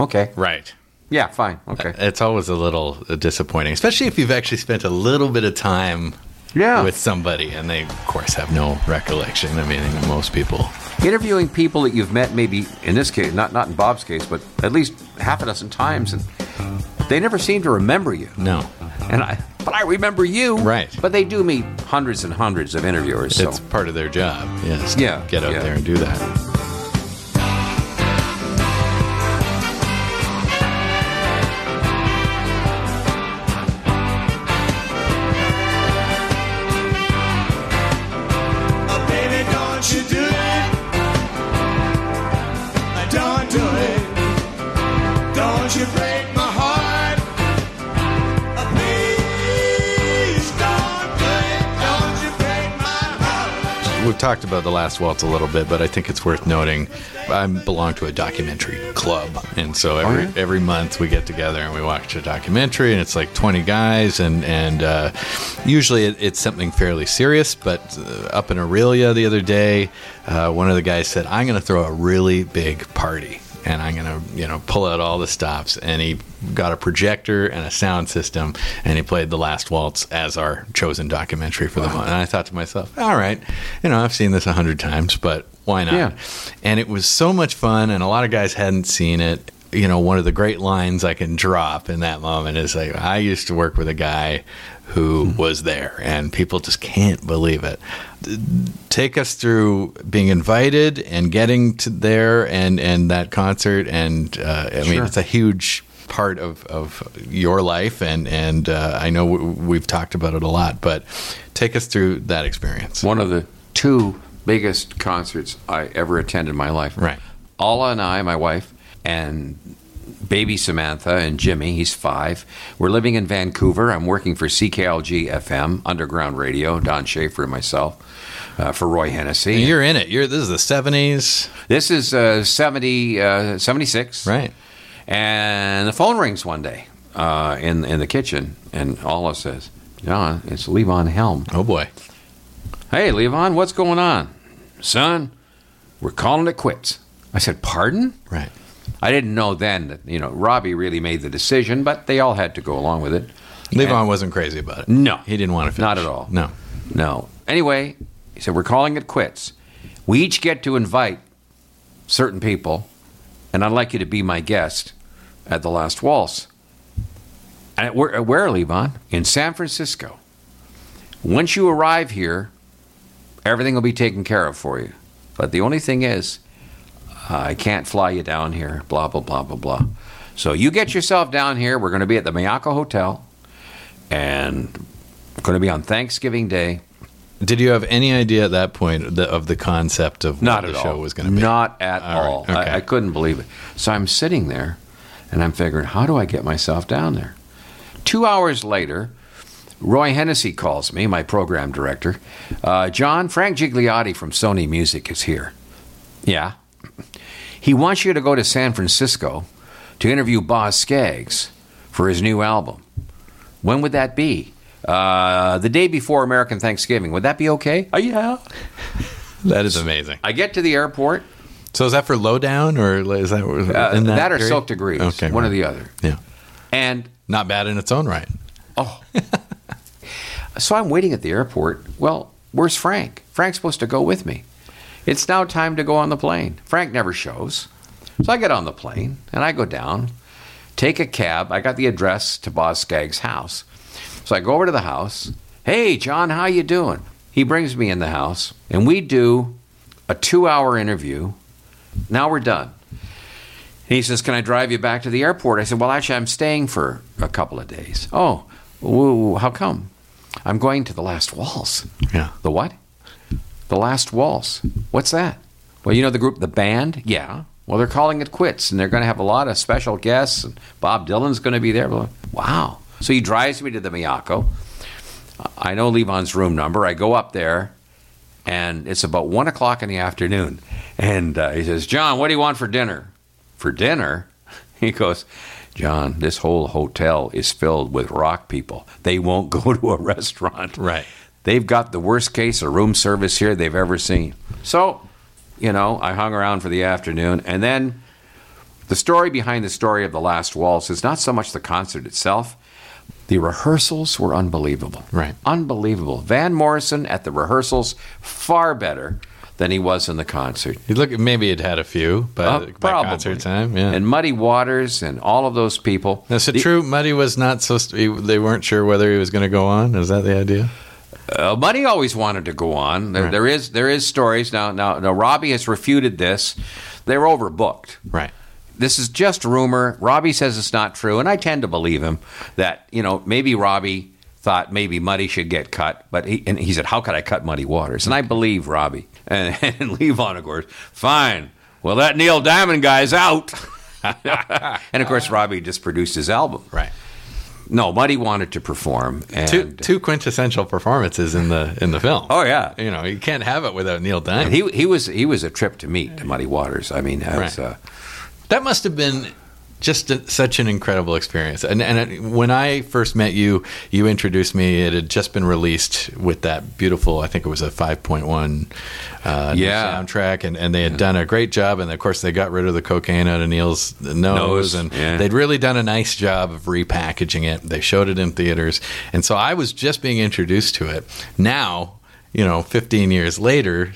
okay. Right. Yeah. Fine. Okay. It's always a little disappointing, especially if you've actually spent a little bit of time Yeah. with somebody and they, of course, have no recollection. I mean, most people. interviewing people that you've met maybe in this case not not in bob's case but at least half a dozen times and they never seem to remember you No. and i but I remember you. Right. But they do meet hundreds and hundreds of interviewers. So It's part of their job. Yes. Yeah, Get out yeah. there and do that. We've talked about the last waltz a little bit, but I think it's worth noting I belong to a documentary club, and so every yeah? every month we get together and we watch a documentary, and it's like twenty guys, and and uh, usually it, it's something fairly serious. But uh, up in Orillia the other day, uh, one of the guys said, "I'm going to throw a really big party." And I'm gonna, you know, pull out all the stops. And he got a projector and a sound system, and he played the Last Waltz as our chosen documentary for the month. And I thought to myself, all right, you know, I've seen this a hundred times, but why not? Yeah. And it was so much fun, and a lot of guys hadn't seen it. You know, one of the great lines I can drop in that moment is like, I used to work with a guy who was there, and people just can't believe it. Take us through being invited and getting to there and, and that concert. And uh, I mean, it's a huge part of, of your life, and, and uh, I know w- we've talked about it a lot, but take us through that experience. one of the two biggest concerts I ever attended in my life. Right. Alla and I, my wife, and baby Samantha and Jimmy, he's five. We're living in Vancouver. I'm working for CKLG FM, underground radio, Don Schaefer and myself, uh, for Roy Hennessy. And you're in it. You're this is the seventies, this is uh, 70, uh, 76. right? And the phone rings one day uh, in, in the kitchen, and Alla says, John, it's Levon Helm. Oh boy. Hey, Levon, what's going on? Son, we're calling it quits. I said, Pardon? Right. I didn't know then that, you know, Robbie really made the decision, but they all had to go along with it. Levon wasn't crazy about it. No. he didn't want to. Finish. Not at all. No. No. Anyway, he said, We're calling it quits. We each get to invite certain people, and I'd like you to be my guest at the last waltz. And where, where, Levon? In San Francisco. Once you arrive here, everything will be taken care of for you. But the only thing is, I can't fly you down here, blah, blah, blah, blah, blah. So you get yourself down here. We're going to be at the Miyako Hotel, and going to be on Thanksgiving Day. Did you have any idea at that point the, of the concept of Not what at the show all. was going to be? Not at All right, all. okay. I, I couldn't believe it. So I'm sitting there, and I'm figuring, how do I get myself down there? Two hours later, Roy Hennessy calls me, my program director. Uh, John, Frank Gigliotti from Sony Music is here. Yeah. He wants you to go to San Francisco to interview Boz Scaggs for his new album. When would that be? Uh, the day before American Thanksgiving. Would that be okay? Oh, yeah. That is amazing. I get to the airport. So is that for lowdown or is that Uh, in that, or period? Silk Degrees. Okay, one or the other. Yeah, And not bad in its own right. oh, so I'm waiting at the airport. Well, where's Frank? Frank's supposed to go with me. It's now time to go on the plane. Frank never shows. So I get on the plane and I go down, take a cab. I got the address to Boz Scaggs' house. So I go over to the house. Hey, John, how you doing? He brings me in the house and we do a two-hour interview. Now we're done. He says, Can I drive you back to the airport? I said, Well, actually, I'm staying for a couple of days. Oh, woo, how come? I'm going to the last waltz. Yeah. The what? The last waltz. What's that? Well, you know the group, the band? Yeah. Well, they're calling it quits, and they're going to have a lot of special guests. And Bob Dylan's going to be there. Wow. So he drives me to the Miyako. I know Levon's room number. I go up there, and it's about one o'clock in the afternoon. And uh, he says, John, what do you want for dinner? For dinner? He goes, John, this whole hotel is filled with rock people. They won't go to a restaurant. Right. They've got the worst case of room service here they've ever seen. So, you know, I hung around for the afternoon. And then the story behind the story of The Last Waltz is not so much the concert itself. The rehearsals were unbelievable. Right. Unbelievable. Van Morrison at the rehearsals, far better than he was in the concert. You look, maybe it had a few, but Uh, by probably. concert time, yeah. And Muddy Waters and all of those people. It The- true Muddy was not so? They weren't sure whether he was going to go on. Is that the idea? Uh, Muddy always wanted to go on. There, Right. there is there is stories now. Now, now Robbie has refuted this. They were overbooked. Right. This is just rumor. Robbie says it's not true, and I tend to believe him. That you know maybe Robbie thought maybe Muddy should get cut, but he and he said, "How could I cut Muddy Waters?" And I believe Robbie and, and Levon, of course. Fine. Well, that Neil Diamond guy's out. and of course, Robbie just produced his album. Right. No, Muddy wanted to perform, and Two two quintessential performances in the in the film. oh yeah, You know, you can't have it without Neil Diamond. And he he was he was a trip to meet to Muddy Waters. I mean, that's, Right. uh, That must have been just a, such an incredible experience. And, and it, when I first met you, you introduced me. It had just been released with that beautiful, I think it was a 5.1 uh, Yeah. soundtrack. And, and they had done a great job. And of course, they got rid of the cocaine out of Neil's nose. Nose, and yeah. they'd really done a nice job of repackaging it. They showed it in theaters. And so I was just being introduced to it. Now, you know, 15 years later,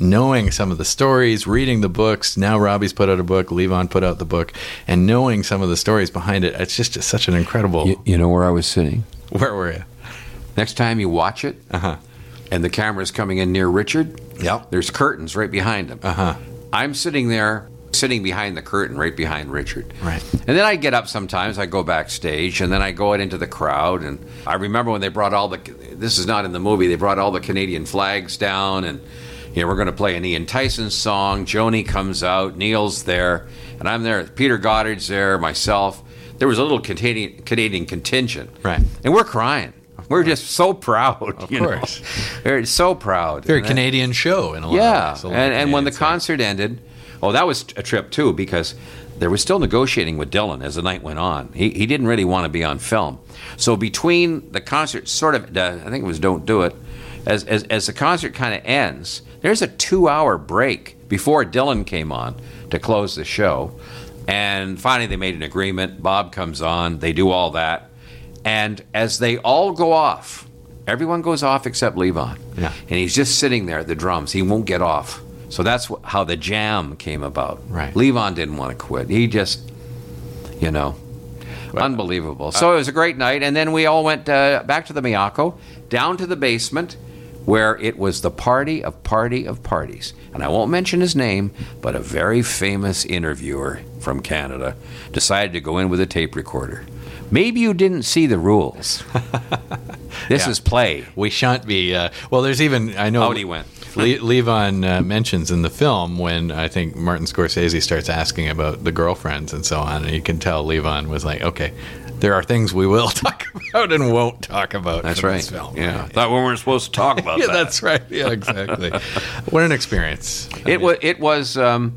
knowing some of the stories, reading the books. Now Robbie's put out a book, Levon put out the book, and knowing some of the stories behind it, it's just such an incredible. you, you know where I was sitting. where were you? Next time you watch it, Uh huh. and the camera's coming in near Richard, Yep. there's curtains right behind him. Uh huh. I'm sitting there, sitting behind the curtain, right behind Richard. Right. And then I get up sometimes. I go backstage, and then I go out into the crowd. And I remember when they brought all the. This is not in the movie. They brought all the Canadian flags down, and you know we're going to play an Ian Tyson song. Joni comes out. Neil's there, and I'm there. Peter Goddard's there. Myself. There was a little Canadian Canadian contingent. Right. And we're crying. We're just so proud. Of you know. course. We're so proud. Very And that- Canadian show in a lot yeah, of ways. A lot of and, and when the concert ended, oh, that was a trip too because there was still negotiating with Dylan as the night went on. He, he didn't really want to be on film. So between the concert, sort of, uh, I think it was "Don't Do It," as as, as the concert kind of ends, there's a two-hour break before Dylan came on to close the show, and finally they made an agreement. Bob comes on, they do all that, and as they all go off, everyone goes off except Levon. Yeah. And he's just sitting there at the drums. He won't get off. So that's how the jam came about. Right. Levon didn't want to quit. He just, you know, unbelievable. So it was a great night. And then we all went uh, back to the Miyako, down to the basement, where it was the party of party of parties. And I won't mention his name, but a very famous interviewer from Canada decided to go in with a tape recorder. Maybe you didn't see the rules. this Yeah. is play. we shan't be. Uh, well, there's even I know Out he went. Le- Levon uh, mentions in the film when I think Martin Scorsese starts asking about the girlfriends and so on, and you can tell Levon was like, "Okay, there are things we will talk about and won't talk about." That's right. This film. Yeah, thought we weren't supposed to talk about yeah, that. that's right. Yeah, exactly. what an experience! It was. It was. Um,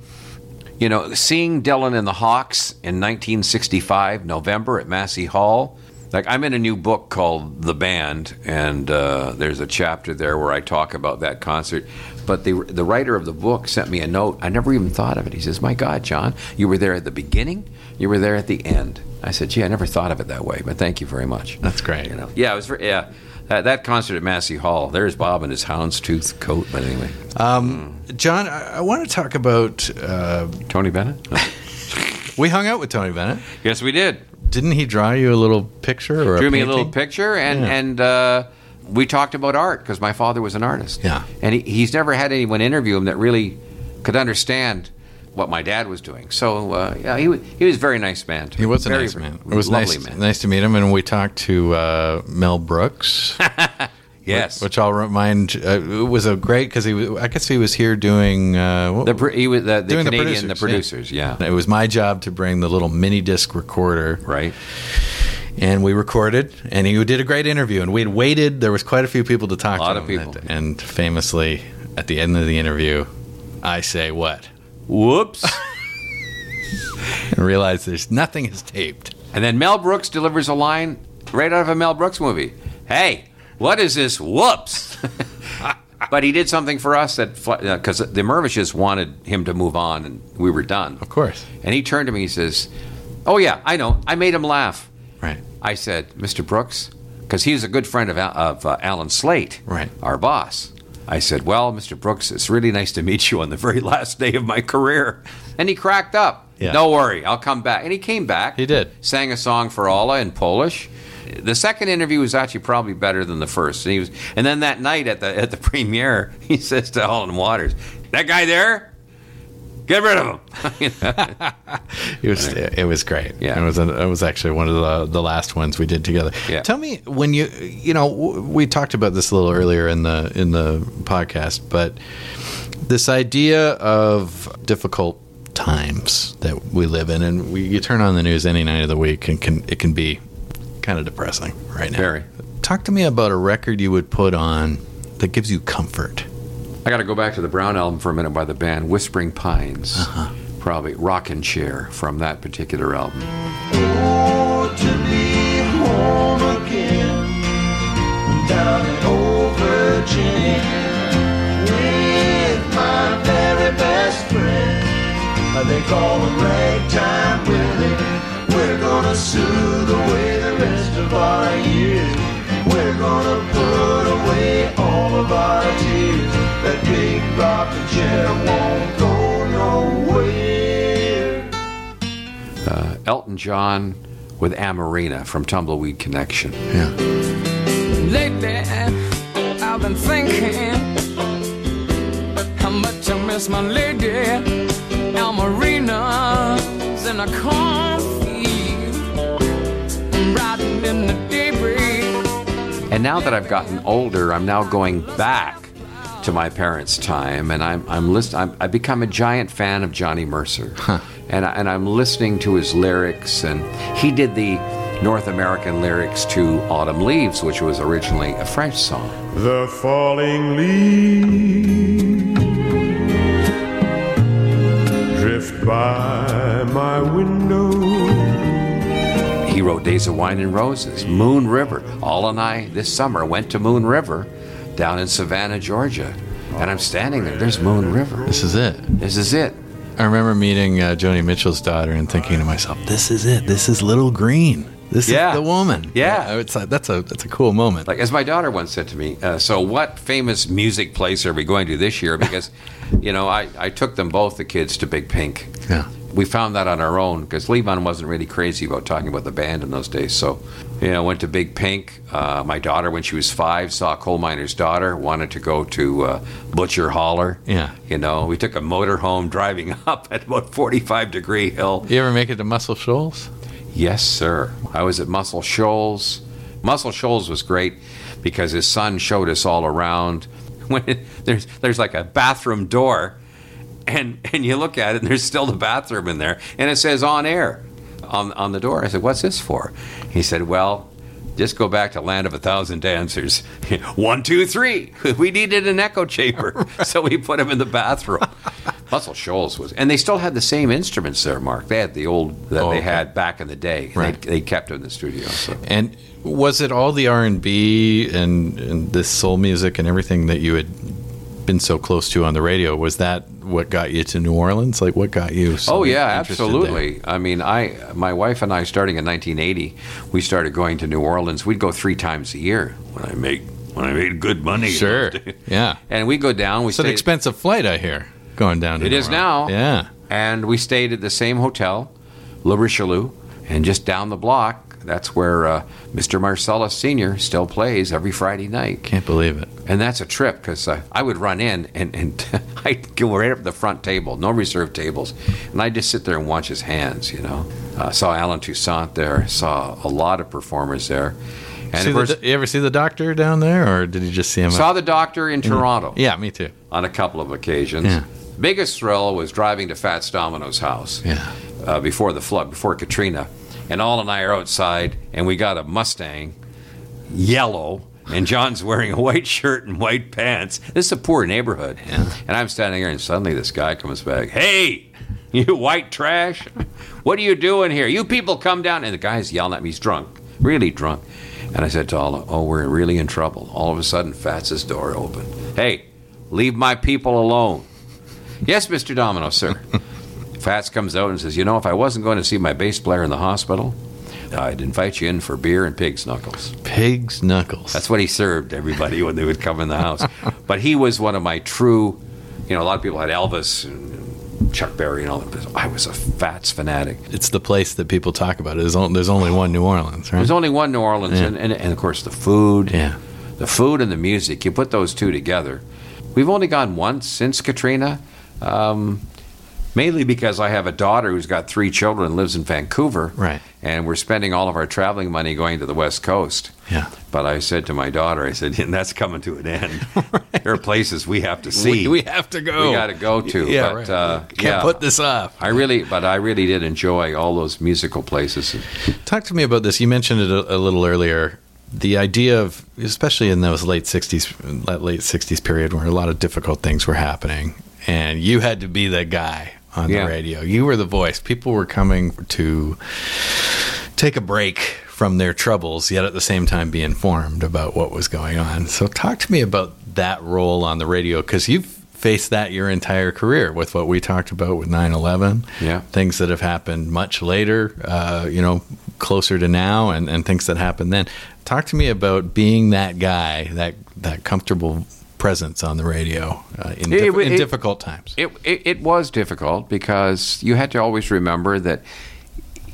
you know, seeing Dylan and the Hawks in 1965 November at Massey Hall. Like I'm in a new book called The Band, and uh, there's a chapter there where I talk about that concert. But the the writer of the book sent me a note. I never even thought of it. He says, "My God, John, you were there at the beginning. You were there at the end." I said, "Gee, I never thought of it that way, but thank you very much." That's great. You know, yeah, it was. Yeah, that, that concert at Massey Hall. There's Bob in his houndstooth coat. But anyway, Um, John, I, I want to talk about. Uh, Tony Bennett. we hung out with Tony Bennett. yes, we did. Didn't he draw you a little picture or drew a me a little picture and Yeah. and uh, we talked about art because my father was an artist Yeah. and he, he's never had anyone interview him that really could understand what my dad was doing so uh, yeah he, wa- he was a very nice man He was a very, nice man. It was lovely nice, man nice to meet him, and we talked to uh, Mel Brooks. yes which I'll remind. Uh, it was a great because he was. I guess he was here doing. Uh, what- the, he was the, the doing Canadian the producers, producers yeah, It was my job to bring the little mini disc recorder, right and we recorded. And he did a great interview. And we'd waited. There was quite a few people to talk A lot to. of him. people. And, and famously, at the end of the interview, I say, "What?" whoops and realize there's nothing is taped. and then Mel Brooks delivers a line right out of a Mel Brooks movie hey what is this whoops but he did something for us that because the Mirvishes wanted him to move on and we were done Of course, And he turned to me. He says, "Oh yeah, I know. I made him laugh." right. I said, "Mr. Brooks," because he's a good friend of, of uh, Allan Slaight, Right. our boss. I said, Well, Mr. Brooks, it's really nice to meet you on the very last day of my career. And he cracked up. Yeah. Don't worry, I'll come back. And he came back. He did. Sang a song for Alla in Polish. The second interview was actually probably better than the first. And, he was, and then that night at the at the premiere, he says to Alan Waters, "That guy there, get rid of him." It was it was great. Yeah. it was it was actually one of the the last ones we did together. Yeah. Tell me when you you know we talked about this a little earlier in the in the podcast, but this idea of difficult times that we live in, and we you turn on the news any night of the week, and can it can be kind of depressing right now. Very. Talk to me about a record you would put on that gives you comfort. I got to go back to the Brown album for a minute by the band Whispering Pines. Uh-huh. Probably Rockin' Chair from that particular album. Oh, to be home again, down in old Virginia, with my very best friend. They call him Ragtime Willie. We're gonna soothe the rest of our years. We're gonna put away all of our tears. That big rocking chair won't go nowhere. Uh, Elton John with Amoreena from Tumbleweed Connection. Yeah. Lately, I've been thinking how much I miss my lady. Amoreena's in a cornfield, And now that I've gotten older, I'm now going back to my parents' time, and I'm I'm list I'm, I've become a giant fan of Johnny Mercer, and I, and I'm listening to his lyrics, and he did the North American lyrics to Autumn Leaves, which was originally a French song. The falling leaves drift by my window. Wrote Days of Wine and Roses, Moon River. All and I this summer went to Moon River down in Savannah, Georgia. And I'm standing there. There's Moon River. This is it. This is it. I remember meeting uh, Joni Mitchell's daughter and thinking to myself, "This is it. This is Little Green. This Yeah. is the woman." Yeah. it's like, that's a that's a cool moment. Like as my daughter once said to me, uh, so what famous music place are we going to this year? Because, you know, I, I took them both, the kids, to Big Pink. yeah, We found that on our own because Levon wasn't really crazy about talking about the band in those days. So, you know, went to Big Pink. Uh, my daughter, when she was five, saw Coal Miner's Daughter, wanted to go to uh, Butcher Holler. Yeah. You know, we took a motor home driving up at about 45 degree hill. you ever make it to Muscle Shoals? Yes, sir. I was at Muscle Shoals. Muscle Shoals was great because his son showed us all around. When it, there's there's like a bathroom door, and and you look at it, and there's still the bathroom in there, and it says on air on on the door. I said, "What's this for?" He said, "Well." Just go back to Land of a Thousand Dancers. One, two, three. We needed an echo chamber, so we put him in the bathroom. Muscle Shoals was, and they still had the same instruments there, Mark. They had the old that Oh, they okay. had back in the day. Right. They, they kept it in the studio. So And was it all the R and B and and this soul music and everything that you had been so close to on the radio? Was that what got you to New Orleans? Like what got you? So Oh yeah, absolutely. I mean, I my wife and I starting in 1980, we started going to New Orleans. We'd go three times a year when I made when I made good money. Sure. Yeah. And we go down. We It's an expensive flight, I hear, going down to It New is Orleans. now. Yeah. and we stayed at the same hotel, Le Richelieu, and just down the block. That's where uh, Mr. Marsalis Senior still plays every Friday night. Can't believe it. And that's a trip because uh, I would run in and, and I'd go right up to the front table, no reserved tables, and I'd just sit there and watch his hands, you know. Uh, saw Allen Toussaint there, saw a lot of performers there. And See of the, course, you ever see the doctor down there, or did you just see him? saw the doctor in Toronto yeah, me too. on a couple of occasions. Yeah. Biggest thrill was driving to Fats Domino's house Yeah. uh, before the flood, before Katrina. And All and I are outside, and we got a Mustang, yellow, and John's wearing a white shirt and white pants. This is a poor neighborhood. And I'm standing here, and suddenly this guy comes back. Hey, you white trash! What are you doing here? You people come down. And the guy's yelling at me. He's drunk, really drunk. And I said to Alla, Oh, we're really in trouble. All of a sudden, Fats's door opened. Hey, leave my people alone. Yes, Mr. Domino, sir. Fats comes out and says, You know, if I wasn't going to see my bass player in the hospital, I'd invite you in for beer and pig's knuckles. Pig's knuckles. That's what he served everybody when they would come in the house. but he was one of my true, you know, a lot of people had Elvis and Chuck Berry and all that. but I was a Fats fanatic. It's the place that people talk about. There's only, there's only one New Orleans, right? There's only one New Orleans, Yeah. and, and, and of course the food. Yeah. The food and the music. You put those two together. We've only gone once since Katrina, um, mainly because I have a daughter who's got three children and lives in Vancouver. Right. And we're spending all of our traveling money going to the West Coast. Yeah. But I said to my daughter, I said, and that's coming to an end. There are places we have to see. We, we have to go. We got to go to. Yeah, but, right. uh, Can't yeah. put this off. I really, but I really did enjoy all those musical places. Talk to me about this. You mentioned it a, a little earlier. The idea of, especially in those late '60s, late '60s period, where a lot of difficult things were happening, and you had to be the guy on Yeah. the radio. You were the voice. People were coming to take a break from their troubles, yet at the same time be informed about what was going on. So, talk to me about that role on the radio because you've faced that your entire career with what we talked about with 9/11 Yeah. things that have happened much later, uh, you know, closer to now, and, and things that happened then. Talk to me about being that guy, that that comfortable presence on the radio uh, in, It- in difficult times. It, it, it was difficult because you had to always remember that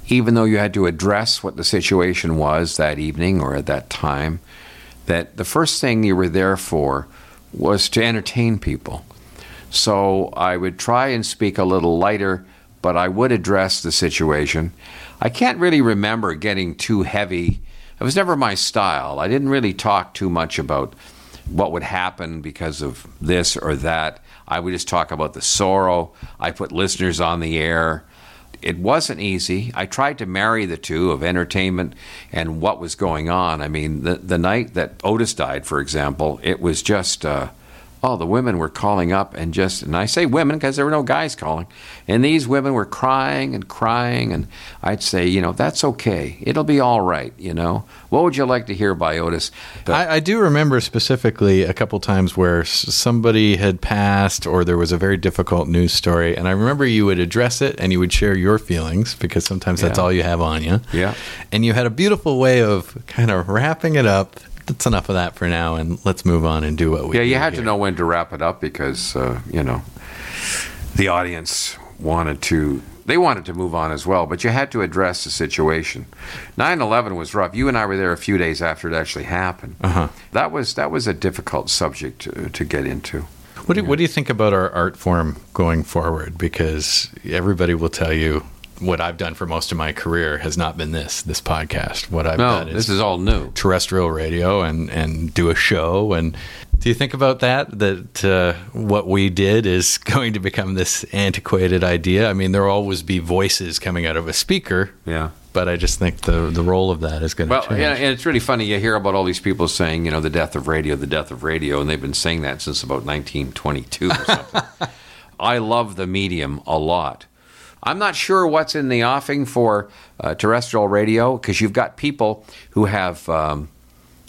even though you had to address what the situation was that evening or at that time, that the first thing you were there for was to entertain people. So I would try and speak a little lighter, but I would address the situation. I can't really remember getting too heavy. It was never my style. I didn't really talk too much about what would happen because of this or that. I would just talk about the sorrow. I put listeners on the air. It wasn't easy. I tried to marry the two of entertainment and what was going on. I mean, the the night that Otis died, for example, it was just uh, oh, the women were calling up and just and I say women because there were no guys calling, and these women were crying and crying, and I'd say, you know, that's okay. It'll be all right. You know, what would you like to hear by Otis? I, I do remember specifically a couple times where somebody had passed or there was a very difficult news story, and I remember you would address it and you would share your feelings because sometimes that's all you have on you. Yeah. And you had a beautiful way of kind of wrapping it up. That's enough of that for now, and let's move on and do what we yeah, you had here. to know when to wrap it up because uh, you know the audience wanted to. They wanted to move on as well, but you had to address the situation. 9/11 was rough. You and I were there a few days after it actually happened. Uh-huh. That was that was a difficult subject to, to get into. What do, what do you think about our art form going forward? Because everybody will tell you what I've done for most of my career has not been this this podcast. What I've No, done is this is all new. terrestrial radio and and do a show. And do you think about that? That uh, what we did is going to become this antiquated idea. I mean, there will always be voices coming out of a speaker. Yeah. But I just think the the role of that is going to Well, change. yeah, and it's really funny. You hear about all these people saying, you know, the death of radio, the death of radio, and they've been saying that since about 1922 or something. I love the medium a lot. I'm not sure what's in the offing for uh, terrestrial radio because you've got people who have um,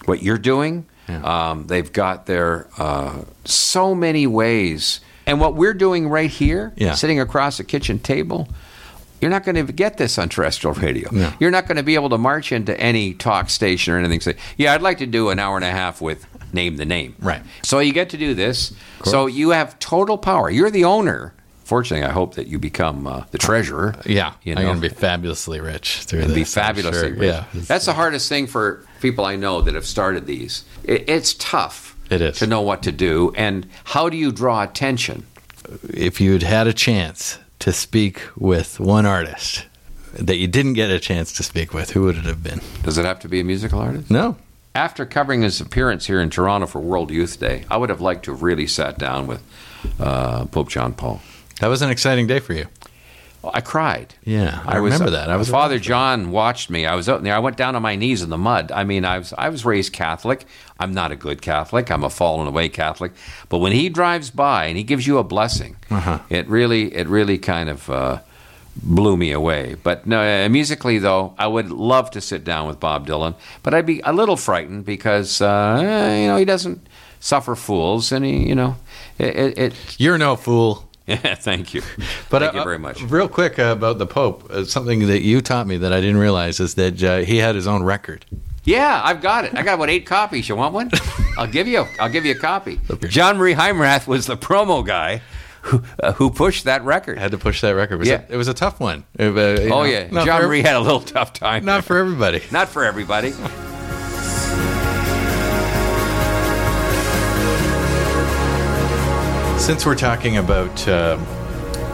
what you're doing. Um, they've got their uh, so many ways, and what we're doing right here, Yeah. sitting across a kitchen table. You're not going to get this on terrestrial radio. You're not going to be able to march into any talk station or anything. Say, yeah, I'd like to do an hour and a half with name the name. Right. So you get to do this. So you have total power. You're the owner. Fortunately, I hope that you become uh, the treasurer. yeah, you I'm going to be fabulously rich through and be this, I'm fabulously sure. rich. Yeah, That's the hardest thing for people I know that have started these. It, it's tough. It is. to know what to do and how do you draw attention. if you'd had a chance to speak with one artist that you didn't get a chance to speak with, who would it have been? Does it have to be a musical artist? No. After covering his appearance here in Toronto for World Youth Day, I would have liked to have really sat down with uh, Pope John Paul. That was an exciting day for you. I cried. Yeah, I remember that. I was Father John watched me. I was out there. I went down on my knees in the mud. I mean, I was I was raised Catholic. I'm not a good Catholic. I'm a fallen away Catholic. But when he drives by and he gives you a blessing, Uh-huh. it really it really kind of uh, blew me away. But no, uh, musically though, I would love to sit down with Bob Dylan. But I'd be a little frightened because uh, you know he doesn't suffer fools, and he you know it. it, it You're no fool. Yeah, thank you. But thank uh, you very much. Real quick uh, about the Pope, uh, something that you taught me that I didn't realize is that uh, he had his own record. Yeah, I've got it. I got about eight copies. You want one? I'll give you. I'll give you a copy. John Marie Heimrath was the promo guy who, uh, who pushed that record. Had to push that record. It was, Yeah. a, it was a tough one. Uh, you know, oh yeah, John for- Marie had a little tough time. Not for everybody. Not for everybody. Since we're talking about um,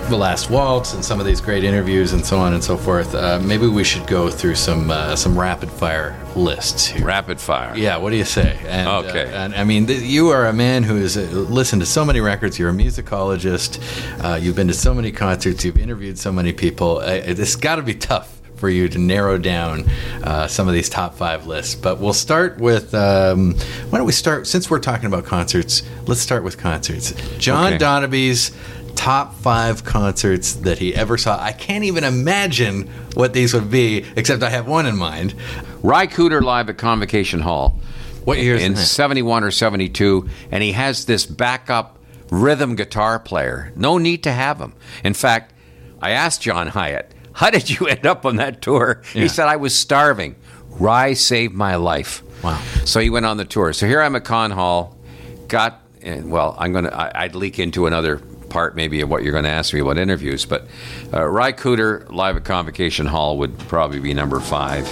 the Last Waltz and some of these great interviews and so on and so forth, uh, maybe we should go through some uh, some rapid fire lists here. Rapid fire. Yeah, what do you say? And, Okay. uh, and I mean, th- you are a man who has uh, listened to so many records. You're a musicologist. Uh, you've been to so many concerts. You've interviewed so many people. Uh, it's got to be tough for you to narrow down uh, some of these top five lists. But we'll start with. Um, why don't we start? Since we're talking about concerts, let's start with concerts. John Okay. Donabie's top five concerts that he ever saw. I can't even imagine what these would be, except I have one in mind. Ry Cooder live at Convocation Hall. What year is in that? 71 or 72 and he has this backup rhythm guitar player no need to have him in fact i asked john hiatt how did you end up on that tour? Yeah. he said i was starving. Ry saved my life. Wow. so he went on the tour. So here i'm at con hall. Got and well i'm gonna I, i'd leak into another part maybe of what you're going to ask me about interviews but uh, Ry Cooder live at convocation hall would probably be number five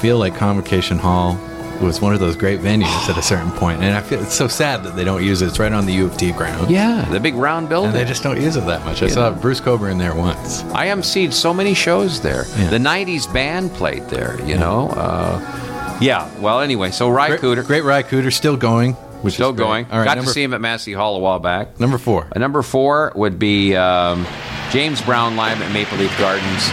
feel like Convocation Hall was one of those great venues at a certain point, and I feel it's so sad that they don't use it. It's right on the U of T grounds. yeah the big round building and they just don't use it that much. I saw Bruce Cockburn there once. I emceed so many shows there. Yeah. The '90s band played there. You know. Uh, yeah. Well, anyway, so Ry Great, Cooder great Ry Cooder, still going, which still going. All right, Got to see him at Massey Hall a while back. number four. Uh, number four would be um, James Brown live at Maple Leaf Gardens.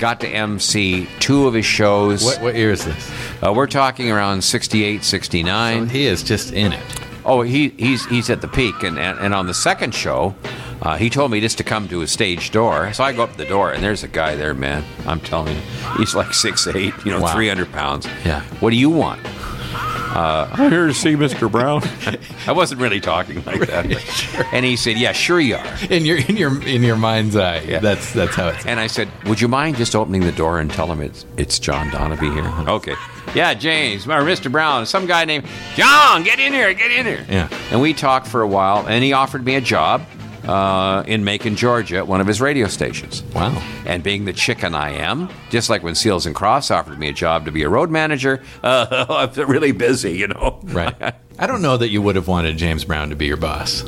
Got to MC two of his shows. What what year is this? Uh, we're talking around 68, 69. He is just in it. Oh, he, he's he's at the peak, and and, and on the second show, uh, he told me just to come to his stage door. So I go up to the door, and there's a guy there, man. I'm telling you, he's like six eight, you know, Wow. three hundred pounds. Yeah. What do you want? Uh, I'm here to see Mr. Brown. I wasn't really talking like that, but- and he said, "Yeah, sure you are." In your in your in your mind's eye, Yeah. that's that's how it's. And I said, "Would you mind just opening the door and tell him it's it's John Donabie here?" Okay. Yeah, James or Mr. Brown, some guy named John. Get in here. Get in here. Yeah. And we talked for a while, and he offered me a job uh, in Macon, Georgia, at one of his radio stations. Wow. And being the chicken I am, just like when Seals and Crofts offered me a job to be a road manager, uh, I'm really busy, you know. Right. I don't know that you would have wanted James Brown to be your boss.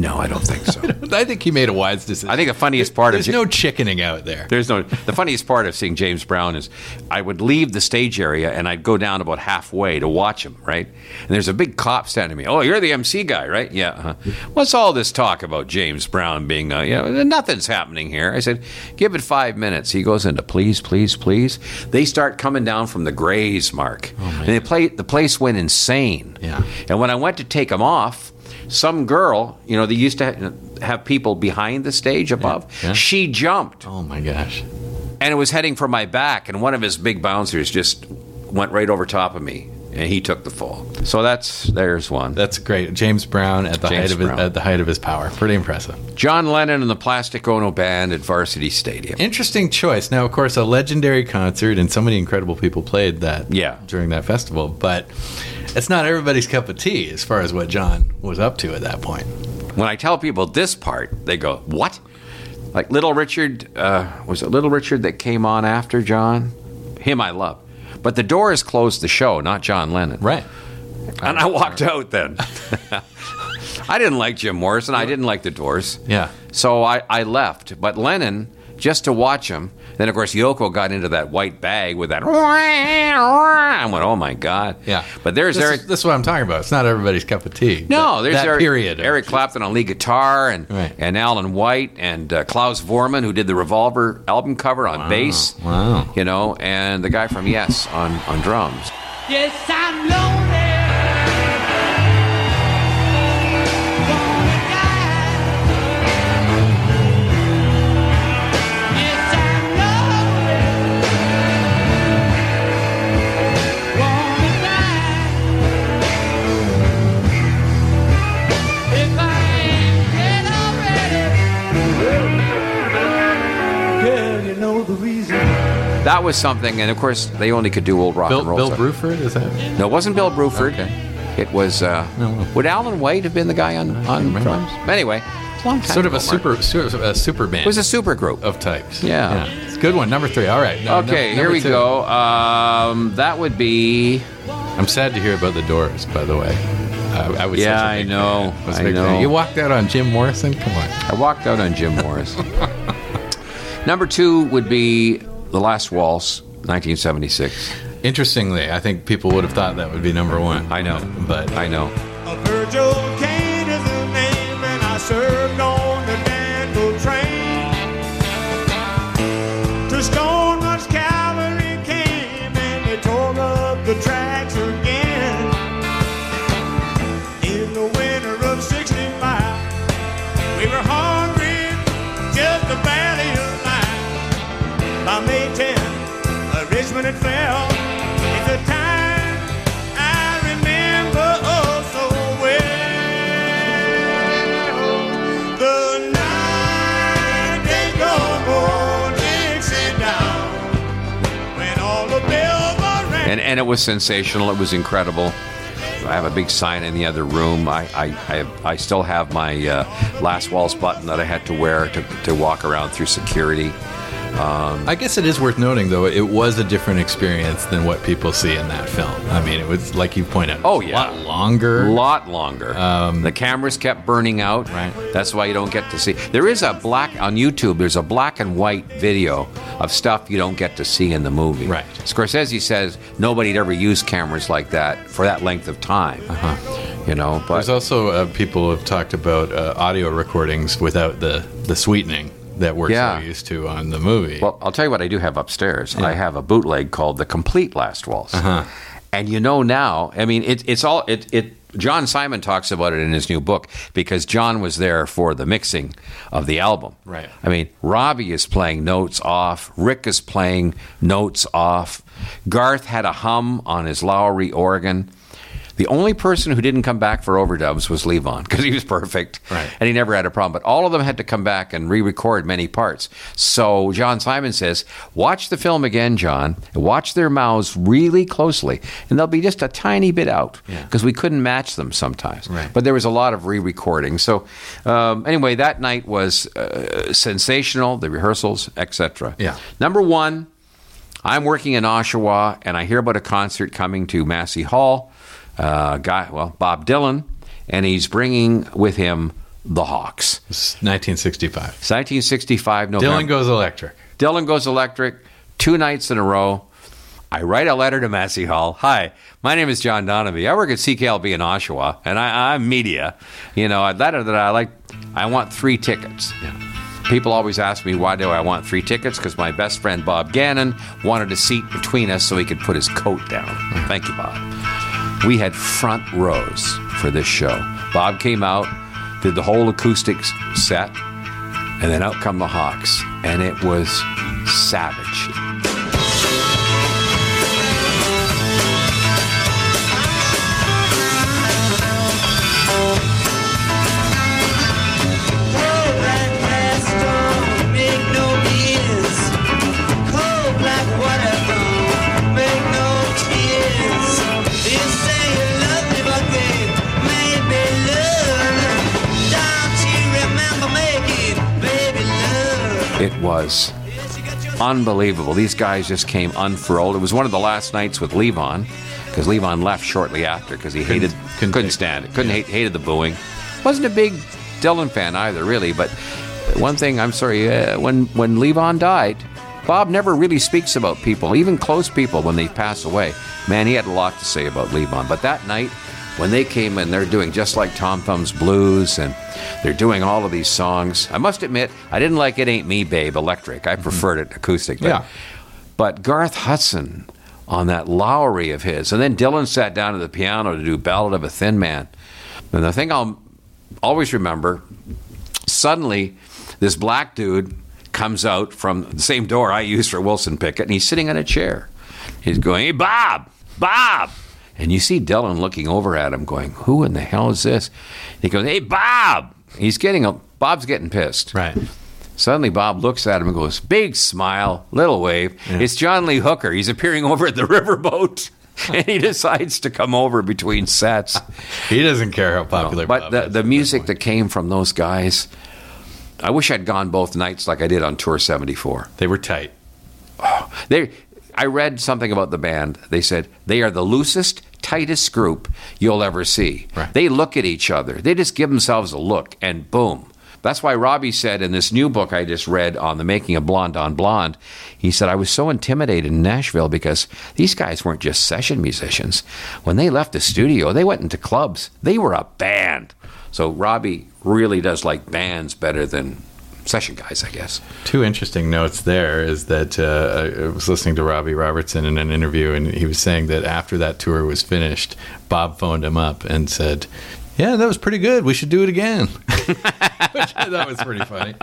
No, I don't think so. I think he made a wise decision. I think the funniest part of There's no chickening out there. There's no. The funniest part of seeing James Brown is I would leave the stage area and I'd go down about halfway to watch him, right? And there's a big cop standing me. Oh, you're the MC guy, right? Yeah. Uh-huh. What's all this talk about James Brown being, uh, you know, nothing's happening here? I said, give it five minutes. He goes into please, please, please. They start coming down from the grays, Mark. and they play, the place went insane. Yeah. And when I went to take him off, some girl, you know, they used to have people behind the stage above. yeah. She jumped Oh my gosh. and it was heading for my back, and one of his big bouncers just went right over top of me, and he took the fall. So that's there's one. That's great. James Brown at the James height of his, at the height of his power. Pretty impressive. John Lennon and the Plastic Ono Band at Varsity Stadium. Interesting choice. Now, of course, a legendary concert, and so many incredible people played that Yeah. during that festival. But it's not everybody's cup of tea as far as what John was up to at that point. When I tell people this part, they go, "What?" Like Little Richard uh, was it Little Richard that came on after John? Him I love, but the Doors closed the show, not John Lennon. Right. And I walked out then. I didn't like Jim Morrison. I didn't like the Doors. Yeah. So I, I left. But Lennon, just to watch him. Then, of course, Yoko got into that white bag with that. I went, oh my God. Yeah. But there's this Eric. Is, this is what I'm talking about. It's not everybody's cup of tea. No, there's that Eric, period. Eric Clapton on lead guitar, and Right. and Alan White, and uh, Klaus Voormann, who did the Revolver album cover on bass. Wow. You know, and the guy from Yes on on drums. Yes, I'm lonely. That was something, and of course, they only could do old rock Bill, and roll. Bill stuff. Bruford, is that? No, it wasn't Bill Bruford. Okay. It was. Uh, would Alan White have been the guy on on drums? Anyway, it's a long time Sort of a ago, super, sort of a super band It was a super group. of types. Yeah. It's a good one. Number three. All right. No, Okay, here we two. go. Um, that would be. I'm sad to hear about the Doors, by the way. Uh, I was Yeah, such a I know. fan. I big fan. know. You walked out on Jim Morrison. Come on. I walked out on Jim Morris. Number two would be The Last Waltz, 1976. Interestingly, I think people would have thought that would be number one. I know. but I know. And, and it was sensational. It was incredible. I have a big sign in the other room. I, I, I, have, I still have my uh, Last Waltz button that I had to wear to, to walk around through security. I guess it is worth noting, though, it was a different experience than what people see in that film. I mean, it was like you point out. Oh, yeah, a lot longer. A lot longer. the cameras kept burning out. Right. That's why you don't get to see. There is a black on YouTube. There's a black and white video of stuff you don't get to see in the movie. Right. Scorsese says nobody'd ever used cameras like that for that length of time. Uh-huh. You know, but There's also uh, people have talked about uh, audio recordings without the the sweetening that we're Yeah. so used to on the movie. Well, I'll tell you what I do have upstairs. I have a bootleg called The Complete Last Waltz. Uh-huh. And you know now, I mean, it, it's all, it, it, John Simon talks about it in his new book because John was there for the mixing of the album. Right. I mean, Robbie is playing notes off, Rick is playing notes off, Garth had a hum on his Lowrey organ. The only person who didn't come back for overdubs was Levon because he was perfect, Right. and he never had a problem. But all of them had to come back and re-record many parts. So John Simon says, "Watch the film again, John. Watch their mouths really closely, and they'll be just a tiny bit out Yeah. because we couldn't match them sometimes. Right. But there was a lot of re-recording. So um, anyway, that night was uh, sensational. The rehearsals, etc. Yeah. Number one, I'm working in Oshawa, and I hear about a concert coming to Massey Hall. Uh, guy, well, Bob Dylan, and he's bringing with him the Hawks. It's 1965. It's 1965 November. Dylan goes electric. Dylan goes electric two nights in a row. I write a letter to Massey Hall. Hi, my name is John Donabie. I work at CKLB in Oshawa, and I, I'm media. You know, a letter that I like. I want three tickets. People always ask me why do I want three tickets? Because my best friend Bob Gannon wanted a seat between us so he could put his coat down. Thank you, Bob. We had front rows for this show. Bob came out, did the whole acoustics set, and then out come the Hawks, and it was savage. Was unbelievable. These guys just came unfurled. It was one of the last nights with Levon, because Levon left shortly after because he hated, couldn't, couldn't stand it, couldn't hate, hated the booing. Wasn't a big Dylan fan either, really, but one thing, I'm sorry, uh, when when Levon died, Bob never really speaks about people, even close people, when they pass away. Man, he had a lot to say about Levon. But that night, when they came in, they're doing just like Tom Thumb's Blues, and they're doing all of these songs. I must admit, I didn't like "It Ain't Me, Babe" electric. I preferred it acoustic. But, Yeah. but Garth Hudson on that Lowrey of his, and then Dylan sat down at the piano to do "Ballad of a Thin Man." And the thing I'll always remember suddenly this black dude comes out from the same door I used for Wilson Pickett, and he's sitting in a chair. He's going, "Hey, Bob, Bob," and you see Dylan looking over at him, going, "Who in the hell is this?" He goes, "Hey, Bob." He's getting a Bob's getting pissed. Right. Suddenly, Bob looks at him and goes, "Big smile, little wave. It's John Lee Hooker. He's appearing over at the riverboat." and he decides to come over between sets. He doesn't care how popular. But Bob the, the music that came from those guys, I wish I'd gone both nights like I did on Tour 74. they were tight. They, I read something about the band. They said they are the loosest, tightest group you'll ever see. Right. They look at each other. They just give themselves a look, and boom. That's why Robbie said in this new book I just read on the making of Blonde on Blonde, he said, I was so intimidated in Nashville because these guys weren't just session musicians. When they left the studio, they went into clubs. They were a band. So Robbie really does like bands better than session guys, I guess. Two interesting notes there is that uh, I was listening to Robbie Robertson in an interview, and he was saying that after that tour was finished, Bob phoned him up and said, "Yeah, that was pretty good. We should do it again." Which I thought was pretty funny.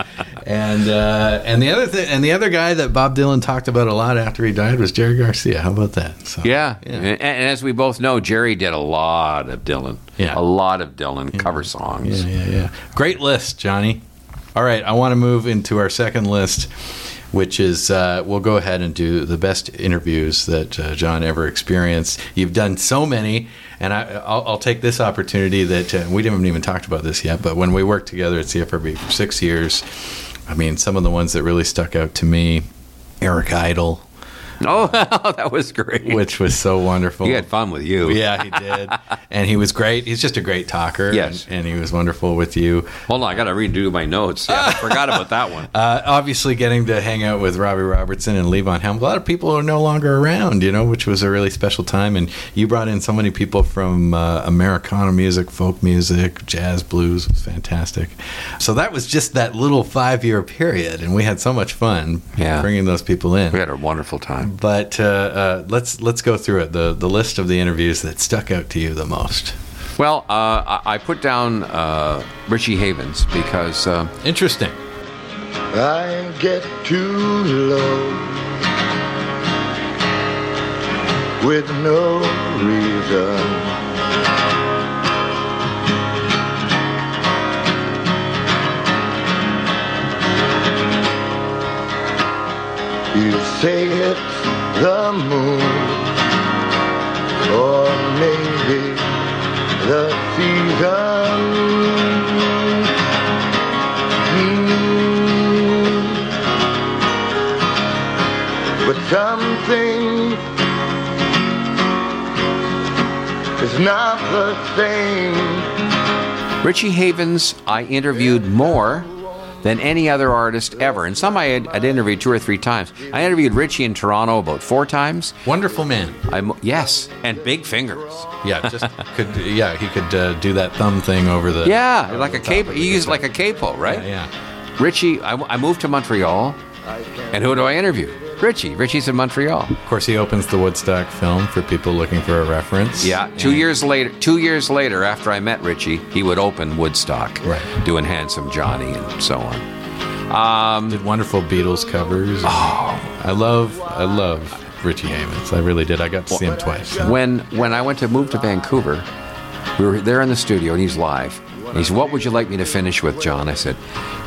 And uh, and the other thing, and the other guy that Bob Dylan talked about a lot after he died was Jerry Garcia. How about that? So, Yeah. And, and as we both know, Jerry did a lot of Dylan. Yeah. A lot of Dylan cover songs. Yeah, yeah, yeah. Great list, Johnny. All right, I want to move into our second list, which is uh, we'll go ahead and do the best interviews that uh, John ever experienced. You've done so many, and I, I'll, I'll take this opportunity that uh, we haven't even talked about this yet, but when we worked together at CFRB for six years, I mean, some of the ones that really stuck out to me, Eric Idle, Oh, that was great. which was so wonderful. he had fun with you. Yeah, he did, and he was great. He's just a great talker. Yes. and, and he was wonderful with you. Hold on, I got to redo my notes. Yeah, I forgot about that one. Uh, obviously, getting to hang out with Robbie Robertson and Levon Helm. A lot of people are no longer around, you know, which was a really special time. And you brought in so many people from uh, Americana music, folk music, jazz, blues. It was fantastic. So that was just that little five year period, and we had so much fun Yeah. bringing those people in. We had a wonderful time. But uh, uh, let's let's go through it. The the list of the interviews that stuck out to you the most. Well, uh, I, I put down uh, Richie Havens because uh, Interesting. I get too low with no reason. You say it's the moon, or maybe the season. Hmm. But something is not the same. Richie Havens I interviewed more than any other artist ever. And some I had I'd interviewed two or three times. I interviewed Richie in Toronto about four times. Wonderful man. I'm, yes, and big fingers. Yeah, just could. Yeah, he could uh, do that thumb thing over the. Yeah, like a capo. He used like a capo, right? Yeah, Richie, I, I moved to Montreal, and who do I interview? Richie. Richie's in Montreal. Of course, he opens the Woodstock film for people looking for a reference. Yeah, two years later. Two years later, after I met Richie, he would open Woodstock, Right. doing Handsome Johnny and so on. Um, did wonderful Beatles covers. Oh, I love, I love Richie Havens. I really did. I got to see him twice. When when I went to move to Vancouver, we were there in the studio, and he's live. And he said, "What would you like me to finish with, John?" I said,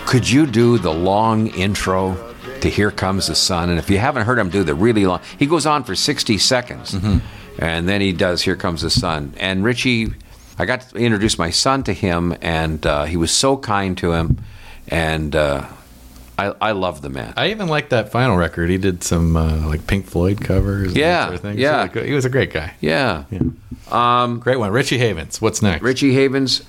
"Could you do the long intro to Here Comes the Sun?" And if you haven't heard him do the really long, he goes on for sixty seconds, and then he does Here Comes the Sun. And Richie, I got to introduce my son to him, and uh, he was so kind to him, and uh, I I love the man. I even like that final record. He did some uh, like Pink Floyd covers. Yeah, sort of yeah. He was a great guy. yeah. Great one, Richie Havens. What's next? Richie Havens.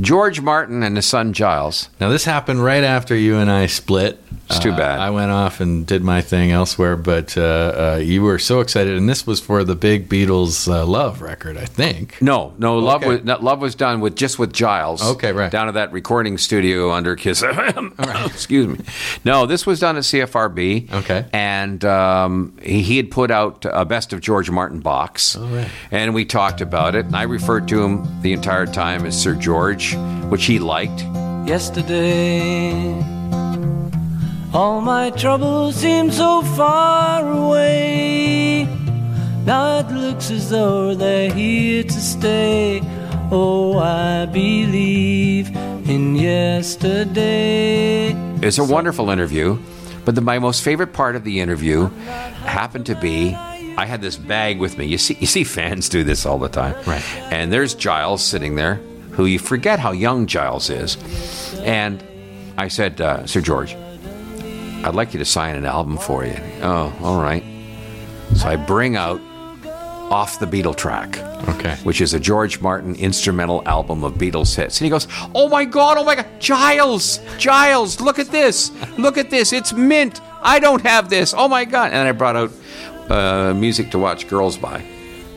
George Martin and his son Giles. Now this happened right after you and I split. It's too Uh, bad. I went off and did my thing elsewhere, but uh, uh, you were so excited, and this was for the big Beatles uh, love record, I think. No, no, love Okay. was no, love was done with just with Giles. Okay, right. Down at that recording studio under Kiss. Excuse me. No, this was done at CFRB. Okay. and um, he, he had put out a best of George Martin box. right. And we talked about it, and I referred to him the entire time as Sir George, which he liked. yesterday. All my troubles seem so far away. Now it looks as though they're here to stay. Oh, I believe in yesterday. It's a wonderful interview, but the, my most favorite part of the interview happened to be I had this bag with me. You see, you see fans do this all the time, Right. And there's Giles sitting there, who you forget how young Giles is, and I said, uh, Sir George, I'd like you to sign an album for you. Oh, all right. So I bring out off the Beatle track. Okay. Which is a George Martin instrumental album of Beatles hits. And he goes, Oh my God, oh my God, Giles, Giles, look at this. Look at this. It's mint. I don't have this. Oh my God. And I brought out uh, music to watch girls by.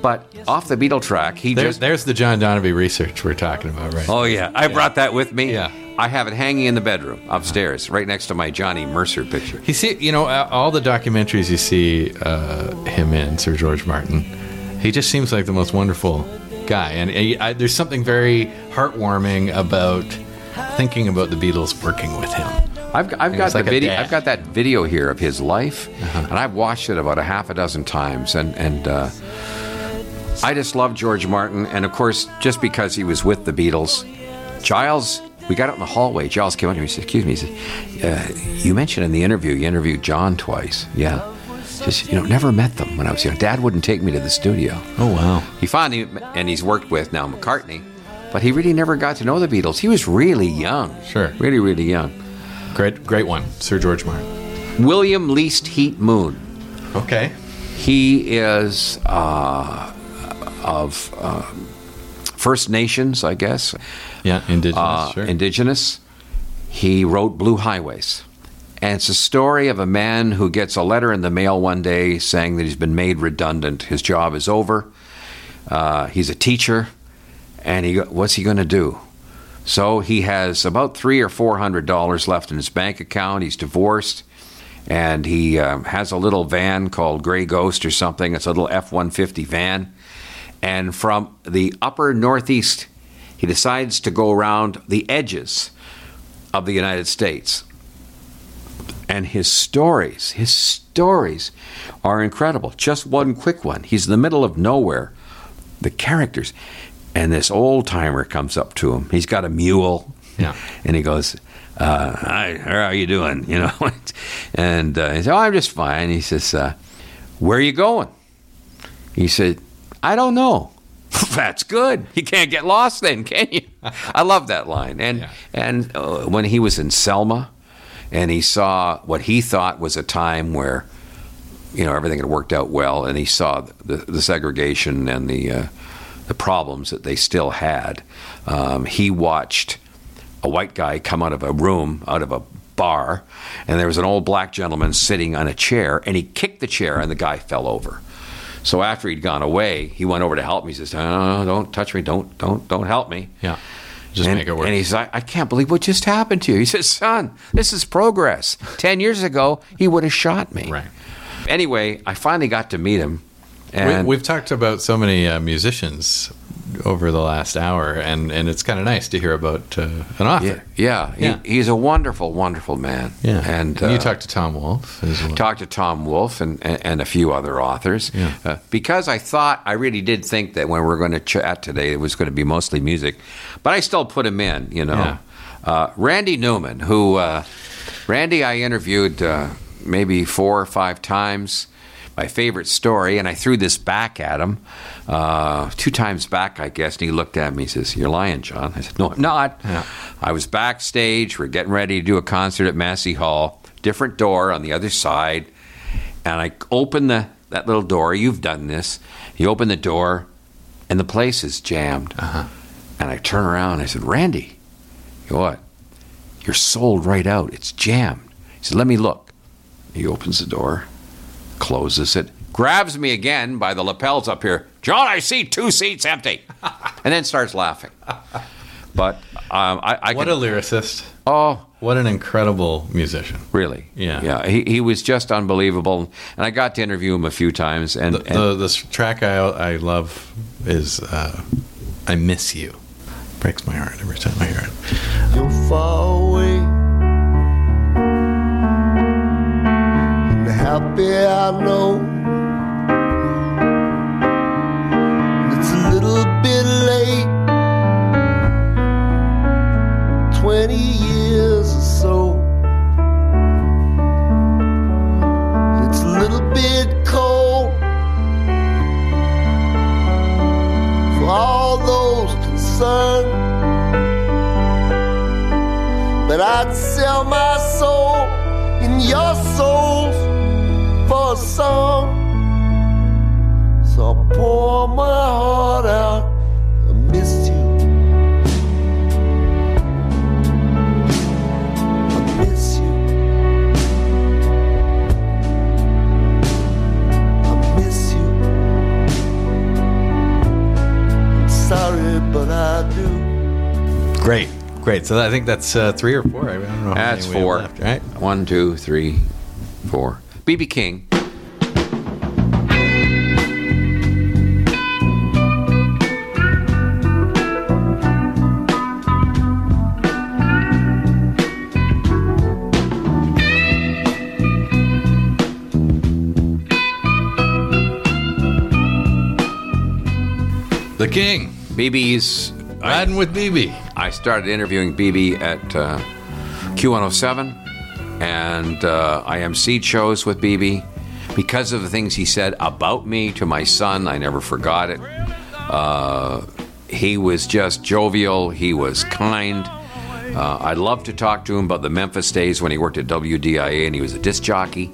But off the Beatle track, he There's, just. there's the John Donabie research we're talking about, right? Oh, yeah. I brought that with me. Yeah. I have it hanging in the bedroom upstairs, right next to my Johnny Mercer picture. He see, you know, uh, all the documentaries you see uh, him in, Sir George Martin, he just seems like the most wonderful guy, and uh, I, there's something very heartwarming about thinking about the Beatles working with him. I've, I've got It's the video. I've got that video here of his life, and I've watched it about a half a dozen times, and and uh, I just love George Martin, and of course, just because he was with the Beatles, Giles. We got out in the hallway. Giles came up to me. He said, "Excuse me." He said, uh, "You mentioned in the interview you interviewed John twice." Yeah. Just you know, never met them when I was young. Dad wouldn't take me to the studio. Oh wow! He finally, and he's worked with now McCartney, but he really never got to know the Beatles. He was really young. Sure. Really, really young. Great, great one, Sir George Martin. William Least Heat Moon. Okay. He is uh, of uh, First Nations, I guess. Yeah, indigenous. Uh, sure. Indigenous. He wrote Blue Highways. And it's a story of a man who gets a letter in the mail one day saying that he's been made redundant. His job is over. Uh, he's a teacher. And he, what's he going to do? So he has about three or four hundred dollars left in his bank account. He's divorced, and he um, has a little van called Gray Ghost or something. It's a little F one fifty van, and from the upper northeast, he decides to go around the edges of the United States. And his stories, his stories are incredible. Just one quick one. He's in the middle of nowhere. The characters. And this old timer comes up to him. He's got a mule. Yeah. And he goes, uh, Hi, how are you doing? You know, and uh, he said, Oh, I'm just fine. He says, uh, Where are you going? He said, I don't know. That's good. You can't get lost then, can you? I love that line. And Yeah. and uh, when he was in Selma, and he saw what he thought was a time where, you know, everything had worked out well, and he saw the, the segregation and the uh, the problems that they still had. Um, he watched a white guy come out of a room, out of a bar, and there was an old black gentleman sitting on a chair, and he kicked the chair, and the guy fell over. So after he'd gone away, he went over to help me. He says, "No, don't touch me. Don't, don't, don't help me." Yeah. Just and, make it work. And he's like, I can't believe what just happened to you. He says, Son, this is progress. Ten years ago, he would have shot me. Right. Anyway, I finally got to meet him. And we, we've talked about so many uh, musicians over the last hour, and, and it's kind of nice to hear about uh, an author. yeah, yeah, Yeah. He, he's a wonderful, wonderful man. Yeah, And, you uh, talked to Tom Wolfe as well. talked to Tom Wolfe and, and, and a few other authors. Yeah. Uh, because I thought, I really did think that when we are going to chat today, it was going to be mostly music. But I still put him in, you know. Yeah. Uh, Randy Newman, who, uh, Randy I interviewed uh, maybe four or five times. My favorite story, and I threw this back at him uh, two times back, I guess. And he looked at me. He says, "You're lying, John." I said, "No, I'm not. Yeah. I was backstage. We're getting ready to do a concert at Massey Hall. Different door on the other side, and I open the that little door. You've done this. You open the door, and the place is jammed. Uh-huh. And I turn around and I said, Randy, what? You're sold right out. It's jammed. He said, Let me look. He opens the door, closes it, grabs me again by the lapels up here. John, I see two seats empty. and then starts laughing. But um, I, I What can, a lyricist. oh, What an incredible musician. really? Yeah. yeah. He, he was just unbelievable, and I got to interview him a few times. And, The, and the, the track I, I love is uh, I Miss You. Breaks my heart every time I hear it. You're far away. Happy I know. It's a little bit late. 20 years or so. It's a little bit cold. For all those concerned. But I'd sell my soul in your souls for a song. So I pour my heart out. I missed you. I miss you. I miss you. I'm sorry, but I do. Great. Great. So I think that's uh, three or four. I don't know. that's many we have four. Left, right? One, two, three, four. BB King. The King. BB's. Riding with BB. I started interviewing BB at uh, Q107, and uh, I emceed shows with BB. Because of the things he said about me to my son, I never forgot it. Uh, he was just jovial, he was kind. Uh, I love to talk to him about the Memphis days when he worked at WDIA and he was a disc jockey.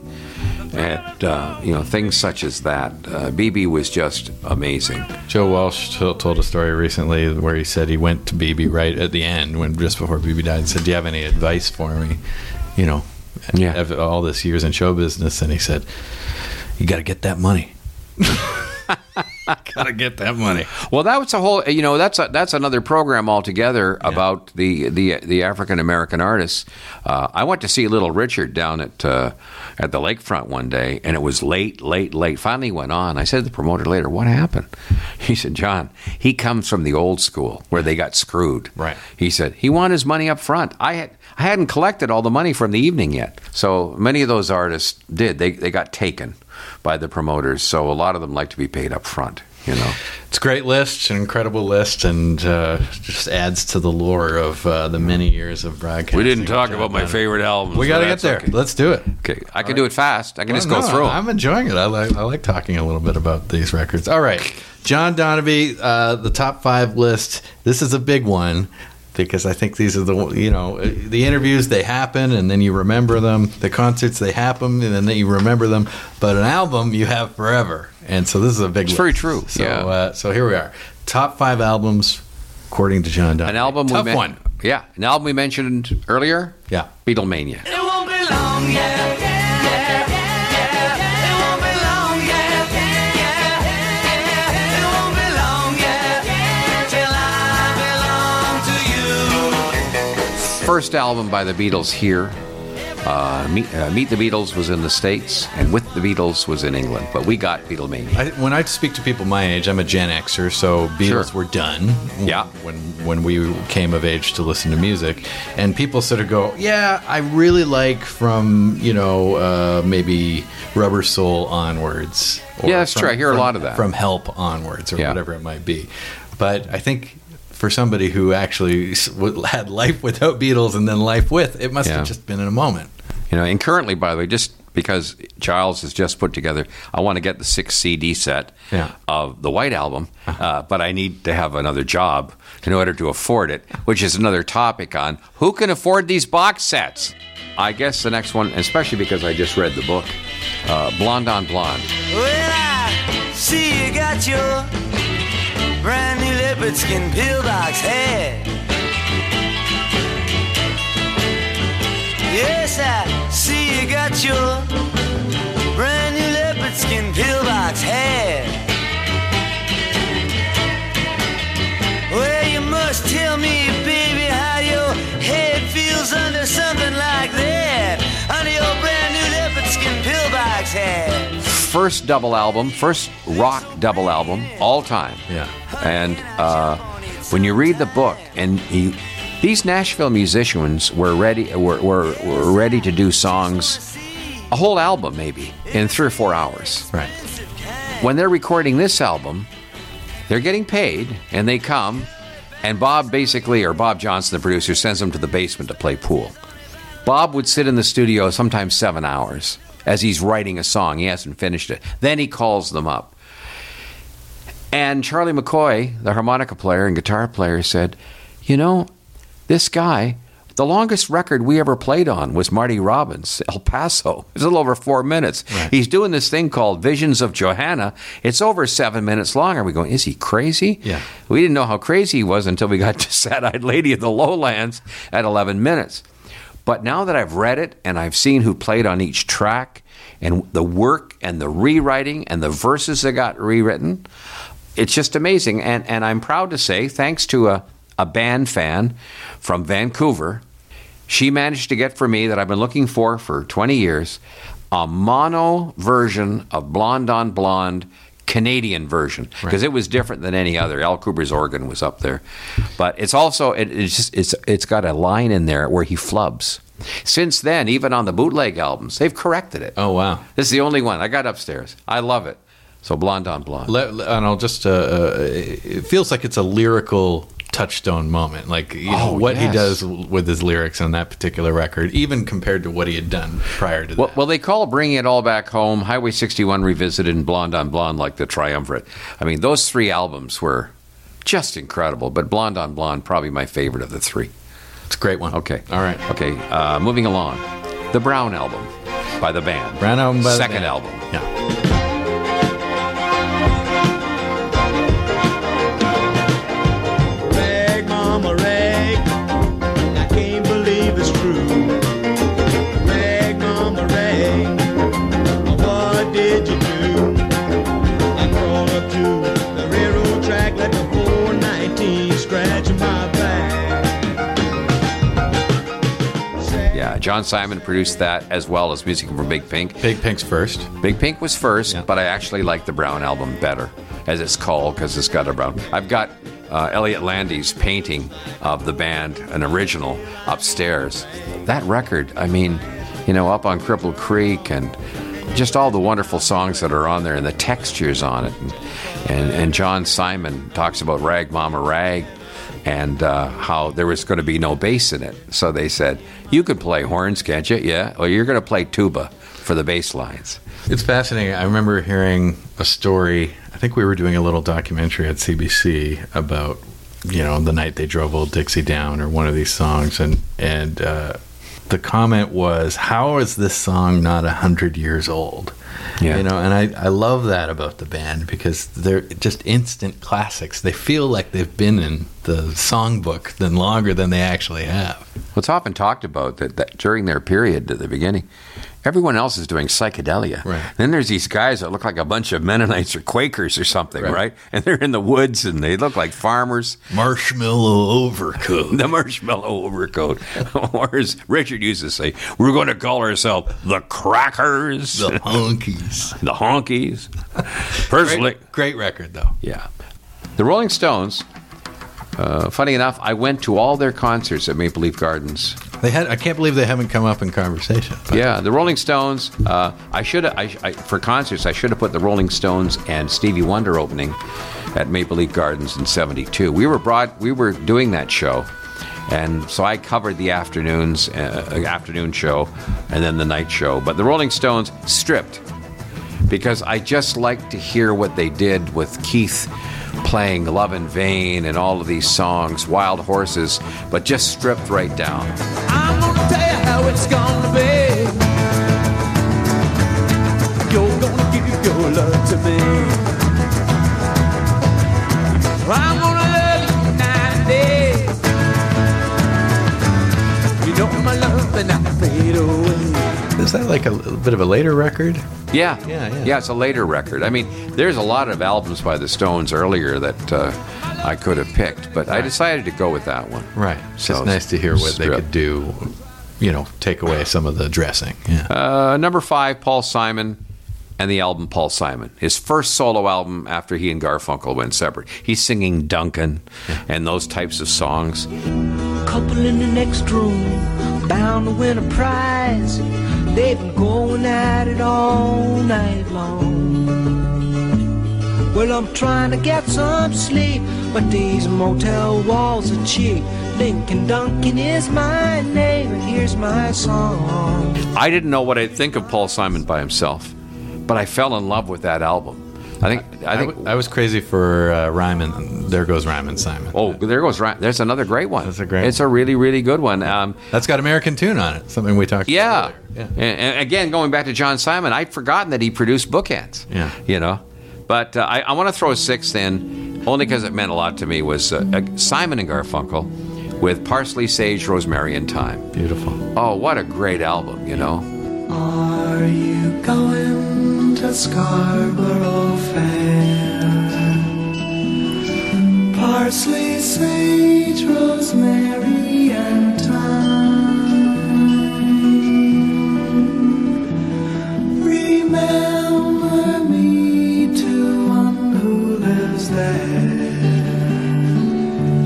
And, uh, you know, things such as that. Uh, BB was just amazing. Joe Walsh t- told a story recently where he said he went to BB right at the end, when just before BB died, and said, "Do you have any advice for me?" You know, Yeah. have all this years in show business, and he said, "You got to get that money. got to get that money." Well, that was a whole. You know, that's a, that's another program altogether about the the the African American artists. Uh, I went to see Little Richard down at uh, at the lakefront one day, and it was late, late, late. Finally, went on. I said to the promoter later, "What happened?" He said, "John, he comes from the old school where they got screwed." Right. He said he wanted his money up front. I had I hadn't collected all the money from the evening yet, so many of those artists did. They they got taken by the promoters. So a lot of them like to be paid up front. You know. It's a great list, an incredible list, and uh, just adds to the lore of uh, the many years of broadcasting. We didn't talk about my favorite albums. We got to get there. okay. Let's do it. Okay, I can do it fast. I can just go Well, no, through 'em. I'm enjoying it. I like, I like talking a little bit about these records. All right. John Donabie, uh, the top five list. This is a big one because I think these are the, you know, uh, the interviews, they happen and then you remember them. The concerts, they happen and then you remember them. But an album you have forever. And so this is a big It's list. very true, So, yeah. uh, so here we are. Top five albums according to John Donabie. An album Tough we men- one. Yeah, an album we mentioned earlier. Yeah. Beatlemania. It won't be long, yeah, yeah, yeah, First album by the Beatles here. Uh, Meet, uh, Meet the Beatles was in the States, and With the Beatles was in England. But we got Beatlemania. I, when I speak to people my age, I'm a Gen Xer, so Beatles Sure. were done. Yeah. When when we came of age to listen to music, and people sort of go, "Yeah, I really like from you know uh, maybe Rubber Soul onwards." or Yeah, that's true. I hear a lot of that. from Help onwards, or Yeah. whatever it might be. But I think. For somebody who actually had life without Beatles and then life with, it must Yeah. have just been in a moment. You know, and currently, by the way, just because Giles has just put together, I want to get the six CD set Yeah. Uh-huh. of the White Album, uh, but I need to have another job in order to afford it, which is another topic on who can afford these box sets. I guess the next one, especially because I just read the book, uh, Blonde on Blonde. Well, I see you got your brand new leopard skin pillbox hat. Yes, I see you got your brand new leopard skin pillbox hat. Well, you must tell me, baby, how your head feels under something like that. First double album, first rock double album, all time. Yeah. And uh, when you read the book, and he, these Nashville musicians were ready were, were, were ready to do songs, a whole album maybe, in three or four hours. Right. When they're recording this album, they're getting paid, and they come, and Bob basically, or Bob Johnson, the producer, sends them to the basement to play pool. Bob would sit in the studio sometimes seven hours as he's writing a song. He hasn't finished it. Then he calls them up. And Charlie McCoy, the harmonica player and guitar player, said, You know, this guy, the longest record we ever played on was Marty Robbins, El Paso. It's a little over four minutes. He's doing this thing called Visions of Johanna. It's over seven minutes long. Are we going, is he crazy? Yeah. We didn't know how crazy he was until we got to Sad Eyed Lady of the Lowlands at 11 minutes. But now that I've read it and I've seen who played on each track and the work and the rewriting and the verses that got rewritten, it's just amazing. And, and I'm proud to say, thanks to a, a band fan from Vancouver, she managed to get for me that I've been looking for for 20 years a mono version of Blonde on Blonde. Canadian version because it was different than any other. Al Kooper's organ was up there, but it's also it, it's just it's it's got a line in there where he flubs. Since then, even on the bootleg albums, they've corrected it. Oh wow. This is the only one I got upstairs. I love it. So blonde on blonde. And I'll just, uh, uh, it feels like it's a lyrical touchstone moment. Like, you know, Oh, what he does with his lyrics on that particular record, even compared to what he had done prior to Well, that. well, they call Bringing It All Back Home, Highway 61 Revisited, and Blonde on Blonde like the triumvirate. I mean, those three albums were just incredible, but Blonde on Blonde, probably my favorite of the three. It's a great one. Okay. All right. Okay, uh, moving along. The Brown Album by the band. Brown album by the Second band. album. Yeah. John Simon produced that as well as music from Big Pink. Big Pink's first. Big Pink was first, Yeah. but I actually like the Brown album better, as it's called, because it's got a brown. I've got uh, Elliott Landy's painting of the band, an original, upstairs. That record, I mean, you know, up on Cripple Creek and just all the wonderful songs that are on there and the textures on it. And, and, and John Simon talks about Rag Mama Rag and uh, how there was going to be no bass in it. So they said, You could play horns, can't you? Yeah. Well, you're going to play tuba for the bass lines. It's fascinating. I remember hearing a story. I think we were doing a little documentary at CBC about, you know, the night they drove Old Dixie down or one of these songs, and and uh, the comment was, "How is this song not a hundred years old?" Yeah. You know, and I, I love that about the band because they're just instant classics. They feel like they've been in the songbook than longer than they actually have. Well, it's often talked about that, that during their period at the beginning, everyone else is doing psychedelia. Right. Then there's these guys that look like a bunch of Mennonites or Quakers or something, right? Right. And they're in the woods and they look like farmers. Marshmallow overcoat. The marshmallow overcoat. or as Richard used to say, we're going to call ourselves the Crackers, The honkies. the Honkies. Personally, Great, great record, though. Yeah. The Rolling Stones, uh, funny enough, I went to all their concerts at Maple Leaf Gardens. They had. I can't believe they haven't come up in conversation. but- Yeah, the Rolling Stones. Uh, I should have, I, I, for concerts, I should have put the Rolling Stones and Stevie Wonder opening at Maple Leaf Gardens in '72. We were brought, we were doing that show, and so I covered the afternoons, uh, afternoon show, and then the night show. But the Rolling Stones stripped because I just like to hear what they did with Keith playing Love in Vain and all of these songs, Wild Horses, but just stripped right down. I'm gonna tell you how it's gonna be. You're gonna give your love to me. Was that like a, little bit of a later record? Yeah. Yeah, yeah. Yeah, it's a later record. I mean, there's a lot of albums by the Stones earlier that uh, I could have picked, but I decided to go with that one. Right. It's So just nice to hear what they could do. You know, take away some of the dressing. Yeah. Uh, number five, Paul Simon and the album Paul Simon. His first solo album after he and Garfunkel went separate. He's singing Duncan and those types of songs. Couple in the next room, bound to win a prize. They've been going at it all night long. Well, I'm trying to get some sleep, but these motel walls are cheap. Lincoln Duncan is my name, and here's my song. I didn't know what I'd think of Paul Simon by himself, but I fell in love with that album. I think. I I, think. w- I was crazy for uh, Rhymin'. There goes Rhymin' Simon. oh, there goes Ryan. There's another great one. That's a great It's a really, really good one. Um, That's got American Tune on it. Something we talked Yeah. about. Yeah. And, and again, going back to John Simon, I'd forgotten that he produced bookends. Yeah. You know? But uh, I, I want to throw a sixth in, only because it meant a lot to me, was uh, uh, Simon and Garfunkel with Parsley, Sage, Rosemary, and Thyme. Beautiful. Oh, what a great album, you know? Are you going to Scarborough Fair? Parsley, sage, rosemary, and thyme. Remember me to one who lives there.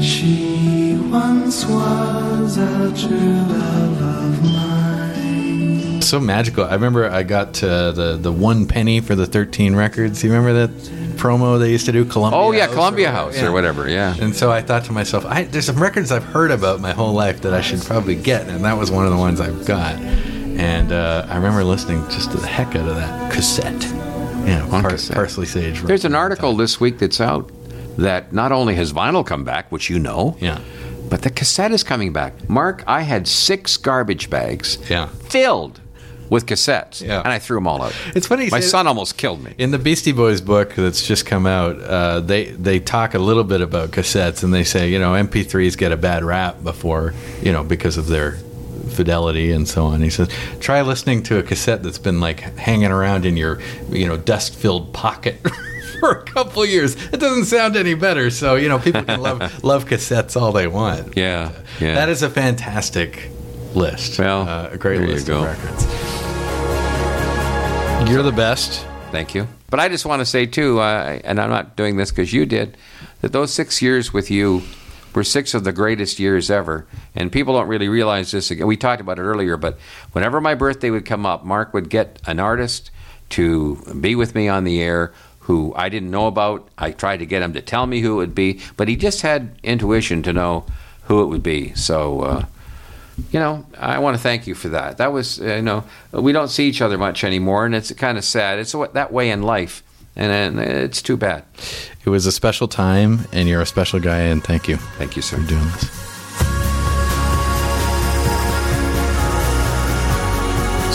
She once was a true love of mine. So magical. I remember I got uh, the the one penny for the thirteen records. You remember that promo they used to do? Columbia. Oh, yeah, House Columbia whatever? House or whatever, yeah. And so I thought to myself, I, there's some records I've heard about my whole life that I should probably get, and that was one of the ones I've got. And uh, I remember listening just to the heck out of that cassette. Yeah, On par- cassette. parsley sage. There's an article this week that's out that not only has vinyl come back, which you know, Yeah. but the cassette is coming back. Mark, I had six garbage bags Yeah. filled with cassettes, Yeah. and I threw them all out. It's funny My son almost killed me. In the Beastie Boys book that's just come out, uh, they they talk a little bit about cassettes, and they say you know MP3s get a bad rap before you know because of their fidelity and so on. He says try listening to a cassette that's been like hanging around in your you know dust filled pocket. For a couple years, it doesn't sound any better. So you know, people can love love cassettes all they want. Yeah, yeah. That is a fantastic list. Well, uh, a great there you list go. of records. You're the best. Thank you. But I just want to say too, uh, and I'm not doing this because you did, that those six years with you were six of the greatest years ever. And people don't really realize this. Again, we talked about it earlier, but whenever my birthday would come up, Mark would get an artist to be with me on the air who I didn't know about. I tried to get him to tell me who it would be, but he just had intuition to know who it would be. So. Uh, you know, I want to thank you for that. That was, uh, you know, we don't see each other much anymore, and it's kind of sad. It's wa- that way in life, and, and it's too bad. It was a special time, and you're a special guy, and thank you Thank you, sir. for doing this.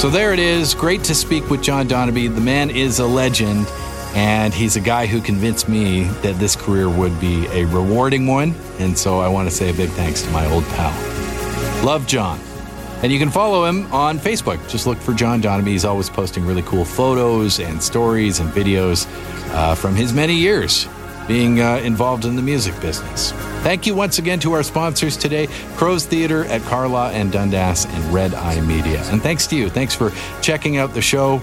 So there it is. Great to speak with John Donabie. The man is a legend, and he's a guy who convinced me that this career would be a rewarding one. And so I want to say a big thanks to my old pal. Love John. And you can follow him on Facebook. Just look for John Donabie. He's always posting really cool photos and stories and videos uh, from his many years being uh, involved in the music business. Thank you once again to our sponsors today Crow's Theatre at Carlaw and Dundas and RedEye Media. And thanks to you. Thanks for checking out the show.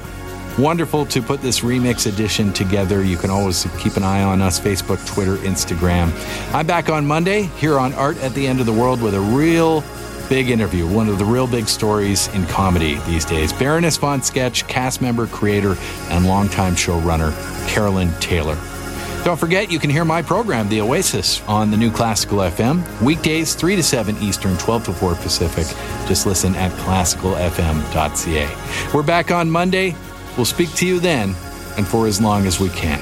Wonderful to put this remix edition together. You can always keep an eye on us Facebook, Twitter, Instagram. I'm back on Monday here on Art at the End of the World with a real big interview, one of the real big stories in comedy these days. Baroness von Sketch, cast member, creator, and longtime showrunner Carolyn Taylor. Don't forget, you can hear my program, The Oasis, on the new Classical FM, weekdays 3 to 7 Eastern, 12 to 4 Pacific. Just listen at classicalfm.ca. We're back on Monday. We'll speak to you then and for as long as we can.